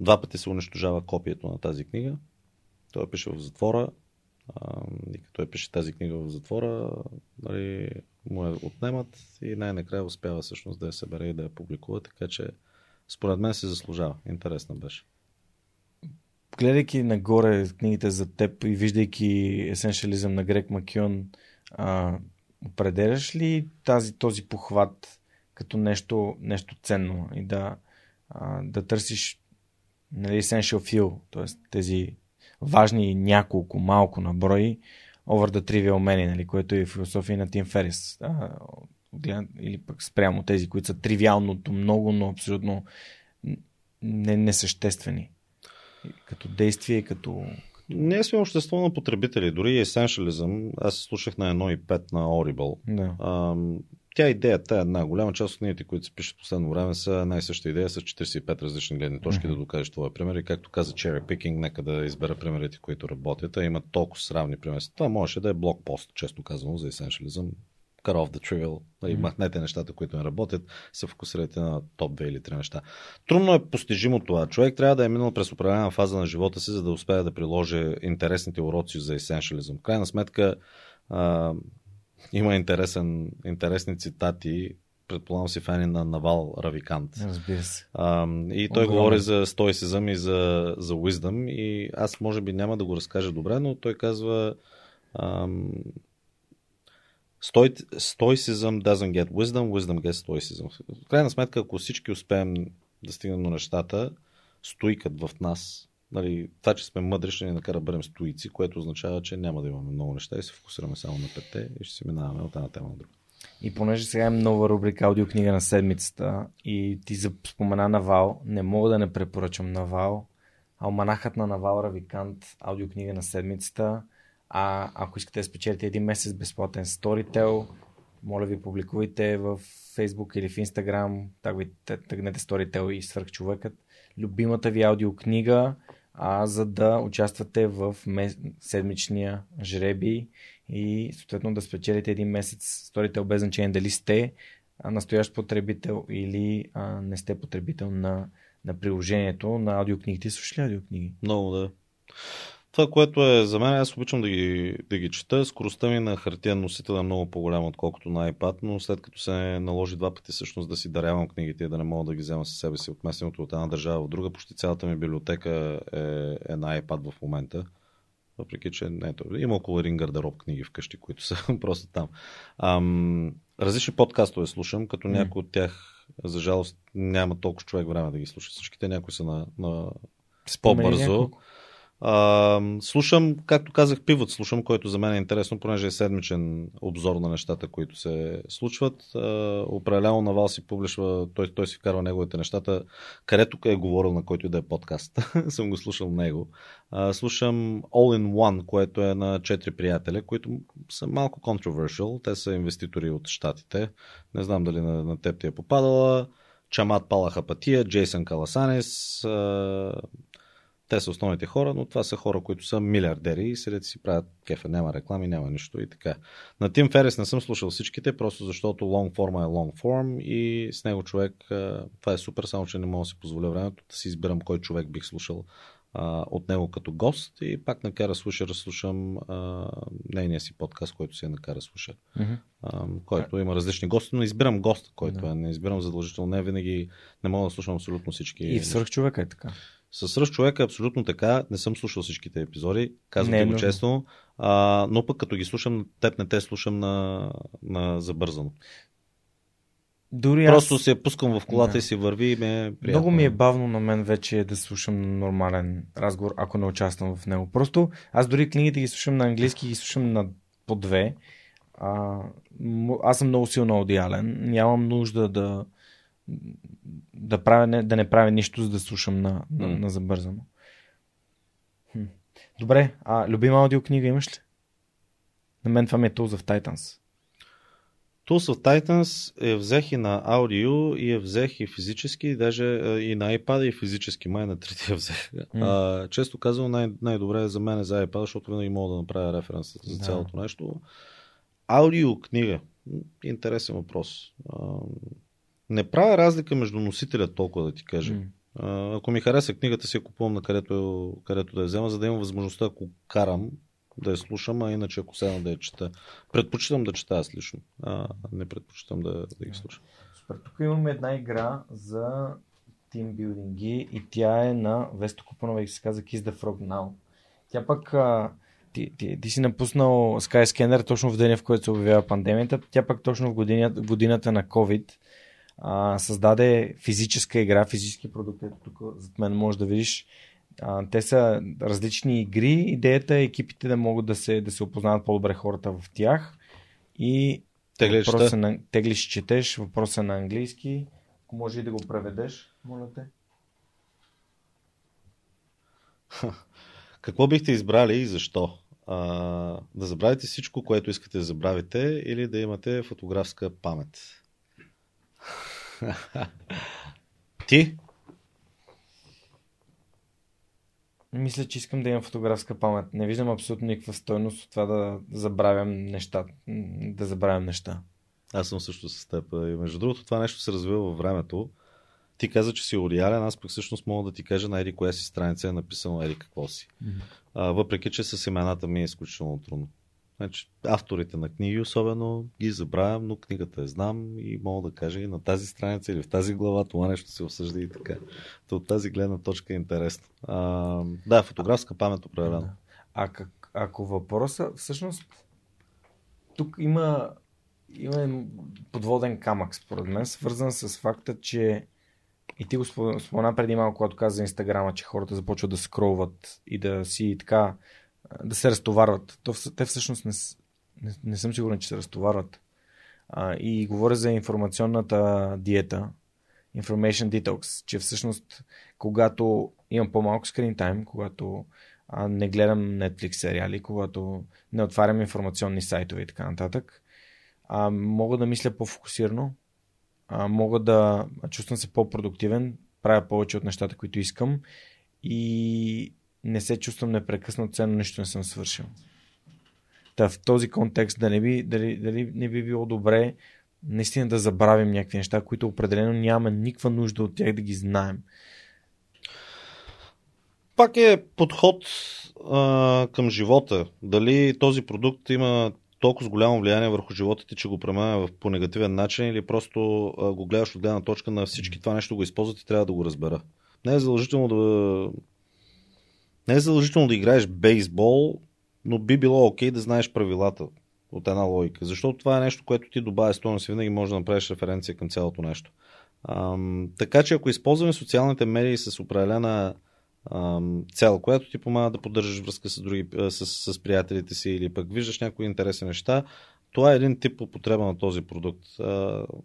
B: два пъти се унищожава копието на тази книга. Той пише в затвора. А, и като е пише тази книга в затвора, нали, му я отнемат и най-накрая успява всъщност да я събере и да я публикува, така че според мен се заслужава. Интересна беше
A: гледайки нагоре книгите за теб и виждайки есеншализъм на Грек Макион, а, определяш ли тази, този похват като нещо, нещо ценно и да, а, да търсиш нали, essential feel, т.е. тези важни няколко малко наброи over the trivial many, нали, което е философия на Тим Ферис. Или пък спрямо тези, които са тривиалното много, но абсолютно не, несъществени. Като действие и като...
B: Ние сме общество на потребители, дори есеншализъм. Аз слушах на 1.5 на Audible.
A: Да.
B: А, тя идеята е една. Голяма част от книгите, които се пишат последно време, са най-съща идея с 45 различни гледни точки mm-hmm. да докажеш твоя пример. И както каза Cherry Picking, нека да избера примерите, които работят. А има толкова сравни примери. Това можеше да е блокпост, често казано, за есеншализъм cut off the trivial, mm-hmm. махнете нещата, които не работят, се фокусирайте на топ 2 или 3 неща. Трудно е постижимо това. Човек трябва да е минал през определена фаза на живота си, за да успее да приложи интересните уроци за есеншализъм. В крайна сметка а, има интересен, интересни цитати предполагам си фани на Навал Равикант.
A: Разбира се.
B: А, и той Огромен. говори за стоисизъм и за, за wisdom и аз може би няма да го разкажа добре, но той казва ам, Stoicism doesn't get wisdom, wisdom gets stoicism. В крайна сметка, ако всички успеем да стигнем до нещата, стоикът в нас, нали, това, че сме мъдри, ще ни накара да бъдем стоици, което означава, че няма да имаме много неща и се фокусираме само на петте и ще се минаваме от една тема на друга.
A: И понеже сега имам нова рубрика аудиокнига на седмицата и ти спомена Навал, не мога да не препоръчам Навал. Алманахът на Навал Равикант, аудиокнига на седмицата. А ако искате да спечелите един месец безплатен Storytel, моля ви публикувайте в Facebook или в Instagram, тъгнете Storytel и свърхчовекът, любимата ви аудиокнига, а, за да участвате в седмичния жреби и съответно да спечелите един месец Storytel без значение дали сте настоящ потребител или а, не сте потребител на, на приложението на аудиокнигите. Слушаш ли аудиокниги?
B: Много, да. Това, което е за мен, аз обичам да ги, да ги чета. Скоростта ми на хартиен носител е много по-голяма, отколкото на iPad, но след като се наложи два пъти всъщност да си дарявам книгите и да не мога да ги взема със себе си от местеното от една държава в друга, почти цялата ми библиотека е, е на iPad в момента. Въпреки, че не е. Има около един гардероб книги вкъщи, които са просто там. Ам, различни подкастове слушам, като mm. някои от тях, за жалост, няма толкова човек време да ги слуша. Всичките някои са на, на по-бързо. Няколко. А, слушам, както казах, пивот слушам, който за мен е интересно, понеже е седмичен обзор на нещата, които се случват. А, определено Навал си публишва, той, той си вкарва неговите нещата, където е говорил на който и да е подкаст. съм го слушал него. А, слушам All in One, което е на четири приятеля, които са малко controversial. Те са инвеститори от щатите. Не знам дали на, на теб ти е попадала. Чамат Палахапатия, Джейсън Каласанес, те са основните хора, но това са хора, които са милиардери и седят си правят кефа. Няма реклами, няма нищо и така. На Тим Ферес не съм слушал всичките, просто защото long form е long form и с него човек, това е супер, само че не мога да си позволя времето да си избирам кой човек бих слушал от него като гост и пак накара слуша да слушам а, нейния си подкаст, който си е накара слуша. Mm-hmm. А, който има различни гости, но избирам госта, който mm-hmm. е. Не избирам задължително. Не винаги не мога да слушам абсолютно всички.
A: И в свърх човека е така.
B: С Ръст човек е абсолютно така. Не съм слушал всичките епизоди, казвам не, го но... честно. А, но пък като ги слушам, теб не те слушам на, на забързано. Дори Просто аз... се пускам в колата да. и си върви и ме е приятно.
A: Много ми е бавно на мен вече да слушам нормален разговор, ако не участвам в него. Просто аз дори книгите ги слушам на английски, ги слушам на по две. А, аз съм много силно аудиален. Нямам нужда да, да, правя, не, да не правя нищо, за да слушам на, на, на забързано. Хм. Добре, а любима аудиокнига имаш ли? На мен това ми е Tools of Titans.
B: Tools of Titans е взех и на аудио и е взех и физически, даже и на iPad и физически, май на трети я взех. Mm. А, често казвам, най- най-добре е за мен е за iPad, защото винаги мога да направя референс за да. цялото нещо. Аудио книга. Интересен въпрос. Не правя разлика между носителя толкова да ти кажа. Mm. Ако ми хареса книгата си, я купувам на където, където да я взема, за да имам възможността, ако карам, да я слушам, а иначе ако седна да я чета. Предпочитам да чета аз лично, а не предпочитам да, да ги слушам.
A: Супер. Тук имаме една игра за тимбилдинги и тя е на Весто Купанова и се казва Kiss the Frog Now. Тя пък ти, ти, ти си напуснал Skyscanner точно в деня, в който се обявява пандемията. Тя пък точно в годината, годината на COVID а, създаде физическа игра, физически продукт. Ето тук зад мен може да видиш. А, те са различни игри. Идеята е екипите да могат да се, да се опознават по-добре хората в тях. И
B: Теглиш,
A: въпросът е на, теглиш четеш, въпросът е на английски. Ако може и да го преведеш, моля те.
B: Какво бихте избрали и защо? А, да забравите всичко, което искате да забравите или да имате фотографска памет? Ти?
A: Мисля, че искам да имам фотографска памет. Не виждам абсолютно никаква стойност от това да забравям неща. Да забравям неща.
B: Аз съм също с теб. И между другото, това нещо се развива във времето. Ти каза, че си оригинален, аз пък всъщност мога да ти кажа на Ери коя си страница е написано Ери какво си.
A: Мгм.
B: А, въпреки, че с имената ми е изключително трудно. Значи, авторите на книги особено ги забравям, но книгата я знам и мога да кажа и на тази страница или в тази глава това нещо се обсъжда и така. То от тази гледна точка е интересно. А, да, фотографска памет определено.
A: А как, ако въпроса, всъщност, тук има, има подводен камък, според мен, свързан с факта, че и ти го спо- спомена преди малко, когато каза за Инстаграма, че хората започват да скролват и да си така, да се разтоварват. То, те всъщност не, не, не съм сигурен, че се разтоварват. А, и говоря за информационната диета, information detox, че всъщност когато имам по-малко screen time, когато а, не гледам Netflix сериали, когато не отварям информационни сайтове и така нататък, а, мога да мисля по-фокусирано, а, мога да чувствам се по-продуктивен, правя повече от нещата, които искам и не се чувствам непрекъснато, ценно нищо не съм свършил. Та в този контекст да не би, дали, дали не би било добре наистина да забравим някакви неща, които определено нямаме никаква нужда от тях да ги знаем.
B: Пак е подход а, към живота. Дали този продукт има толкова голямо влияние върху живота ти, че го премага в по негативен начин или просто а, го гледаш от гледна точка на всички това нещо го използват и трябва да го разбера. Не е задължително да не е задължително да играеш бейсбол, но би било окей да знаеш правилата от една логика. Защото това е нещо, което ти добавя стойност и винаги можеш да направиш референция към цялото нещо. Ам, така че ако използваме социалните медии с определена цел, която ти помага да поддържаш връзка с, други, с, с приятелите си или пък виждаш някои интересни неща, това е един тип употреба на този продукт.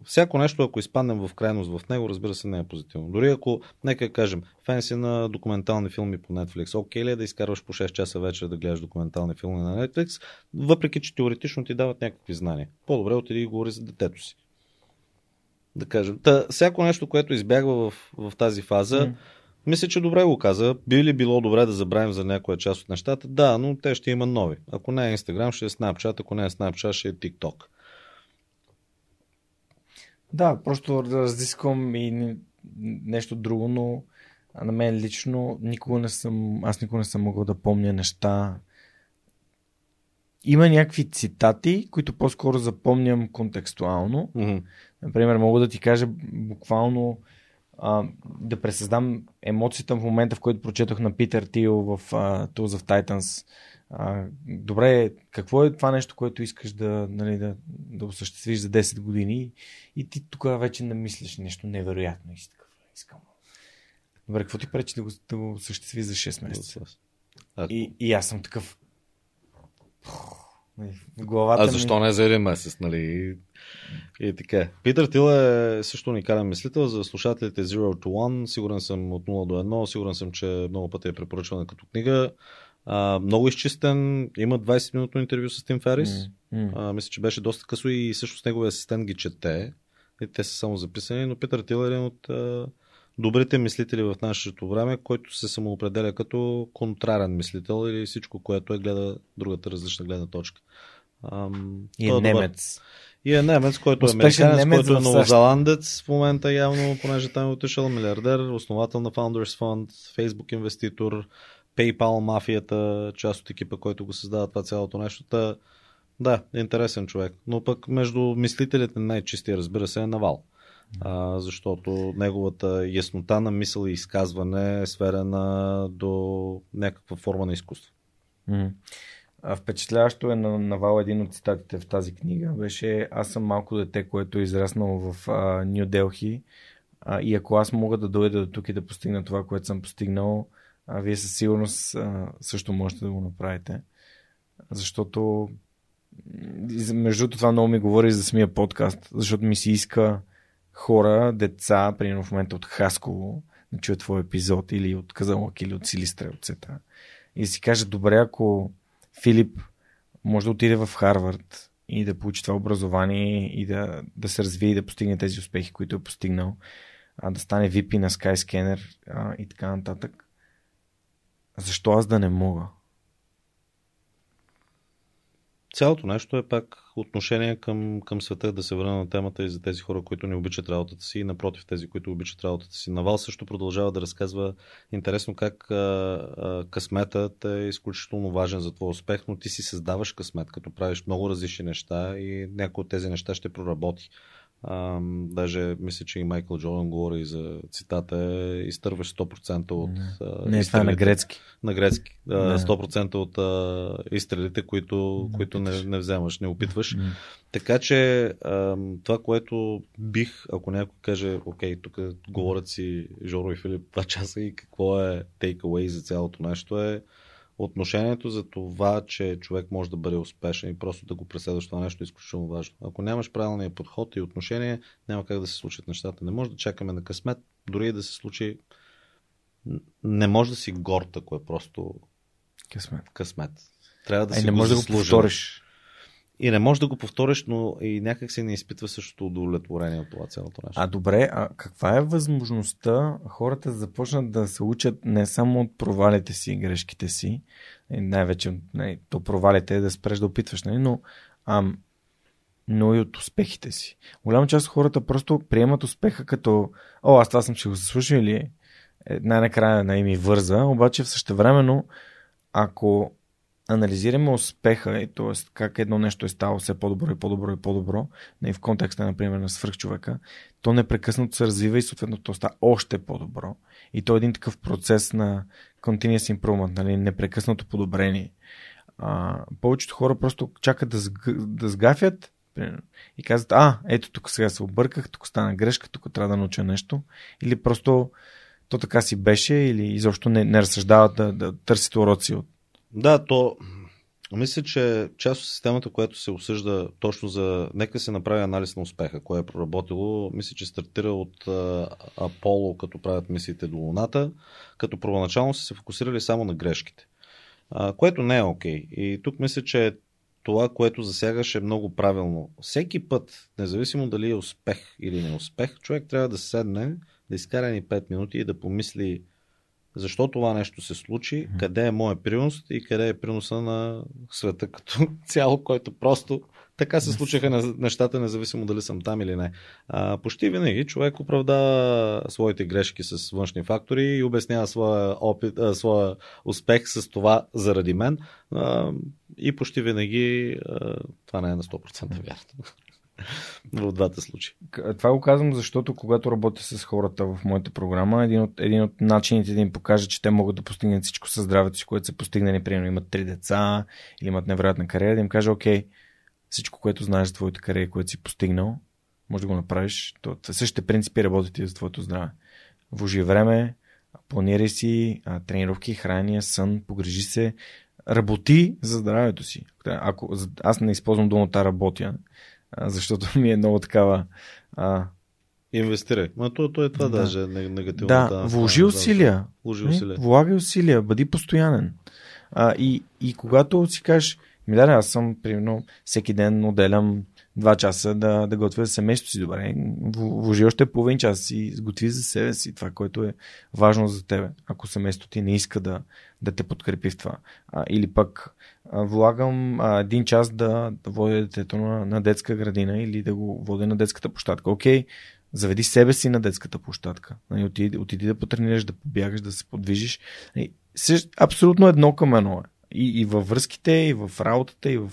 B: Всяко нещо, ако изпаднем в крайност в него, разбира се, не е позитивно. Дори ако, нека кажем, фен си на документални филми по Netflix, окей ли е да изкарваш по 6 часа вечер да гледаш документални филми на Netflix, въпреки че теоретично ти дават някакви знания. По-добре отиди и говори за детето си. Да кажем. Та, всяко нещо, което избягва в, в тази фаза,
A: М.
B: мисля, че добре го каза. Би ли било добре да забравим за някоя част от нещата? Да, но те ще има нови. Ако не е Instagram, ще е Snapchat, ако не е Snapchat, ще е TikTok.
A: Да, просто разисквам и не- нещо друго, но на мен лично никога не съм, аз никога не съм могъл да помня неща. Има някакви цитати, които по-скоро запомням контекстуално.
B: Мгм.
A: Например, мога да ти кажа буквално а, да пресъздам емоцията в момента, в който прочетох на Питър Тил в а, Tools of Titans. А, добре, какво е това нещо, което искаш да, нали, да, да осъществиш за 10 години и ти тогава вече не мислиш нещо невероятно и си такъв. Искам. Добре, какво ти пречи да го, да го осъществи за 6 месеца? И, и аз съм такъв. Главата
B: а
A: ми-
B: защо не за един месец, нали? И, така. Питър Тил е също уникален мислител за слушателите Zero to One. Сигурен съм от 0 до 1. Сигурен съм, че много пъти е препоръчвана като книга. А, много изчистен. Има 20 минутно интервю с Тим Ферис.
A: М.
B: А, мисля, че беше доста късо и също с неговия асистент ги чете. И те са само записани, но Питър Тил е един от добрите мислители в нашето време, който се самоопределя като контрарен мислител или всичко, което е гледа другата различна гледна точка. Ам,
A: И е немец.
B: И е немец, който е американец,
A: немец
B: който е новозеландец в момента явно, понеже там е отишъл милиардер, основател на Founders Fund, Facebook инвеститор, PayPal мафията, част от екипа, който го създава това цялото нещо. Та, да, интересен човек. Но пък между мислителите най-чистия, разбира се, е Навал. А, защото неговата яснота на мисъл и изказване е сферена до някаква форма на изкуство.
A: М. А впечатляващо е на Навал един от цитатите в тази книга. Беше аз съм малко дете, което е израснало в Нью Делхи и ако аз мога да дойда до тук и да постигна това, което съм постигнал, а, вие със сигурност а, също можете да го направите. Защото между това много ми говори за самия подкаст, защото ми се иска хора, деца, примерно в момента от Хасково, да чуят твой епизод или от Казалък или от Силистра, от Сета. И си каже, добре, ако Филип може да отиде в Харвард и да получи това образование и да, да се развие и да постигне тези успехи, които е постигнал, а, да стане VP на Skyscanner а, и така нататък. Защо аз да не мога?
B: Цялото нещо е пак отношение към, към света, да се върна на темата и за тези хора, които не обичат работата си и напротив тези, които обичат работата си. Навал също продължава да разказва интересно как а, а, късметът е изключително важен за твой успех, но ти си създаваш късмет, като правиш много различни неща и някои от тези неща ще проработи. А, даже мисля, че и Майкъл Джордан говори за цитата е изтърваш 100% от...
A: Не, не това е на грецки.
B: На грецки. Не. 100% от а, изстрелите, които, не които не, не вземаш, не опитваш. Не. Така че а, това, което бих, ако някой каже, окей, тук говорят си Жоро и Филип два часа и какво е away за цялото нещо е отношението за това, че човек може да бъде успешен и просто да го преследваш това нещо е изключително важно. Ако нямаш правилния подход и отношение, няма как да се случат нещата. Не може да чакаме на късмет, дори и да се случи. Не може да си горд, ако е просто
A: късмет.
B: късмет. Трябва да Ай,
A: си не може да го повториш.
B: И не можеш да го повториш, но и някак се не изпитва същото удовлетворение от това цялото нещо.
A: А добре, а каква е възможността хората да започнат да се учат не само от провалите си и грешките си, най-вече не, то провалите е да спреш да опитваш, не, нали, но, а, но и от успехите си. Голяма част от хората просто приемат успеха като о, аз това съм ще го заслужил или е, най-накрая на ми върза, обаче в същевременно ако анализираме успеха, т.е. как едно нещо е ставало все по-добро и по-добро и по-добро, и в контекста, например, на свръхчовека, то непрекъснато се развива и съответно то става още по-добро. И то е един такъв процес на continuous improvement, нали, непрекъснато подобрение. А, повечето хора просто чакат да, сг... да сгафят и казват, а, ето тук сега се обърках, тук стана грешка, тук трябва да науча нещо. Или просто то така си беше, или изобщо не, не разсъждават да, да търсят уроци от
B: да, то мисля, че част от системата, която се осъжда точно за... Нека се направи анализ на успеха, кое е проработило. Мисля, че стартира от Аполо, като правят мисиите до Луната, като първоначално са се фокусирали само на грешките. А, което не е окей. Okay. И тук мисля, че това, което засягаш е много правилно. Всеки път, независимо дали е успех или не успех, човек трябва да седне, да изкара ни 5 минути и да помисли защо това нещо се случи, къде е моят принос и къде е приноса на света като цяло, който просто така се случиха нещата, независимо дали съм там или не. А, почти винаги човек оправдава своите грешки с външни фактори и обяснява своя, опит, а, своя успех с това заради мен. А, и почти винаги а, това не е на 100% вярно в двата случаи.
A: Това го казвам, защото когато работя с хората в моята програма, един от, един от начините да им покажа, че те могат да постигнат всичко със здравето си, което са постигнали, примерно имат три деца или имат невероятна кариера, да им кажа, окей, всичко, което знаеш за твоята кариера, което си постигнал, може да го направиш. То, същите принципи работят и за твоето здраве. Вложи време, планирай си тренировки, храния, сън, погрежи се, работи за здравето си. Ако, аз не използвам думата работя, защото ми е много такава. А...
B: Инвестирай. Ма то, то е това да. даже негативно.
A: Да, да вложи усилия.
B: Вложи усилия.
A: Влагай усилия, бъди постоянен. А, и, и когато си кажеш, ми да, аз съм, примерно, всеки ден отделям два часа да, да готвя семейството си добре. Вложи още половин час и готви за себе си това, което е важно за тебе, ако семейството ти не иска да, да те подкрепи в това. А, или пък а, влагам а, един час да, да водя детето на, на детска градина или да го водя на детската площадка. Окей, заведи себе си на детската площадка. Нали, отиди, отиди да потренираш, да побягаш, да се подвижиш. Нали, абсолютно едно към едно е. И, и във връзките, и в работата, и в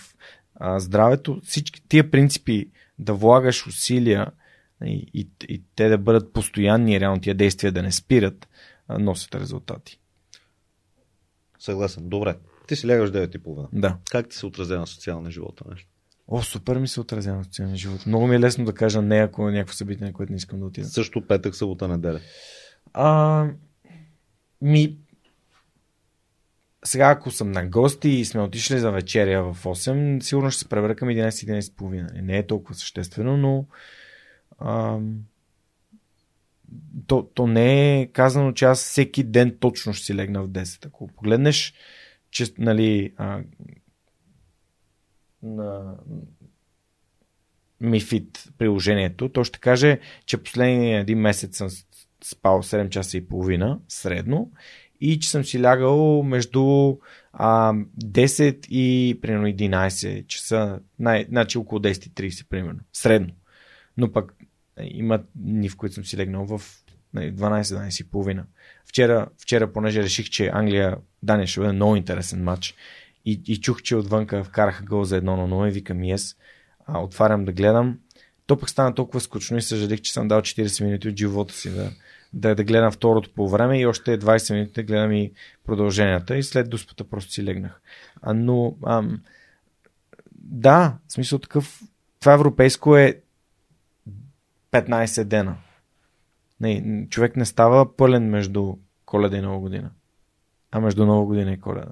A: а, здравето, всички тия принципи да влагаш усилия и, и, и те да бъдат постоянни, реално тия действия да не спират, носят резултати.
B: Съгласен. Добре. Ти си лягаш 9.30.
A: Да.
B: Как ти се отразява на социалния живот? Нещо?
A: О, супер ми се отразява на социалния живот. Много ми е лесно да кажа не, ако е някакво събитие, на което не искам да отида.
B: Също петък, събота, неделя.
A: А, ми, сега ако съм на гости и сме отишли за вечеря в 8, сигурно ще се пребера към 11-11.30. Не е толкова съществено, но а, то, то не е казано, че аз всеки ден точно ще си легна в 10. Ако погледнеш, че нали, а, на Мифит приложението, то ще каже, че последния един месец съм спал 7 часа и половина средно и че съм си лягал между а, 10 и примерно 11 часа, най- значи около 10.30 примерно, средно. Но пък има дни, в които съм си легнал в 12-12 и половина. Вчера, вчера, понеже реших, че Англия, Дания ще бъде много интересен матч и, и чух, че отвънка вкараха гол за 1 на 0 и викам yes. А, отварям да гледам. То пък стана толкова скучно и съжалих, че съм дал 40 минути от живота си да, да, да гледам второто по време и още 20 минути да гледам и продълженията и след дуспата просто си легнах. А, но ам, да, в смисъл такъв това европейско е 15 дена. Не, човек не става пълен между коледа и нова година. А между нова година и коледа.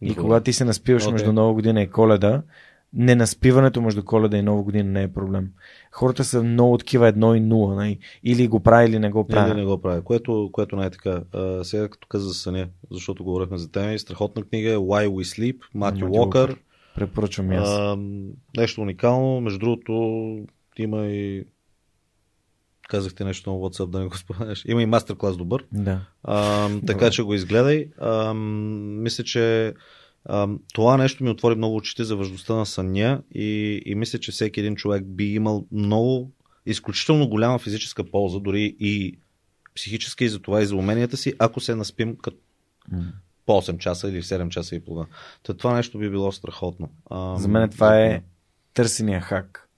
A: И
B: Добре.
A: когато ти се наспиваш
B: Окей.
A: между нова година и коледа, не наспиването между коледа и нова година не е проблем. Хората са много такива едно и нула. Нали? Или го прави, или не го
B: Или
A: прави.
B: не го правя. Което, което не е така. А, сега като каза за съня, защото говорихме за теми, страхотна книга е Why We Sleep, Матю Уокър.
A: Препоръчвам аз.
B: А, нещо уникално. Между другото, има и казахте нещо на WhatsApp, да не го споменеш. Има и мастер-клас добър.
A: Да.
B: А, така
A: Добре.
B: че го изгледай. А, мисля, че а, това нещо ми отвори много очите за важността на съня и, и мисля, че всеки един човек би имал много, изключително голяма физическа полза, дори и психическа и за това и за уменията си, ако се наспим като по 8 часа или 7 часа и половина. Та това нещо би било страхотно. А,
A: За мен това е търсения хак.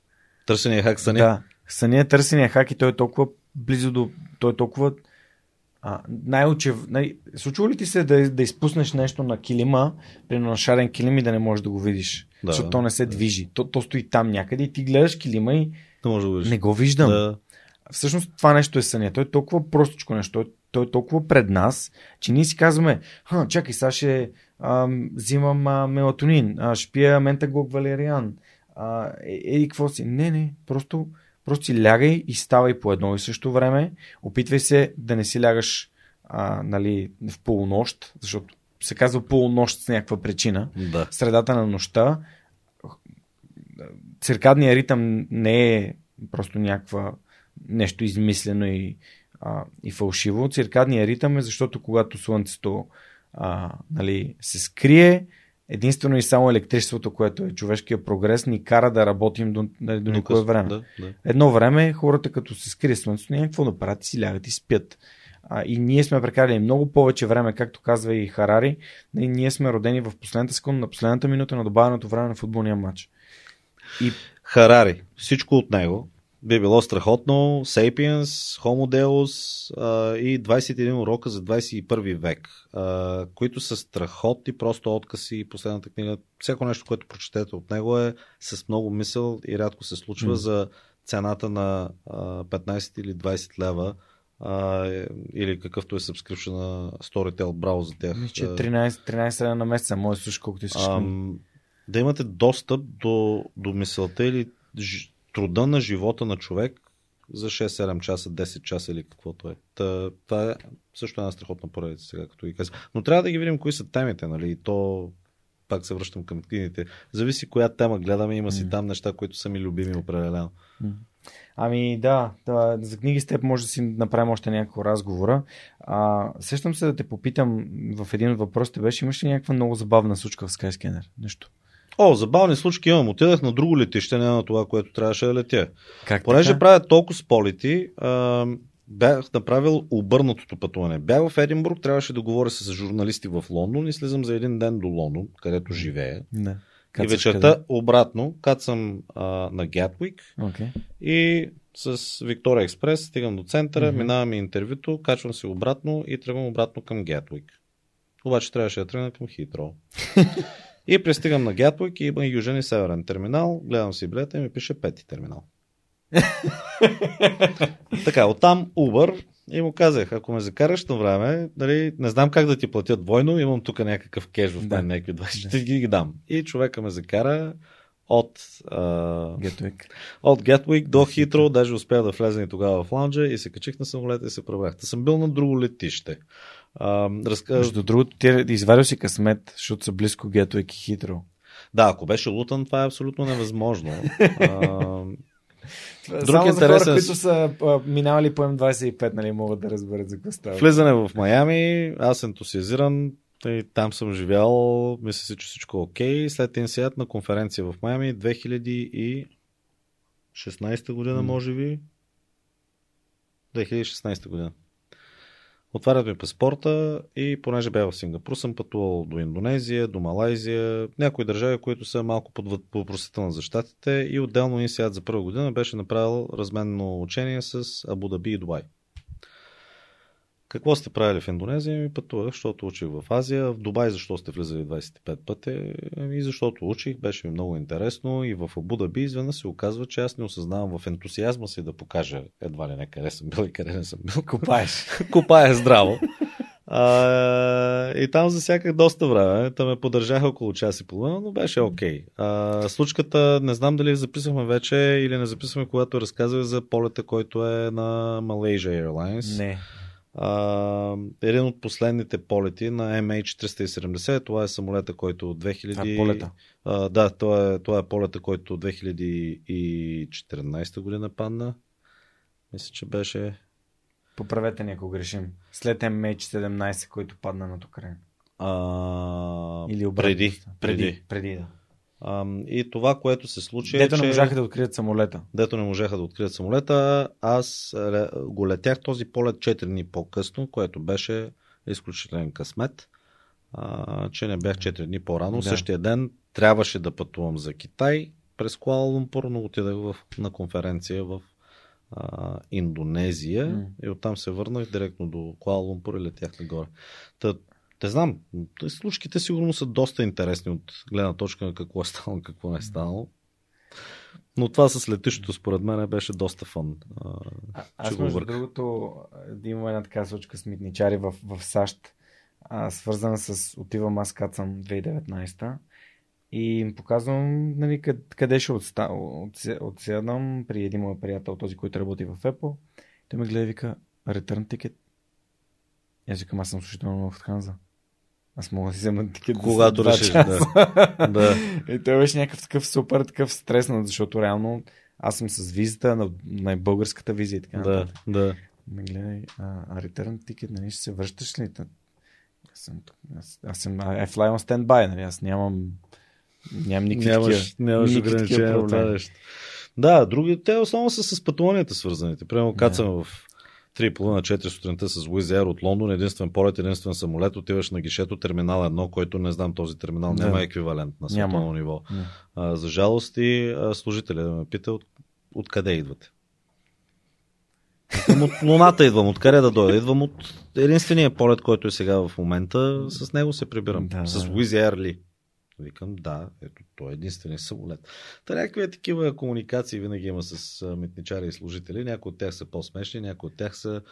B: Търсения хак съня.
A: Да. Е търсения хак и той е толкова близо до... Той е толкова... А, най-очев... Най... Случва ли ти се да, да изпуснеш нещо на килима, примерно на шарен килим и да не можеш да го видиш?
B: Да.
A: защото то не се движи. То, то стои там някъде и ти гледаш килима и
B: Не може да го видиш.
A: не го виждам.
B: Да.
A: Всъщност това нещо е съня. Той е толкова простичко нещо. Той, той е толкова пред нас, че ние си казваме, Ха, чакай, сега ще ам, взимам а, мелатонин, а, ще пия ментаглок валериан. А, е, еди, какво си? Не, не, просто, просто си лягай и ставай по едно и също време. Опитвай се да не си лягаш а, нали, в полунощ, защото се казва полунощ с някаква причина.
B: да.
A: Средата на нощта циркадният ритъм не е просто някаква нещо измислено и, а, и фалшиво. Циркадният ритъм е защото когато слънцето а, нали, се скрие, единствено и само електричеството, което е човешкия прогрес, ни кара да работим до, нали, до никое време.
B: Да, да.
A: Едно време хората като се скрие слънцето, няма какво да правят, си лягат и спят. А, и ние сме прекарали много повече време, както казва и Харари. И ние сме родени в последната секунда, на последната минута на добавеното време на футболния матч. И
B: Харари. Всичко от него би било страхотно. Sapiens, Homo Deus а, и 21 урока за 21 век, а, които са страхотни, просто откази. Последната книга, всяко нещо, което прочетете от него е с много мисъл и рядко се случва
A: М.
B: за цената на а, 15 или 20 лева а, или какъвто е subscription на Storytel Browse за тях.
A: мисля, че
B: А,
A: 13, 13 лева на месеца, може да слушаш колкото искаш.
B: Да имате достъп до, до мисълта или труда на живота на човек за 6-7 часа, 10 часа или каквото е. Та, това е също една страхотна поредица сега, като ги казах. Но трябва да ги видим кои са темите, нали? И то пак се връщам към книгите. Зависи коя тема гледаме, има си там неща, които са ми любими определено.
A: Ами да, да, за книги с теб може да си направим още някакво разговора. А, сещам се да те попитам в един от въпросите беше, имаш ли някаква много забавна случка в Skyscanner? Нещо.
B: О, забавни случки имам. Отидах на друго летище, не на това, което трябваше да летя.
A: Как
B: Понеже
A: така?
B: правя толкова с полети, а, бях направил обърнатото пътуване. Бях в Единбург, трябваше да говоря с журналисти в Лондон и слизам за един ден до Лондон, където живея. И
A: Кацаш
B: вечерта
A: къде?
B: обратно кацам а, на Гетвик
A: Окей.
B: и с Виктория Експрес стигам до центъра,
A: Мгм.
B: минавам и интервюто, качвам се обратно и тръгвам обратно към Гетвик. Обаче трябваше да тръгна към Хитро. и пристигам на Гятвик и има южен и северен терминал. Гледам си билета и ми пише пети терминал. така, оттам Uber и му казах, ако ме закараш на време, дали, не знам как да ти платя двойно, имам тук някакъв кеш в мен, да. някакви 20, ще ги ги дам. И човека ме закара от,
A: Гетвик.
B: от Гетвик до Хитро, даже успях да влеза и тогава в лаунджа и се качих на самолета и се пребрах. Съм бил на друго летище. А,
A: разка... Между другото, ти извадил си късмет, защото са близко Гетвик и Хитро.
B: Да, ако беше Лутан, това е абсолютно невъзможно. а,
A: Друг Само интересен... за хора, които са а, минавали по М25, нали, могат да разберат за какво става.
B: Влизане в Майами, аз ентусиазиран, и там съм живял, мисля си, че всичко е окей. След инсият на конференция в Майами 2016 година, може би. 2016 година. Отварят ми паспорта и понеже бях в Сингапур, съм пътувал до Индонезия, до Малайзия, някои държави, които са малко под въпросителна за щатите и отделно инсият за първа година беше направил разменно учение с Абу Даби и Дубай. Какво сте правили в Индонезия? Ми пътувах, защото учих в Азия. В Дубай защо сте влизали 25 пъти? И защото учих, беше ми много интересно. И в Абу Даби изведнъж се оказва, че аз не осъзнавам в ентусиазма си да покажа едва ли не къде съм бил и къде не съм бил.
A: Копаеш.
B: Копая здраво. А, и там засяках доста време. Та ме поддържаха около час и половина, но беше окей. Okay. случката, не знам дали записахме вече или не записахме, когато разказах за полета, който е на Malaysia Airlines.
A: Не
B: а, един от последните полети на MH370. Това е самолета, който от 2000...
A: А, полета.
B: А, да, това е, това е полета, който от 2014 година падна. Мисля, че беше...
A: Поправете ни, ако грешим. След MH17, който падна над Украина.
B: А...
A: Или
B: обратно. Преди.
A: Преди, преди да.
B: И това, което се случи.
A: Дето
B: е,
A: не можаха да открият самолета.
B: Дето не можаха да открият самолета. Аз го летях този полет 4 дни по-късно, което беше изключителен късмет, а, че не бях 4 дни по-рано. Да. Същия ден трябваше да пътувам за Китай през Куала Лумпур, но отидах в, на конференция в а, Индонезия mm. и оттам се върнах директно до Куала Лумпур и летях нагоре. Та, не знам, случките сигурно са доста интересни от гледна точка на какво е станало, какво не е станало. Но това с летището според мен беше доста фан.
A: А, аз между другото има една така случка с митничари в, в САЩ, а, свързана с отивам аз кацам 2019 и им показвам нали, къде, къде ще отста, отседам при един мой приятел, този, който работи в Apple. Той ме гледа и вика, return ticket. аз викам, аз съм слушател на Lufthansa. Аз мога да си взема тикет
B: Когато решиш, да. да.
A: И той беше някакъв такъв супер, такъв стреснат, защото реално аз съм с визата на, на българската виза и така
B: Да, да.
A: Ме гледай, а, а return тикет, нали, ще се връщаш ли? Аз съм, аз, аз съм, I fly on standby, нали, аз нямам, нямам никакви
B: нямаш, нямаш ограничения да Да, други, те основно са с пътуванията свързаните. Примерно кацаме yeah. в 3,5-4 сутринта с Wizz Air от Лондон, единствен полет, единствен самолет, отиваш на гишето терминал 1, който не знам този терминал, няма не. еквивалент на световно ниво. Не. А, за жалост и служителя да ме пита от, откъде идвате. Идвам от Луната идвам, откъде да дойда. Идвам от единствения полет, който е сега в момента, с него се прибирам. Да, с Wizz Air ли. Викам, да, ето, той е единствения самолет. Та някакви такива комуникации винаги има с митничари и служители. Някои от тях са по-смешни, някои от тях са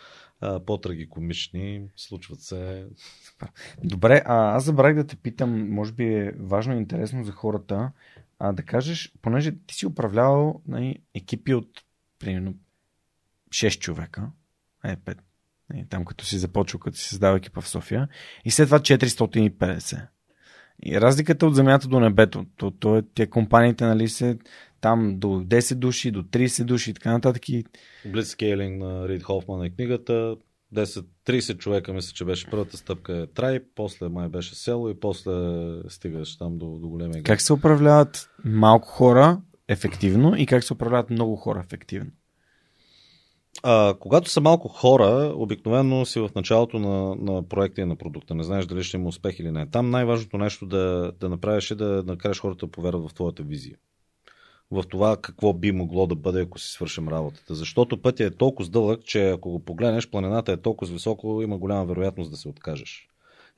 B: а, по-трагикомични, случват се.
A: Добре, а аз забравих да те питам, може би е важно и интересно за хората, а, да кажеш, понеже ти си управлявал нали, екипи от примерно 6 човека, е 5, нали, там като си започвал, като си създава екипа в София, и след това 450. И разликата от земята до небето, то, то е, тия компаниите, нали, се там до 10 души, до 30 души и така нататък. И...
B: Blitzscaling на Рид Хофман е книгата. 10-30 човека, мисля, че беше първата стъпка е трай, после май беше село и после стигаш там до, до големия
A: Как се управляват малко хора ефективно и как се управляват много хора ефективно?
B: А, когато са малко хора, обикновено си в началото на, на проекта и на продукта. Не знаеш дали ще има успех или не. Там най-важното нещо да, да направиш е да накараш хората да повярват в твоята визия. В това какво би могло да бъде, ако си свършим работата. Защото пътя е толкова дълъг, че ако го погледнеш, планината е толкова високо, има голяма вероятност да се откажеш.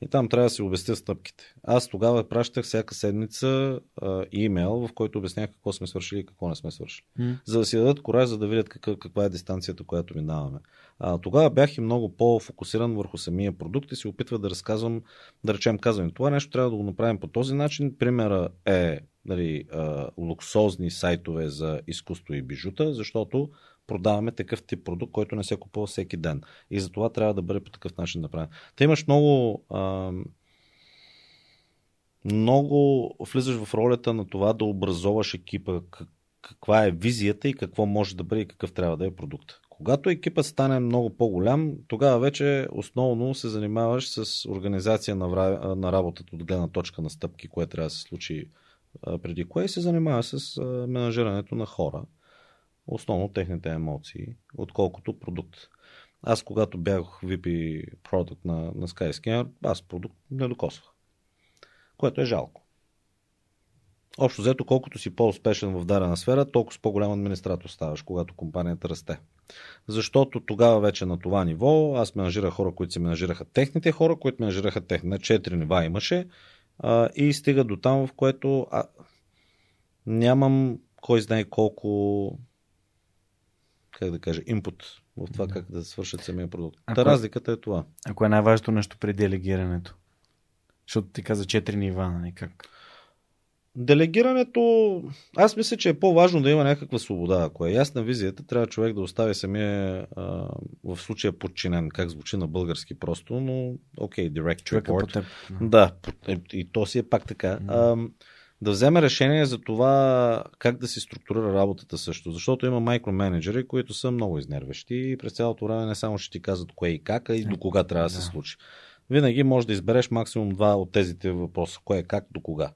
B: И там трябва да си обясня стъпките. Аз тогава пращах всяка седмица а, имейл, в който обяснях какво сме свършили и какво не сме свършили.
A: М.
B: За да си дадат кораж, за да видят какъв, каква е дистанцията, която минаваме. А, тогава бях и много по-фокусиран върху самия продукт и се опитвах да разказвам, да речем, казвам, това нещо трябва да го направим по този начин. Примера е нали, а, луксозни сайтове за изкуство и бижута, защото продаваме такъв тип продукт, който не се купува всеки ден. И затова трябва да бъде по такъв начин направен. Те имаш много. А, много влизаш в ролята на това да образоваш екипа, как- каква е визията и какво може да бъде и какъв трябва да е продукт. Когато екипът стане много по-голям, тогава вече основно се занимаваш с организация на, на работата от гледна точка на стъпки, кое трябва да се случи преди кое и се занимава с менажирането на хора, основно техните емоции, отколкото продукт. Аз когато бях VP продукт на, на Skyscanner, аз продукт не докосвах. Което е жалко. Общо взето, колкото си по-успешен в дадена сфера, толкова с по-голям администратор ставаш, когато компанията расте. Защото тогава вече на това ниво аз менажирах хора, които се менажираха техните хора, които менажираха техните. Четири нива имаше а, и стига до там, в което а, нямам кой знае колко как да кажа, инпут в това
A: Да.
B: как да свършат самия продукт.
A: А
B: Та
A: кой-
B: разликата е това.
A: Ако е най-важното нещо при делегирането? Защото ти каза 4 нива, нали? Как?
B: Делегирането, аз мисля, че е по-важно да има някаква свобода. Ако е ясна визията, трябва човек да остави самия а, в случая подчинен, как звучи на български просто, но окей, okay, direct
A: Човека по
B: report.
A: теб.
B: Да, по- е, и то си е пак така.
A: М.
B: А, да вземе решение за това как да си структурира работата също. Защото има майкроменеджери, които са много изнервещи и през цялото време не само ще ти казват кое и как, а и до кога трябва да,
A: Да.
B: се случи. Винаги можеш да избереш максимум два от тези ти въпроса. Кое, как, до кога.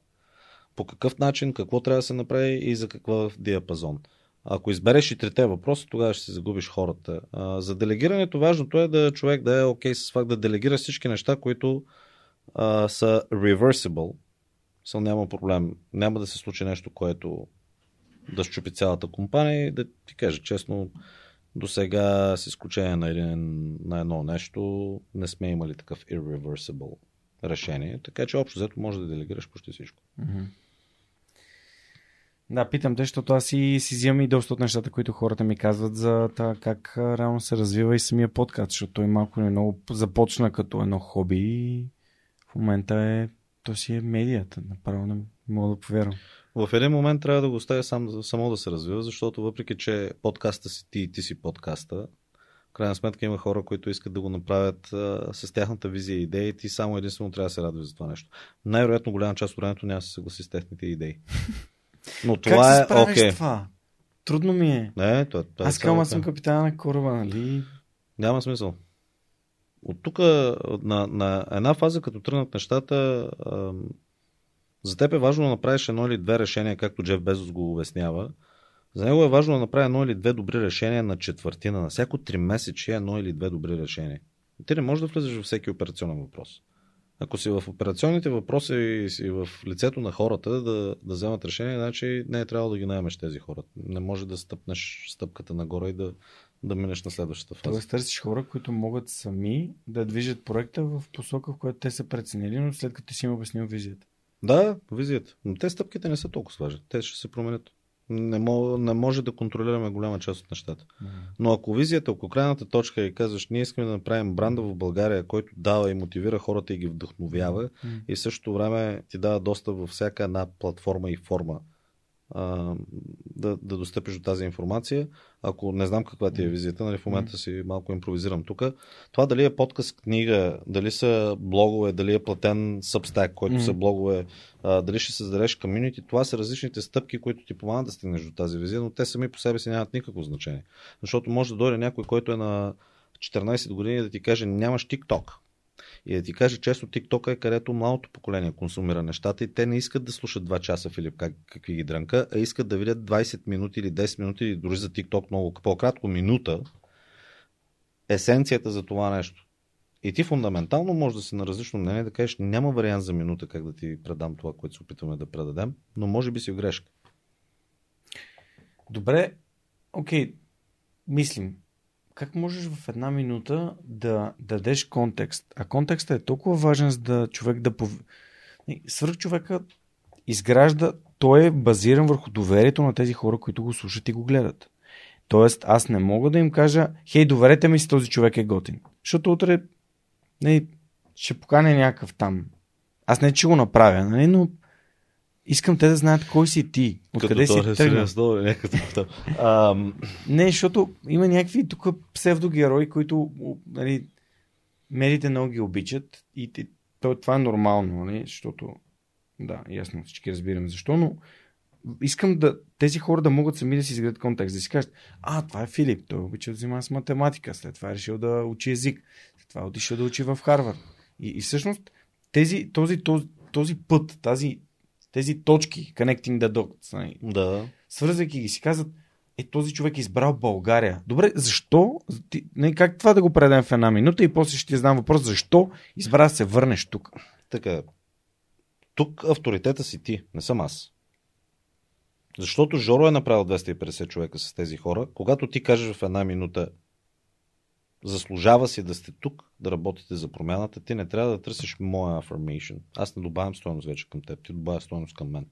B: По какъв начин, какво трябва да се направи и за какъв диапазон. Ако избереш и трите въпроса, тогава ще се загубиш хората. А, за делегирането важното е да човек да е окей с факт да делегира всички неща, които а, са reversible. Са няма проблем. Няма да се случи нещо, което да щупи цялата компания и да ти кажа честно, до сега, с изключение на, един, на едно нещо, не сме имали такъв irreversible решение. Така че общо взето може да делегираш почти всичко.
A: Да, питам те, защото аз си, си взимам и доста от нещата, които хората ми казват за това как реално се развива и самия подкаст, защото той малко или много започна като едно хоби и в момента е, то си е медията. Направо не мога да повярвам.
B: В един момент трябва да го оставя сам, само да се развива, защото въпреки, че подкаста си ти и ти си подкаста, в крайна сметка има хора, които искат да го направят а, с тяхната визия и идеи ти само единствено трябва да се радваш за това нещо. Най-вероятно голяма част от времето няма да се съгласи с техните идеи. Но това
A: как се
B: е
A: с това? Трудно ми е.
B: Не, това, това е
A: аз аз
B: цялата-
A: съм капитана на кораба, нали?
B: Няма смисъл. От тук на, на една фаза, като тръгнат нещата, за теб е важно да направиш едно или две решения, както Джеф Безос го обяснява. За него е важно да направи едно или две добри решения на четвъртина. На всяко три месече едно или две добри решения. Ти не можеш да влизаш във всеки операционен въпрос. Ако си в операционните въпроси и в лицето на хората да, да вземат решение, значи не е трябвало да ги наемеш тези хора. Не може да стъпнеш стъпката нагоре и да, да минеш на следващата фаза.
A: Тоест търсиш хора, които могат сами да движат проекта в посока, в която те са преценили, но след като ти си им обяснил визията.
B: Да, визията. Но те стъпките не са толкова важни. Те ще се променят. Не, мога, не може да контролираме голяма част от нещата. Но ако визията, ако крайната точка е и казваш, ние искаме да направим бранда в България, който дава и мотивира хората и ги вдъхновява
A: М.
B: и в същото време ти дава доста във всяка една платформа и форма а, да, да достъпиш до тази информация. Ако не знам каква ти е визията, нали, в момента си малко импровизирам тук. Това дали е подкаст, книга, дали са блогове, дали е платен Substack, който
A: Мгм.
B: са блогове, а, дали ще създадеш комьюнити, това са различните стъпки, които ти помагат да стигнеш до тази визия, но те сами по себе си нямат никакво значение. Защото може да дойде някой, който е на 14 години да ти каже нямаш TikTok. И да ти каже, често TikTok е където малото поколение консумира нещата и те не искат да слушат 2 часа Филип как, какви ги дрънка, а искат да видят 20 минути или 10 минути или дори за TikTok много по-кратко минута есенцията за това нещо. И ти фундаментално може да си на различно мнение да кажеш, няма вариант за минута как да ти предам това, което се опитваме да предадем, но може би си в грешка.
A: Добре, окей, мислим. Как можеш в една минута да дадеш контекст? А контекстът е толкова важен, за да човек да... Пов... Свърх човека изгражда, той е базиран върху доверието на тези хора, които го слушат и го гледат. Тоест, аз не мога да им кажа, хей, доверете ми си, този човек е готин. Защото утре не, ще поканя някакъв там. Аз не, че го направя, нали, но искам те да знаят кой си ти. Откъде си тръгнал. Не, защото има някакви тук псевдогерои, които нали, медиите много ги обичат и това е нормално, нали, защото да, ясно, всички разбираме защо, но искам да тези хора да могат сами да си изградят контекст, да си кажат, а, това е Филип, той обича да взима с математика, след това е решил да учи език, след това е отишъл да учи в Харвард. И, и всъщност тези, този, този, този път, тази, тези точки, connecting the dots, нали,
B: да.
A: свързвайки ги, си казват, е, този човек е избрал България. Добре, защо? Ти, не, как това да го предадем в една минута и после ще ти задам въпрос, защо избра да се върнеш тук?
B: Така, тук авторитета си ти, не съм аз. Защото Жоро е направил 250 човека с тези хора. Когато ти кажеш в една минута, заслужава си да сте тук, да работите за промяната, ти не трябва да търсиш моя affirmation. Аз не добавям стоеност вече към теб, ти добавя стоеност към мен.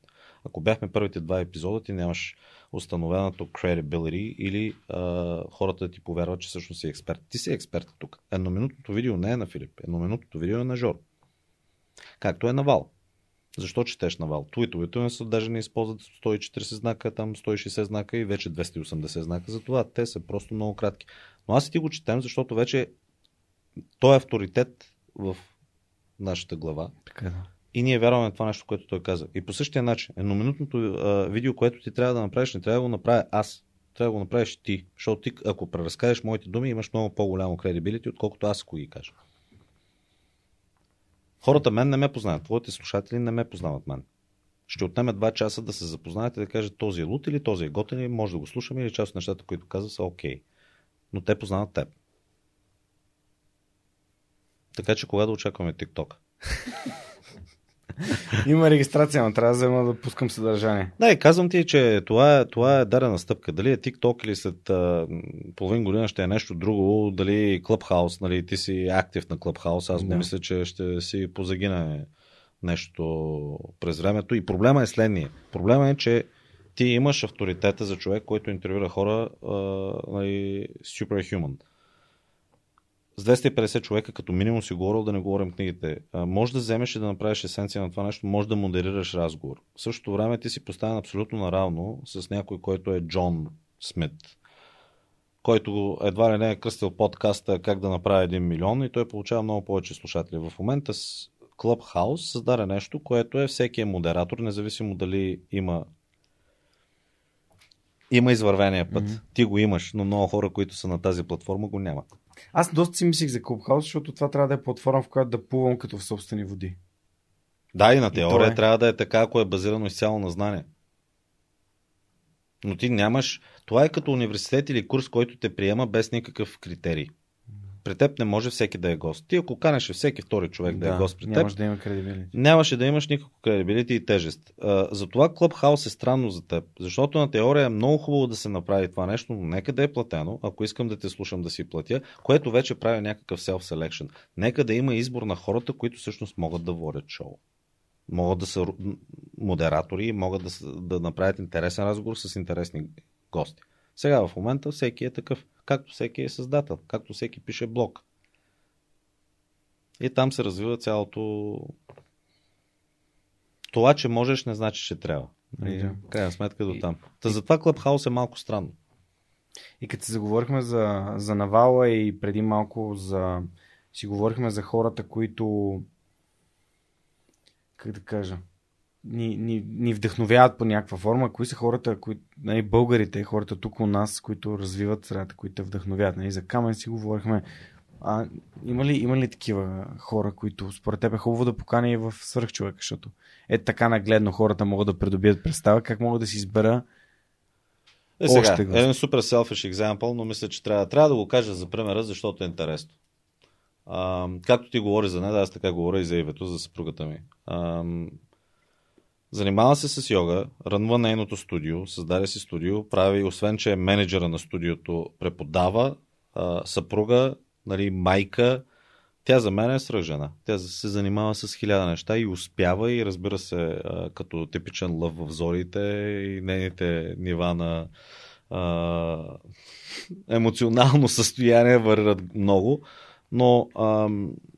B: Ако бяхме първите два епизода, ти нямаш установеното credibility или а, хората да ти повярват, че всъщност си експерт. Ти си експерт тук. Едноминутното видео не е на Филип, едноминутното видео е на Жор. Както е на Вал. Защо четеш на Вал? Твитовете не са даже не използват 140 знака, там 160 знака и вече 280 знака. Затова те са просто много кратки. Но аз и ти го четем, защото вече той е авторитет в нашата глава.
A: Така да.
B: И ние вярваме това нещо, което той каза. И по същия начин, едноминутното а, видео, което ти трябва да направиш, не трябва да го направя аз. Трябва да го направиш ти. Защото ти, ако преразкажеш моите думи, имаш много по-голямо кредибилити, отколкото аз, ако ги кажа. Хората мен не ме познават. Твоите слушатели не ме познават мен. Ще отнеме два часа да се запознаете да кажат този е лут или този е готен или може да го слушаме или част от нещата, които каза са окей. Okay. Но те познават теб. Така че кога да очакваме TikTok?
A: Има регистрация, но трябва да взема да пускам съдържание.
B: Да, и казвам ти, че това е, това е дадена стъпка. Дали е TikTok или след а, половин година ще е нещо друго, дали Clubhouse, нали, ти си актив на Clubhouse, аз да. мисля, че ще си позагине нещо през времето. И проблема е следния. Проблема е, че ти имаш авторитета за човек, който интервюра хора а, нали, superhuman с 250 човека като минимум си говорил да не говорим книгите. А, може да вземеш и да направиш есенция на това нещо, може да модерираш разговор. В същото време ти си поставен абсолютно наравно с някой, който е Джон Смит, който едва ли не е кръстил подкаста как да направи 1 милион и той получава много повече слушатели. В момента с Clubhouse създаде нещо, което е всеки е модератор, независимо дали има има извървения път. Mm-hmm. Ти го имаш, но много хора, които са на тази платформа, го нямат.
A: Аз доста си мислих за Clubhouse, защото това трябва да е платформа, в която да плувам като в собствени води.
B: Да, и на теория и е... трябва да е така, ако е базирано изцяло на знание. Но ти нямаш. Това е като университет или курс, който те приема без никакъв критерий. При теб не може всеки да е гост. Ти ако канеше всеки втори човек да, да е гост при
A: теб, да има кредибилити.
B: нямаше да имаш никакво кредибилити и тежест. А, затова Clubhouse е странно за теб, защото на теория е много хубаво да се направи това нещо, но нека да е платено, ако искам да те слушам да си платя, което вече прави някакъв self-selection. Нека да има избор на хората, които всъщност могат да водят шоу. Могат да са модератори, могат да, да направят интересен разговор с интересни гости. Сега в момента всеки е такъв както всеки е създател, както всеки пише блог. И там се развива цялото. Това, че можеш, не значи, че трябва. И, да. крайна сметка до там. Та затова Клъбхаус е малко странно.
A: И като се заговорихме за, за Навала и преди малко за... си говорихме за хората, които как да кажа ни, ни, ни вдъхновяват по някаква форма. Кои са хората, кои, нали, българите, хората тук у нас, които развиват средата, които те вдъхновяват. Нали, за Камен си говорихме. А, има, ли, има ли такива хора, които според теб е хубаво да покани в свърхчовека, защото е така нагледно хората могат да придобият представа, как могат да си избера
B: е, сега, още един супер selfish example, но мисля, че трябва, трябва да го кажа за примера, защото е интересно. А, както ти говори за нея, аз така говоря и за Ивето, за съпругата ми. А, Занимава се с йога, рънва нейното студио, създаде си студио, прави, освен че е менеджера на студиото, преподава а, съпруга, нали, майка. Тя за мен е сръжена. Тя се занимава с хиляда неща и успява и разбира се, а, като типичен лъв в зорите и нейните нива на а, емоционално състояние варират много. Но а,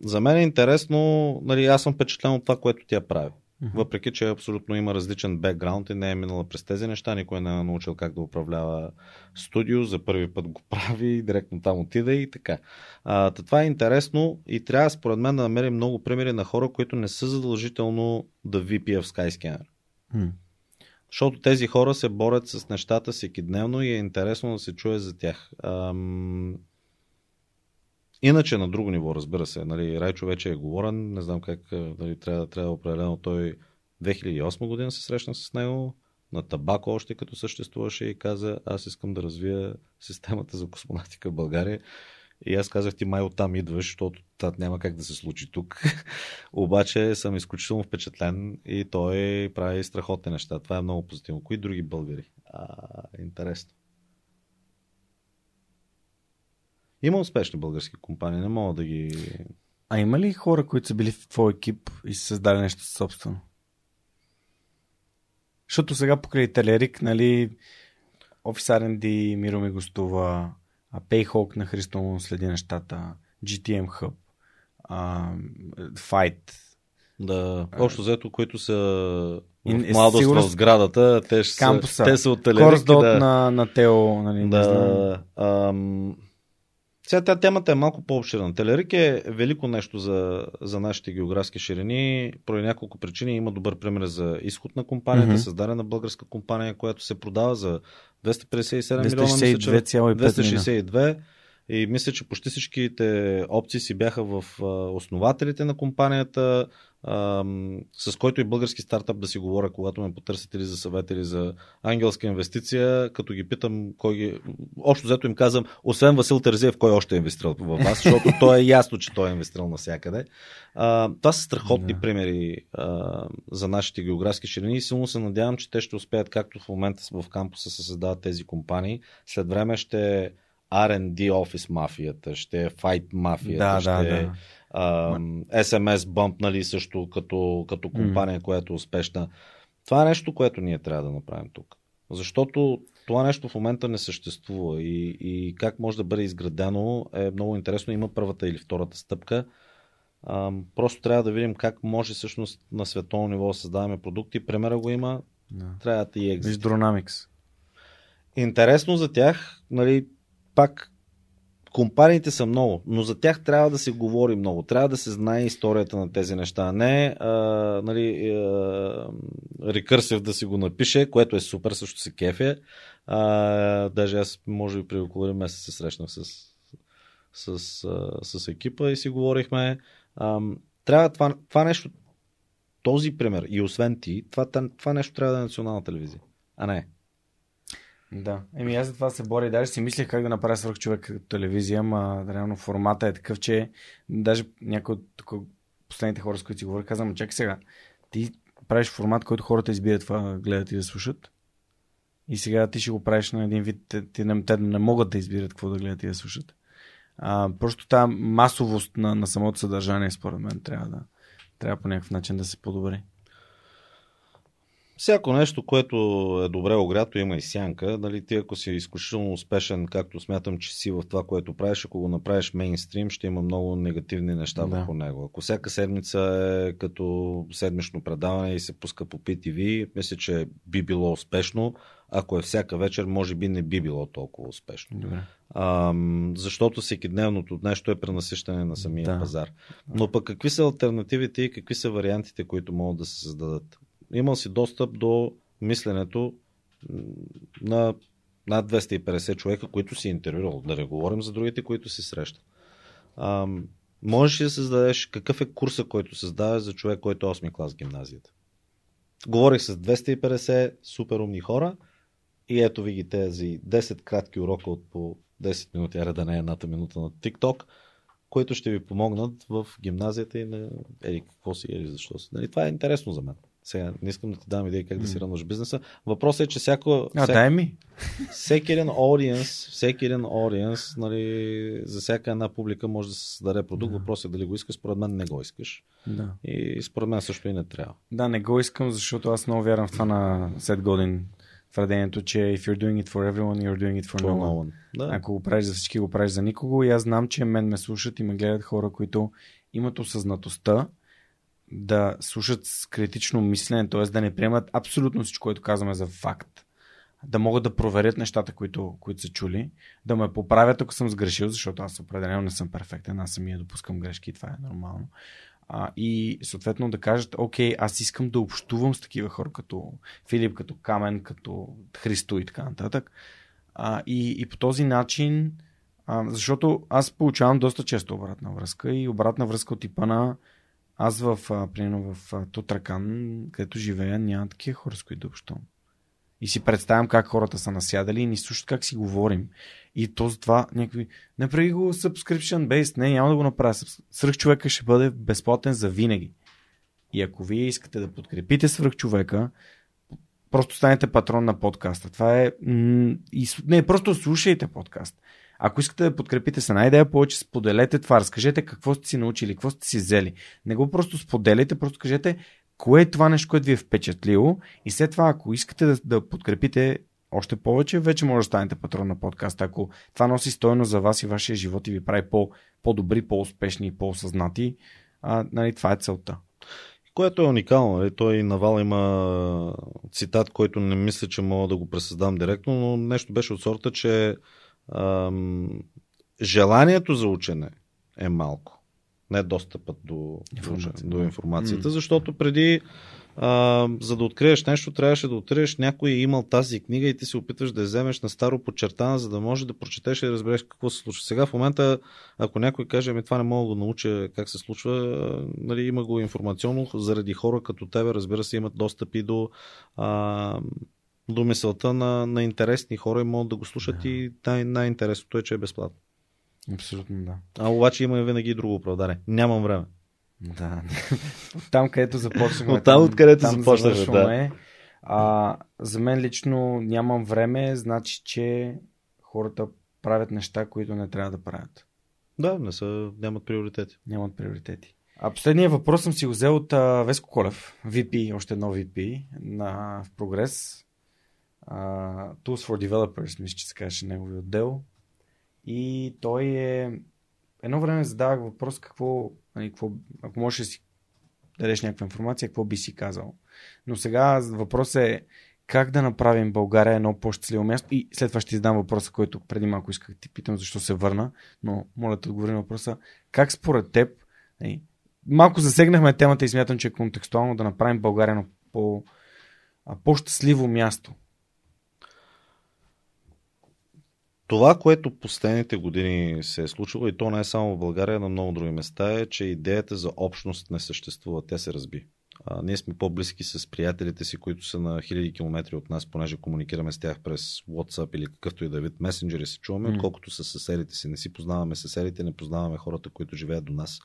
B: за мен е интересно, нали, аз съм впечатлен от това, което тя прави. Въпреки, че абсолютно има различен бекграунд и не е минала през тези неща, никой не е научил как да управлява студио, за първи път го прави, директно там отида и така. А, това е интересно и трябва според мен да намерим много примери на хора, които не са задължително да VP в Skyscanner. Mm. Защото тези хора се борят с нещата всеки дневно и е интересно да се чуе за тях. Ам... Иначе на друго ниво, разбира се. Нали, Райчо вече е говорен, не знам как нали, трябва, трябва определено той 2008 година се срещна с него на табако още като съществуваше и каза аз искам да развия системата за космонавтика в България и аз казах ти май оттам идваш, защото това няма как да се случи тук. Обаче съм изключително впечатлен и той прави страхотни неща. Това е много позитивно. Кои други българи? А, интересно. Има успешни български компании, не мога да ги...
A: А има ли хора, които са били в твой екип и са създали нещо собствено? Защото сега покрай Телерик, нали, Office R&D, Миро ми гостува, Payhawk на Христо следи нещата, GTM Hub, Fight.
B: Да, общо взето, които са в младост сигурно, в сградата, те, ще са, те са от
A: Телерик. да, на, на Тео, нали,
B: да, не знам. Ам, сега тази темата е малко по-обширна. Телерик е велико нещо за, за нашите географски ширини. Поради няколко причини има добър пример за изход на компанията, mm-hmm. създадена българска компания, която се продава за 257 милиона. 262 и мисля, че почти всичките опции си бяха в основателите на компанията, с който и български стартап да си говоря, когато ме потърсят или за съвет, или за ангелска инвестиция, като ги питам кой ги... Общо взето им казвам, освен Васил Терзиев, кой още е инвестирал в вас, защото то е ясно, че той е инвестирал навсякъде. Това са страхотни да. примери за нашите географски ширини и силно се надявам, че те ще успеят, както в момента в кампуса се създават тези компании. След време ще R&D офис мафията, ще е Fight мафията, да, ще да, е да. SMS Bump, нали, също като, като компания, mm. която е успешна. Това е нещо, което ние трябва да направим тук. Защото това нещо в момента не съществува и, и как може да бъде изградено е много интересно. Има първата или втората стъпка. Uh, просто трябва да видим как може всъщност на световно ниво да създаваме продукти. Примера го има. Yeah. Трябва да и екзит. Интересно за тях, нали, пак компаниите са много, но за тях трябва да се говори много. Трябва да се знае историята на тези неща. Не а, нали, а, рекърсив да си го напише, което е супер, също се кефе. А, даже аз, може би, при около месец се срещнах с, с, с, с екипа и си говорихме. А, трябва това, това нещо, този пример и освен ти, това, това нещо трябва да е национална телевизия, а не
A: да, еми аз за това се боря и даже си мислех как да направя свърх човек телевизия, ама реално формата е такъв, че даже някой от тук последните хора, с които си говоря, казвам, чакай сега, ти правиш формат, който хората избират това, гледат и да слушат. И сега ти ще го правиш на един вид, те, не, те не могат да избират какво да гледат и да слушат. А, просто тази масовост на, на самото съдържание, според мен, трябва да трябва по някакъв начин да се подобри.
B: Всяко нещо, което е добре огрято, има и сянка. Нали, ти ако си изключително успешен, както смятам, че си в това, което правиш, ако го направиш мейнстрим, ще има много негативни неща да. върху него. Ако всяка седмица е като седмично предаване и се пуска по PTV, мисля, че би било успешно. Ако е всяка вечер, може би не би било толкова успешно.
A: Добре.
B: А, защото всеки дневното нещо е пренасищане на самия да. пазар. Но пък какви са альтернативите и какви са вариантите, които могат да се създадат? Имал си достъп до мисленето на над 250 човека, които си интервюрал. Да не говорим за другите, които си срещат. А, можеш ли да създадеш какъв е курса, който създаваш за човек, който е 8 клас в гимназията? Говорих с 250 супер умни хора и ето ви ги тези 10 кратки урока от по 10 минути, аре да не е едната минута на TikTok, които ще ви помогнат в гимназията и на ели какво си, или защо си. Нали, това е интересно за мен. Сега не искам да ти дам идеи как да си рънваш бизнеса. Въпросът е, че всяко,
A: А, дай ми.
B: всеки един audience, всеки един audience, нали, за всяка една публика може да се създаде продукт.
A: Да.
B: Въпросът е дали го искаш, според мен не го искаш.
A: Да.
B: И според мен също и не трябва.
A: Да, не го искам, защото аз много вярвам в това на Сет Годин. Твърдението, че if you're doing it for everyone, you're doing it for no one.
B: Да.
A: Ако го правиш за всички, го правиш за никого. И аз знам, че мен ме слушат и ме гледат хора, които имат осъзнатостта да слушат с критично мислене, т.е. да не приемат абсолютно всичко, което казваме за факт. Да могат да проверят нещата, които, които са чули, да ме поправят, ако съм сгрешил, защото аз определено не съм перфектен, аз самия допускам грешки и това е нормално. А, и съответно да кажат, окей, аз искам да общувам с такива хора, като Филип, като Камен, като Христо и така нататък. А, и, и по този начин, а, защото аз получавам доста често обратна връзка и обратна връзка от типа на аз в, примерно в Тутракан, където живея, няма такива хора, с които общувам. И си представям как хората са насядали и ни слушат как си говорим. И то с това някакви... Направи го subscription based. Не, няма да го направя. Свръх човека ще бъде безплатен за винаги. И ако вие искате да подкрепите свръх човека, просто станете патрон на подкаста. Това е... Не, просто слушайте подкаст. Ако искате да подкрепите с една идея повече, споделете това. Разкажете какво сте си научили, какво сте си взели. Не го просто споделяйте, просто кажете кое е това нещо, което ви е впечатлило и след това, ако искате да, да подкрепите още повече, вече може да станете патрон на подкаста. Ако това носи стойност за вас и вашия живот и ви прави по, по-добри, по-успешни и по-осъзнати, а, нали, това е целта.
B: Което е уникално. Нали? Той Навал има цитат, който не мисля, че мога да го пресъздам директно, но нещо беше от сорта, че ам, желанието за учене е малко. Не достъпът до,
A: Информация,
B: до информацията, защото преди а, за да откриеш нещо, трябваше да откриеш някой е имал тази книга и ти се опитваш да я вземеш на старо подчертана, за да може да прочетеш и да разбереш какво се случва. Сега в момента, ако някой каже, ами това не мога да го науча как се случва, нали, има го информационно, заради хора като тебе, разбира се, имат достъп и до, а, до мисълта на, на интересни хора и могат да го слушат
A: Да.
B: и най- най-интересното е, че е безплатно.
A: Абсолютно да.
B: А обаче има и винаги и друго оправдание. Нямам време.
A: Да. От там, където започнахме.
B: От там, откъдето започнахме,
A: завършваме. А, за мен лично нямам време, значи, че хората правят неща, които не трябва да правят.
B: Да, не са, нямат приоритети.
A: Нямат приоритети. А последния въпрос съм си го взел от а, Веско Колев, VP, още едно VP на, в Прогрес. Tools for Developers, мисля, че се казваше негови отдел. И той е... Едно време задавах въпрос какво, нали, какво ако можеш да си дадеш някаква информация, какво би си казал. Но сега въпросът е как да направим България едно по-щастливо място и след това ще издам въпроса, който преди малко исках да ти питам, защо се върна, но моля да отговори на въпроса. Как според теб, нали, малко засегнахме темата и смятам, че е контекстуално да направим България едно по, по-щастливо място.
B: Това, което последните години се е случило, и то не е само в България, на много други места, е, че идеята за общност не съществува. Тя се разби. А, ние сме по-близки с приятелите си, които са на хиляди километри от нас, понеже комуникираме с тях през WhatsApp или какъвто и да е вид месенджери се чуваме,
A: М.
B: отколкото с съседите си. Не си познаваме съседите, не познаваме хората, които живеят до нас.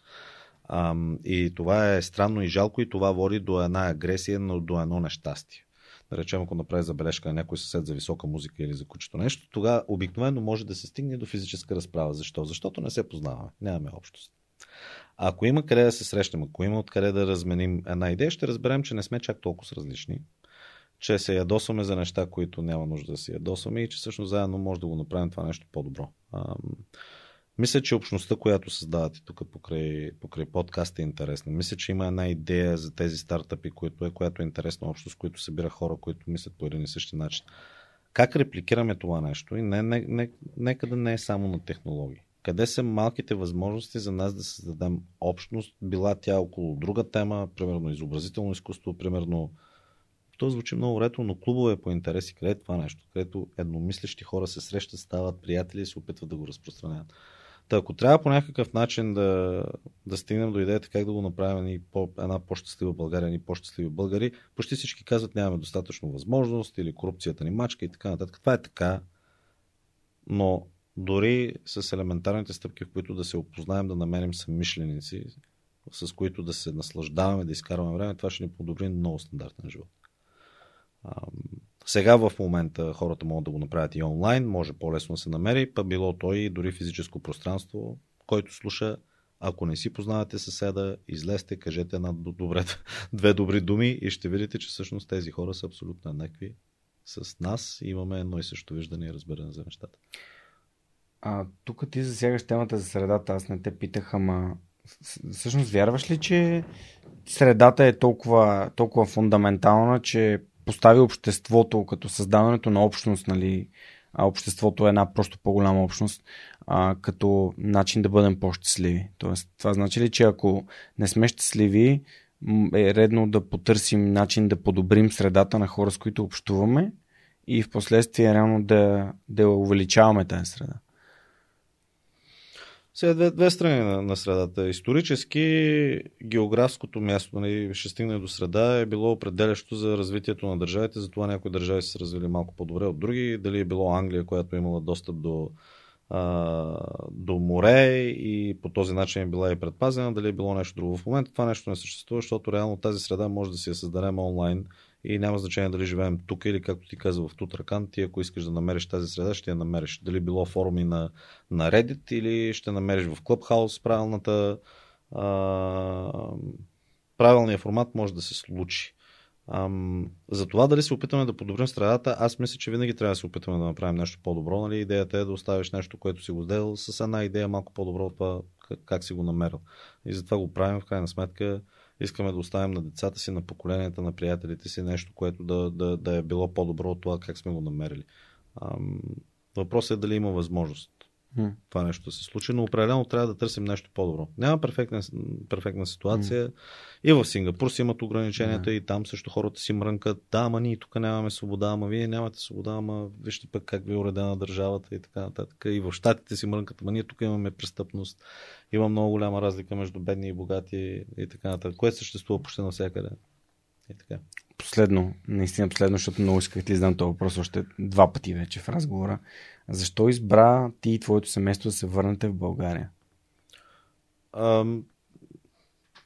B: Ам, и това е странно и жалко и това води до една агресия, но до едно нещастие. Да речем, ако направи забележка на някой съсед за висока музика или за кучето нещо, тогава обикновено може да се стигне до физическа разправа. Защо? Защото не се познаваме. Нямаме общност. А ако има къде да се срещнем, ако има откъде да разменим една идея, ще разберем, че не сме чак толкова различни. Че се ядосваме за неща, които няма нужда да се ядосваме и че всъщност заедно може да го направим това нещо по-добро. Мисля, че общността, която създавате тук покрай, покрай подкаст е интересна. Мисля, че има една идея за тези стартъпи, която е, която е интересна общност, които събира хора, които мислят по един и същи начин. Как репликираме това нещо? И не, не, не, нека да не е само на технологии. Къде са малките възможности за нас да създадем общност, била тя около друга тема, примерно изобразително изкуство, примерно то звучи много ретро, но клубове по интереси, къде е това нещо, където едномислещи хора се срещат, стават приятели и се опитват да го разпространяват. Та, ако трябва по някакъв начин да, да стигнем до идеята как да го направим ни по, една по-щастлива България, ни по-щастливи българи, почти всички казват нямаме достатъчно възможност или корупцията ни мачка и така нататък. Това е така, но дори с елементарните стъпки, в които да се опознаем, да намерим съмишленици, с които да се наслаждаваме, да изкарваме време, това ще ни подобри много стандартен живот. Сега в момента хората могат да го направят и онлайн, може по-лесно да се намери, па било той и дори физическо пространство, който слуша, ако не си познавате съседа, излезте, кажете една добре, две добри думи и ще видите, че всъщност тези хора са абсолютно еднакви с нас имаме едно и също виждане и разбиране за нещата.
A: А, тук ти засягаш темата за средата. Аз не те питах, ама всъщност вярваш ли, че средата е толкова, толкова фундаментална, че постави обществото като създаването на общност, нали, а обществото е една просто по-голяма общност, а, като начин да бъдем по-щастливи. Тоест, това значи ли, че ако не сме щастливи, е редно да потърсим начин да подобрим средата на хора, с които общуваме и в последствие реално да, да увеличаваме тази среда.
B: Сега две, две страни на, на средата. Исторически географското място, нали, ще стигне до среда, е било определящо за развитието на държавите, затова някои държави са се развили малко по-добре от други. Дали е било Англия, която е имала достъп до, а, до море и по този начин е била и предпазена, дали е било нещо друго. В момента това нещо не съществува, защото реално тази среда може да си я създадем онлайн и няма значение дали живеем тук или както ти каза в Тутракан, ти ако искаш да намериш тази среда, ще я намериш. Дали било форуми на, на Reddit или ще намериш в Clubhouse правилната а, правилния формат може да се случи. Ам, за това дали се опитваме да подобрим средата, аз мисля, че винаги трябва да се опитваме да направим нещо по-добро. Нали? Идеята е да оставиш нещо, което си го сделал с една идея малко по-добро от това как, как си го намерил. И затова го правим в крайна сметка искаме да оставим на децата си, на поколенията, на приятелите си нещо, което да, да, да е било по-добро от това как сме го намерили. Ам, въпросът е дали има възможност mm. това нещо се случи, но определено трябва да търсим нещо по-добро. Няма перфектна, перфектна ситуация. Mm. И в Сингапур си имат ограниченията, mm. и там също хората си мрънкат. Да, ама ние тук нямаме свобода, ама вие нямате свобода, ама вижте пък как ви е уредена държавата и така нататък. И в Штатите си мрънкат, ама ние тук имаме престъпност. Има много голяма разлика между бедни и богати и така нататък, което съществува почти навсякъде. И така.
A: Последно, наистина последно, защото много исках да задам този въпрос още два пъти вече в разговора. Защо избра ти и твоето семейство да се върнете в България?
B: Ам,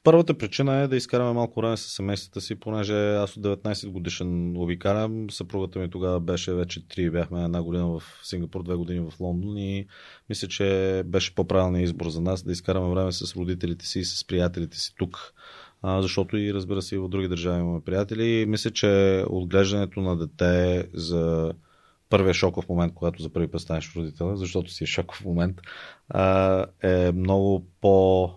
B: първата причина е да изкараме малко време с семействата си, понеже аз от 19 годишен обикарам. Съпругата ми тогава беше вече 3, бяхме една година в Сингапур, две години в Лондон и мисля, че беше по-правилният избор за нас да изкараме време с родителите си и с приятелите си тук. Защото и разбира се и в други държави имаме приятели. Мисля, че отглеждането на дете за първия шоков момент, когато за първи път станеш родител, защото си е шоков момент, е много по...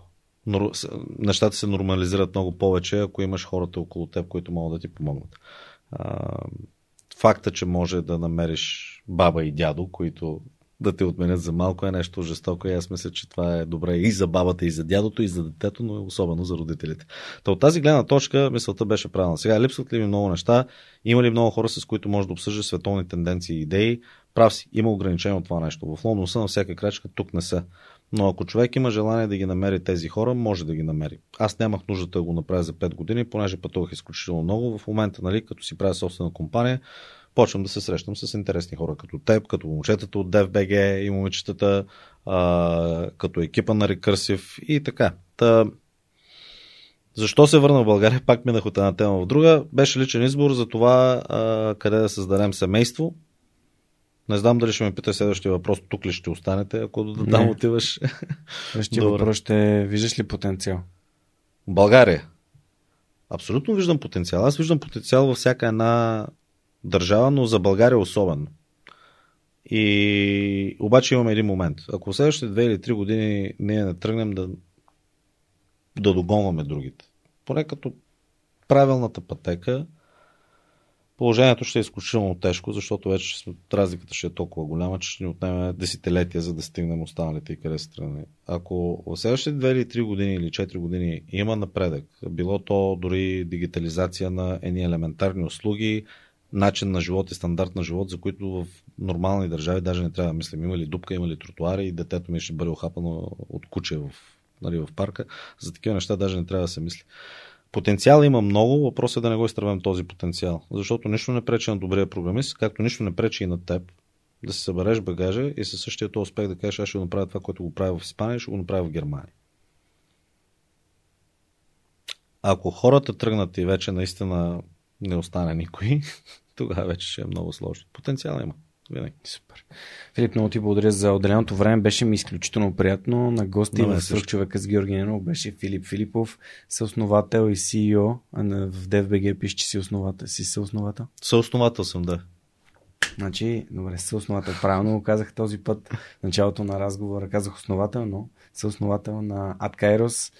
B: Нещата се нормализират много повече, ако имаш хората около теб, които могат да ти помогнат. Факта, че може да намериш баба и дядо, които да те отменят за малко е нещо жестоко и аз мисля, че това е добре и за бабата, и за дядото, и за детето, но особено за родителите. Та от тази гледна точка мисълта беше правилна. Сега липсват ли ми много неща? Има ли много хора, с които може да обсъжда световни тенденции и идеи? Прав си, има ограничение от това нещо. В Лондон са на всяка крачка, тук не са. Но ако човек има желание да ги намери тези хора, може да ги намери. Аз нямах нуждата да го направя за 5 години, понеже пътувах изключително много. В момента, нали, като си правя собствена компания, почвам да се срещам с интересни хора, като теб, като момчетата от DFBG и момичетата, а, като екипа на Рекърсив и така. Та, защо се върна в България? Пак минах от една тема в друга. Беше личен избор за това а, къде да създадем семейство. Не знам дали ще ме пита следващия въпрос. Тук ли ще останете, ако до там отиваш?
A: Следващия въпрос ще виждаш ли потенциал?
B: България. Абсолютно виждам потенциал. Аз виждам потенциал във всяка една държава, но за България особено. И обаче имаме един момент. Ако следващите две или три години ние не тръгнем да, да догонваме другите, поне като правилната пътека, положението ще е изключително тежко, защото вече разликата ще е толкова голяма, че ще ни отнеме десетилетия, за да стигнем останалите и къде страни. Ако в следващите 2 или 3 години или 4 години има напредък, било то дори дигитализация на едни елементарни услуги, начин на живот и стандарт на живот, за които в нормални държави даже не трябва да мислим. Има ли дупка, има ли тротуари и детето ми ще бъде охапано от куче в, нали, в парка. За такива неща даже не трябва да се мисли. Потенциал има много, въпросът е да не го изтървем този потенциал. Защото нищо не пречи на добрия програмист, както нищо не пречи и на теб да си събереш багажа и със същия този успех да кажеш, аз ще направя това, което го правя в Испания, ще го направя в Германия. ако хората тръгнат и вече наистина не остане никой, тогава вече ще е много сложно. Потенциал има. Винаги.
A: Супер. Филип, много ти благодаря за отделеното време. Беше ми изключително приятно. На гости
B: На.
A: Свърх човека с Георги Ненов беше Филип Филипов, съосновател и CEO. А в DFBG пише, че си основател. Си съосновател?
B: Съосновател съм, да.
A: Значи, добре, съосновател. Правилно го казах този път. В началото на разговора казах основател, но съосновател на Adkairos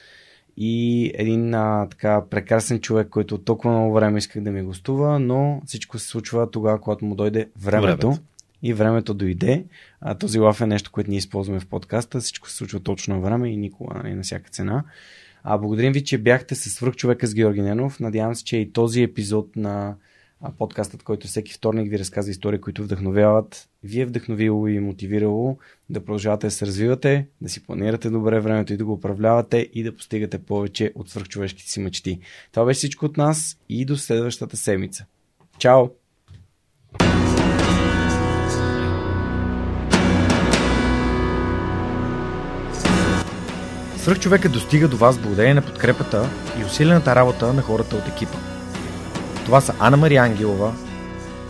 A: и един а, така прекрасен човек, който толкова много време исках да ми гостува, но всичко се случва тогава, когато му дойде времето.
B: Времето.
A: И времето дойде. А, този лаф е нещо, което ние използваме в подкаста. Всичко се случва точно на време и никога нали, на всяка цена. А, благодарим ви, че бяхте с свърх човека с Георги Ненов. Надявам се, че и този епизод на подкастът, който всеки вторник ви разказва истории, които вдъхновяват, ви е вдъхновило и мотивирало да продължавате да се развивате, да си планирате добре времето и да го управлявате и да постигате повече от свръхчовешките си мечти. Това беше всичко от нас и до следващата седмица. Чао! Свръхчовекът достига до вас благодарение на подкрепата и усилената работа на хората от екипа. Това са Анна Мария Ангелова,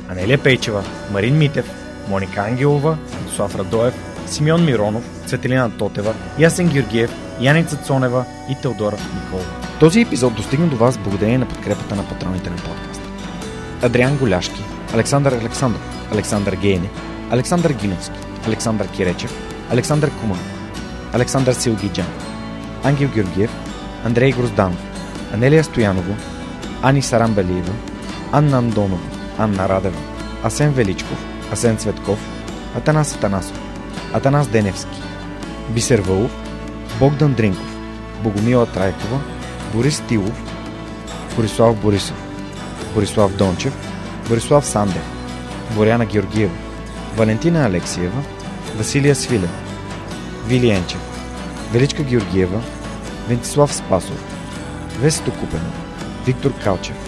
A: Анелия Пейчева, Марин Митев, Моника Ангелова, Слав Радоев, Симеон Миронов, Цветелина Тотева, Ясен Георгиев, Яница Цонева и Теодора Николова. Този епизод достигна до вас благодарение на подкрепата на патроните на подкаста. Адриан Голяшки, Александър Александров, Александър Гейне, Александър Гиновски, Александър Киречев, Александър Куманов, Александър Силгиджан, Ангел Георгиев, Андрей Грозданов, Анелия Стоянова, Ани Сарамбелиева, Анна Андонова, Анна Радева, Асен Величков, Асен Цветков, Атанас Атанасов, Атанас Деневски, Бисер Вълов, Богдан Дринков, Богомила Трайкова, Борис Тилов, Борислав Борисов, Борислав Дончев, Борислав Сандев, Боряна Георгиева, Валентина Алексиева, Василия Свилев, Вили Енчев, Величка Георгиева, Вентислав Спасов, Весето Купенов, Виктор Калчев,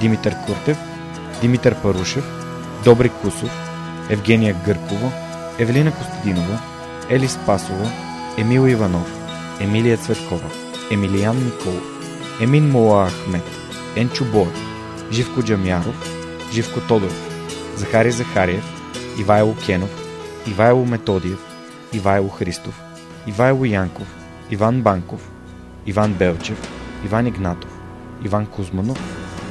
A: Димитър Куртев, Димитър Парушев, Добри Кусов, Евгения Гъркова, Евелина Костадинова, Ели Спасова, Емил Иванов, Емилия Цветкова, Емилиян Николов, Емин Мола Ахмет, Енчо Боев, Живко Джамяров, Живко Тодоров, Захари Захариев, Ивайло Кенов, Ивайло Методиев, Ивайло Христов, Ивайло Янков, Иван Банков, Иван Белчев, Иван Игнатов, Иван Кузманов,